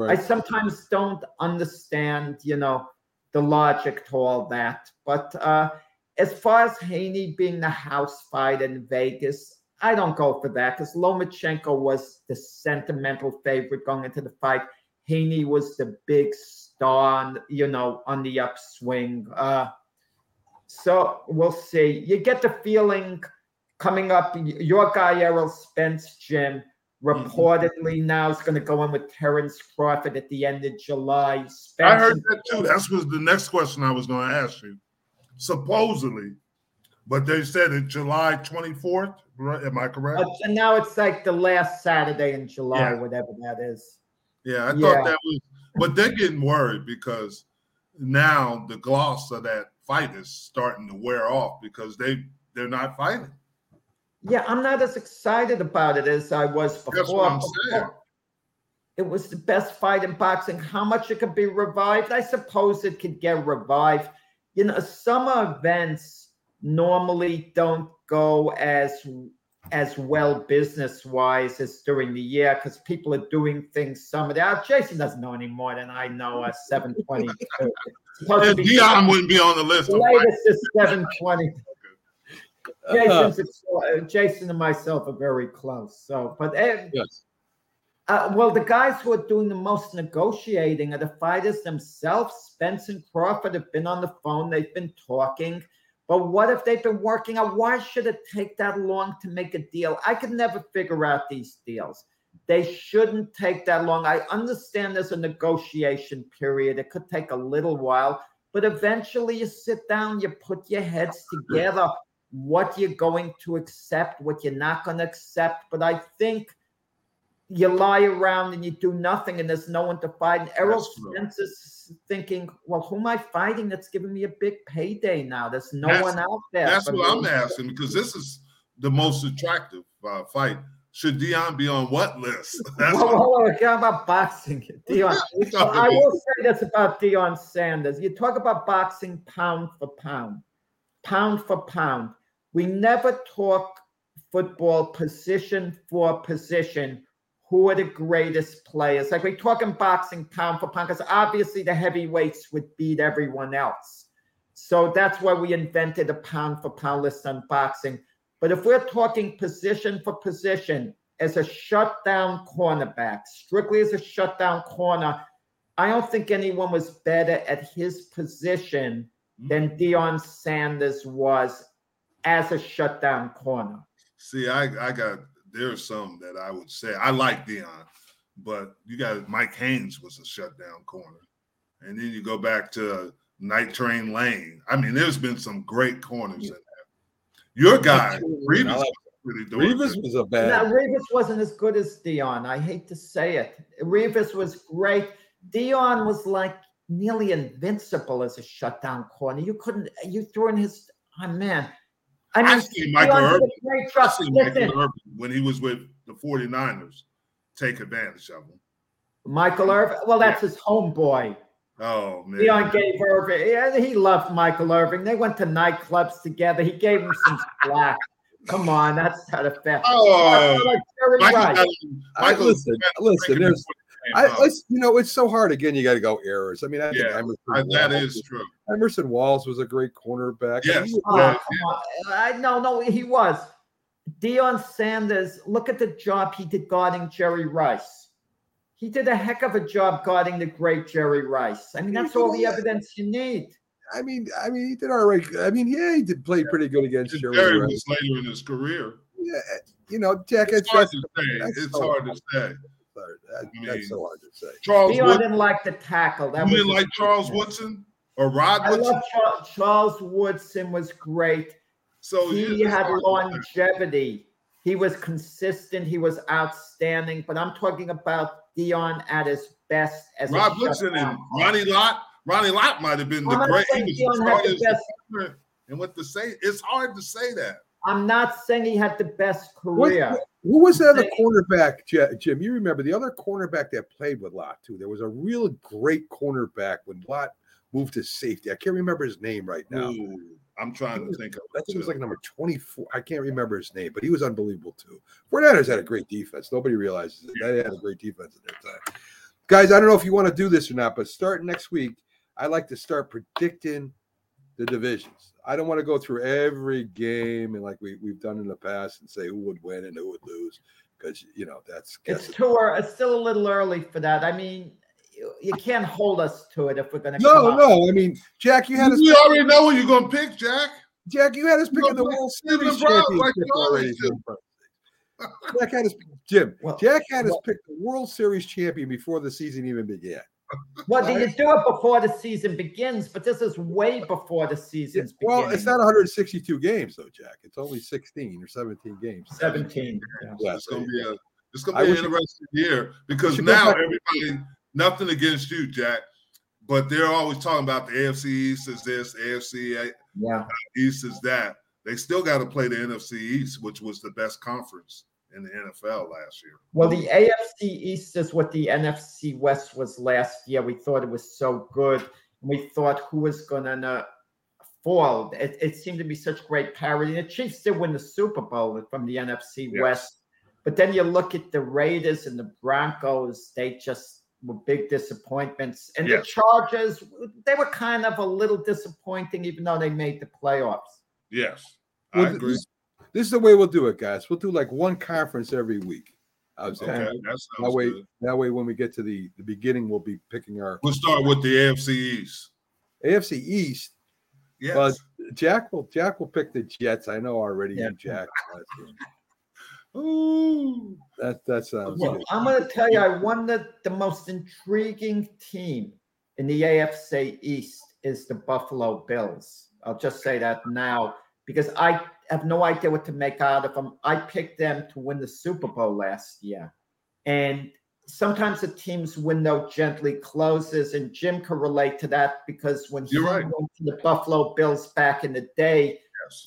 I sometimes don't understand, you know, the logic to all that. But uh, as far as Haney being the house fight in Vegas, I don't go for that because Lomachenko was the sentimental favorite going into the fight. Haney was the big star, on, you know, on the upswing. Uh, so we'll see. You get the feeling coming up. Your guy Errol Spence, Jim, reportedly now is going to go in with Terrence Crawford at the end of July. Spence I heard that too. That's was the next question I was going to ask you. Supposedly, but they said it July 24th. Right? Am I correct? Uh, and now it's like the last Saturday in July, Yeah. whatever that is. Yeah, I Yeah. thought that was, but they're getting worried because now the gloss of that fight is starting to wear off because they they're not fighting. Yeah, I'm not as excited about it as I was before. That's what I'm saying. It was the best fight in boxing. How much it could be revived? I suppose it could get revived. You know, summer events normally don't go as as well business wise as during the year because people are doing things some of that. Jason doesn't know any more than I know. Uh, 722. Supposed to And be- Deion wouldn't be on the list. the latest is 720. Uh, Jason's, uh, Jason and myself are very close. So, but eh, yes. uh, well, the guys who are doing the most negotiating are the fighters themselves. Spence and Crawford have been on the phone. They've been talking. But what if they've been working out? Why should it take that long to make a deal? I could never figure out these deals. They shouldn't take that long. I understand there's a negotiation period. It could take a little while, but eventually you sit down, you put your heads together, what you're going to accept, what you're not going to accept. But I think you lie around and you do nothing and there's no one to fight. And Errol. Spence is thinking, well, who am I fighting that's giving me a big payday now? There's no That's- one out there. That's what. I'm asking because this is the most attractive uh, fight. Should Deion be on what list? That's Whoa, what whoa, whoa, about boxing, Deion. I will say this about Deion Sanders. You talk about boxing pound for pound, pound for pound. We never talk football position for position. Who are the greatest players? Like we talk in boxing pound for pound, because obviously the heavyweights would beat everyone else. So that's why we invented a pound for pound list on boxing. But if we're talking position for position, as a shutdown cornerback, strictly as a shutdown corner, I don't think anyone was better at his position mm. than Deion Sanders was as a shutdown corner. See, I, I got there's some that I would say I like Deion, but you got Mike Haynes was a shutdown corner, and then you go back to Night Train Lane. I mean, there's been some great corners in there. Your guy, Revis, I like- was really doing Revis was a Now, bad. Revis wasn't as good as Deion. I hate to say it. Revis was great. Deion was like nearly invincible as a shutdown corner. You couldn't, you threw in his, oh man. I I mean, see Michael Deion Irvin. a I see Listen, Michael Irvin when he was with the 49ers take advantage of him. Michael Irvin. Well, that's his homeboy. Oh man. Deion gave Irvin. Yeah, he loved Michael Irvin. They went to nightclubs together. He gave him some slack. Come on, that's not a fair. Oh, Like Michael, Wright. got- I, Michael listen, listen. There's I, you know, it's so hard. Again, you got to go errors. I mean, I think yeah, Everson I- that Walls- true. Everson Walls was a great cornerback. Yes. he was- oh, Yeah. I, no, no, he was. Deion Sanders, look at the job he did guarding Jerry Rice. He did a heck of a job guarding the great Jerry Rice. I mean, that's all the evidence you need. I mean, I mean, he did all right. I mean, yeah, he did play pretty good against Jerry. Jerry Rice. was later in his career. Yeah, you know, Jack. It's It's, hard to say. that's It's so hard to say. hard. That- I that's mean, so hard to say. Charles Deion Wood, didn't like the tackle. That you was didn't like Charles Woodson or Rod I Woodson? love Charles, Charles Woodson was great. So he yeah, had hard to say. longevity. He was consistent. He was outstanding. But I'm talking about Deion at his best as a Rod Woodson and Ronnie Lott. Ronnie Lott might have been the I'm not great. saying He was had the the best- And what to say? It's hard to say that. I'm not saying he had the best What- career. Who was the other Say- cornerback, Jim? You remember the other cornerback that played with Lott too? There was a real great cornerback when Lott moved to safety. I can't remember his name right now. Ooh, I'm trying to think of. I think it was like number 24. I can't remember his name, but he was unbelievable too. 49ers had a great defense. Nobody realizes it. They had a great defense at their time. Guys, I don't know if you want to do this or not, but starting next week, I like to start predicting the divisions. I don't want to go through every game and like we, we've done in the past and say who would win and who would lose because you know that's It's too early. It's still a little early for that. I mean, you, you can't hold us to it if we're going to. No, no. I mean, Jack, you had us. We already know who you're going to pick, Jack. Jack, you had us picking the World Series Browns, championship like already. Jack had us, Jim. Well, Jack had us pick the World Series champion before the season even began. Well, you do it before the season begins, but this is way before the season's Well, beginning. it's not 162 games though, Jack. It's only 16 or 17 games. 17. yeah. Yeah, It's going to be a it's gonna be wish an it- interesting year because now everybody nothing against you, Jack, but they're always talking about the AFC East is this, AFC Yeah. East is that. They still got to play the NFC East, which was the best conference in the NFL last year. Well, the AFC East is what the NFC West was last year. We thought it was so good. We thought who was going to uh, fall. It, it seemed to be such great parity. The Chiefs did win the Super Bowl from the NFC Yes. West. But then you look at the Raiders and the Broncos, they just were big disappointments. And Yes. the Chargers, they were kind of a little disappointing, even though they made the playoffs. Yes, I th- agree. This, this is the way we'll do it, guys. We'll do like one conference every week. How's that? Okay, that That way, good. that way, when we get to the the beginning, we'll be picking our We'll start with the AFC East. AFC East. Yes. Well, Jack will Jack will pick the Jets. I know already. Yeah. Jack. That's- Ooh. That that sounds Well, good. I'm going to tell you, I won the, the most intriguing team in the AFC East is the Buffalo Bills. I'll just say that now because I have no idea what to make out of them. I picked them to win the Super Bowl last year. And sometimes the team's window gently closes, and Jim can relate to that because when he You're right. went to the Buffalo Bills back in the day, Yes.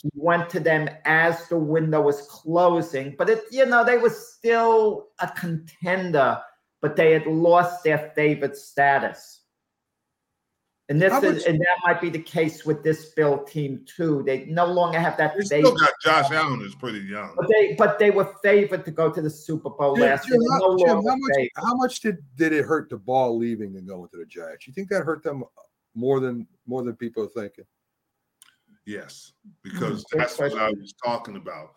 He went to them as the window was closing, but it, you know, they were still a contender, but they had lost their favorite status. And this is, and that might be the case with this Bill team too. They no longer have that They favorite, still got Josh Allen is pretty young. but they but they were favored to go to the Super Bowl Jim, last year. No Jim, how much, how much did, did it hurt Daboll leaving and going to the Giants? You think that hurt them more than more than people are thinking? Yes, because good that's what I was talking about.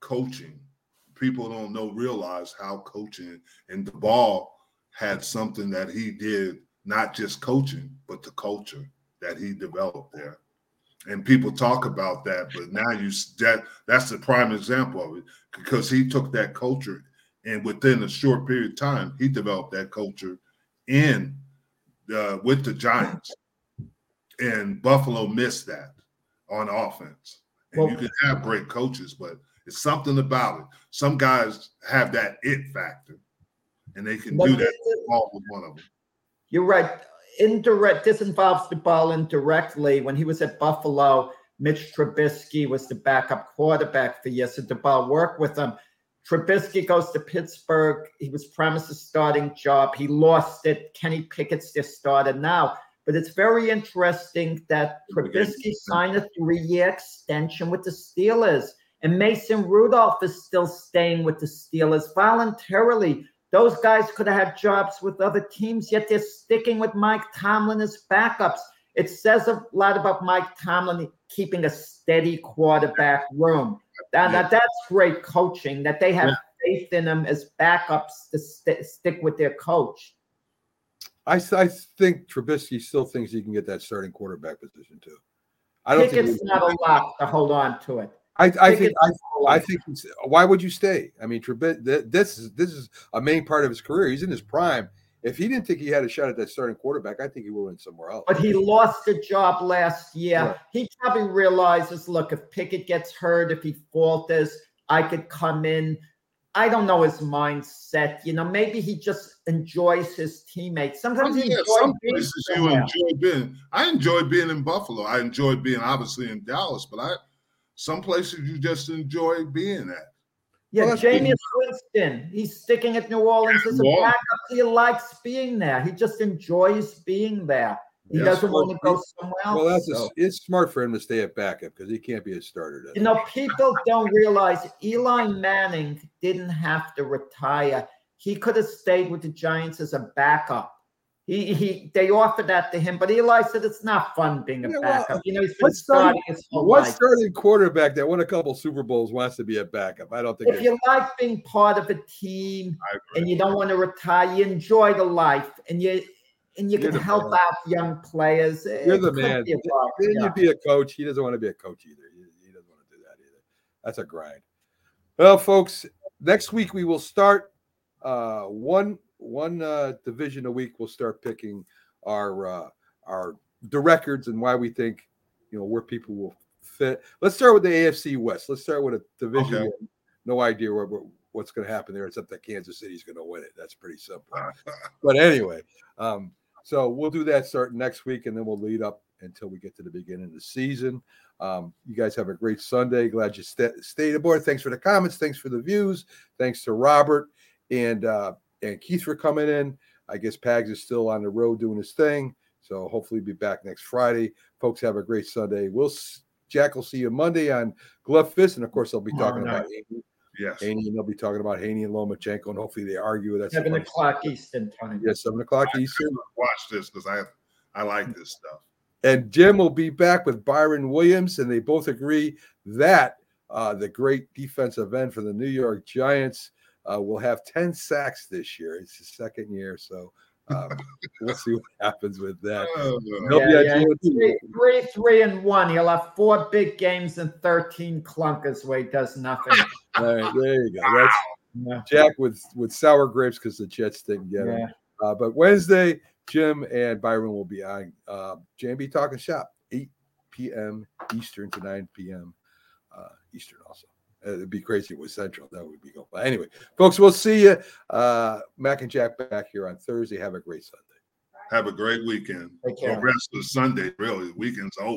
Coaching. People don't know realize how coaching and Daboll had something that he did, not just coaching, but the culture that he developed there. And people talk about that, but now you that that's the prime example of it because he took that culture and within a short period of time, he developed that culture in uh, with the Giants. And Buffalo missed that on offense. And Well- you can have great coaches, but it's something about it. Some guys have that it factor, and they can do that. with one of them. You're right. Indirect. This involves Daboll indirectly. When he was at Buffalo, Mitch Trubisky was the backup quarterback for years. So Daboll worked with him. Trubisky goes to Pittsburgh. He was promised a starting job. He lost it. Kenny Pickett's their starter now. But it's very interesting that Trubisky signed a three-year extension with the Steelers, and Mason Rudolph is still staying with the Steelers voluntarily. Those guys could have had jobs with other teams, yet they're sticking with Mike Tomlin as backups. It says a lot about Mike Tomlin keeping a steady quarterback room. That, that- that's great coaching that they have faith in them as backups to st- stick with their coach. I, I think Trubisky still thinks he can get that starting quarterback position too. I don't think. it's not a lock to hold on to it. I, I think I, I think why would you stay? I mean, Trubisky, this is this is a main part of his career. He's in his prime. If he didn't think he had a shot at that starting quarterback, I think he would went somewhere else. But he lost the job last year. He probably realizes, look, if Pickett gets hurt, if he falters, I could come in. I don't know his mindset. You know, maybe he just enjoys his teammates. Sometimes he Oh, yeah, enjoys some being places you enjoy being. I enjoyed being in Buffalo. I enjoyed being obviously in Dallas, but I some places you just enjoy being at. Yeah, Well, that's Jameis. Winston. He's sticking at New Orleans as a backup. He likes being there. He just enjoys being there. He Yes, doesn't well, want to go somewhere else. well, that's a, it's smart for him to stay at backup because he can't be a starter. You know, people don't realize Eli Manning didn't have to retire. He could have stayed with the Giants as a backup. He, he they offered that to him, but Eli said it's not fun being a Yeah, well, backup. you know, he's been what starting- starting his whole What life. starting quarterback that won a couple Super Bowls wants to be a backup? I don't think. If you like being part of a team and you don't want to retire, you enjoy the life and you and you You're can help man. out young players. You're It the man. be Then yeah. you'd be a coach. He doesn't want to be a coach either. He, he doesn't want to do that either. That's a grind. Well, folks, next week we will start uh, one one uh, division a week. We'll start picking our uh, our the records and why we think you know where people will fit. Let's start with the AFC West. Let's start with a division. Okay. No idea where, where- what's going to happen there, except that Kansas City's going to win it. That's pretty simple. but anyway, um, so we'll do that starting next week, and then we'll lead up until we get to the beginning of the season. Um, you guys have a great Sunday. Glad you sta stayed aboard. Thanks for the comments. Thanks for the views. Thanks to Robert and uh, and Keith for coming in. I guess Pags is still on the road doing his thing, so hopefully be back next Friday. Folks, have a great Sunday. We'll s- Jack will see you Monday on Glove Fist, and of course I'll be talking night. about Haney, Yes. Haney, and they'll be talking about Haney and Lomachenko, and hopefully they argue. That's Seven o'clock Eastern time. Yeah, seven o'clock Eastern. Watch this because I I like this stuff. And Jim will be back with Byron Williams, and they both agree that uh, the great defensive end for the New York Giants uh, will have 10 sacks this year. It's his second year, so um, we'll see what happens with that. He'll Yeah, yeah. Three, three, three, and one. He'll have four big games and 13 clunkers where he does nothing. All right, there you go. That's Jack with with sour grapes because the Jets didn't get him. Yeah. Uh, but Wednesday, Jim and Byron will be on uh, JB Talking Shop, 8 p.m. Eastern to 9 p.m. Uh, Eastern also. Uh, It'd be crazy with Central. That would be going. But anyway, folks, we'll see you. Uh, Mac and Jack back here on Thursday. Have a great Sunday. Have a great weekend. Take care. Or rest of Sunday, really. The weekend's over.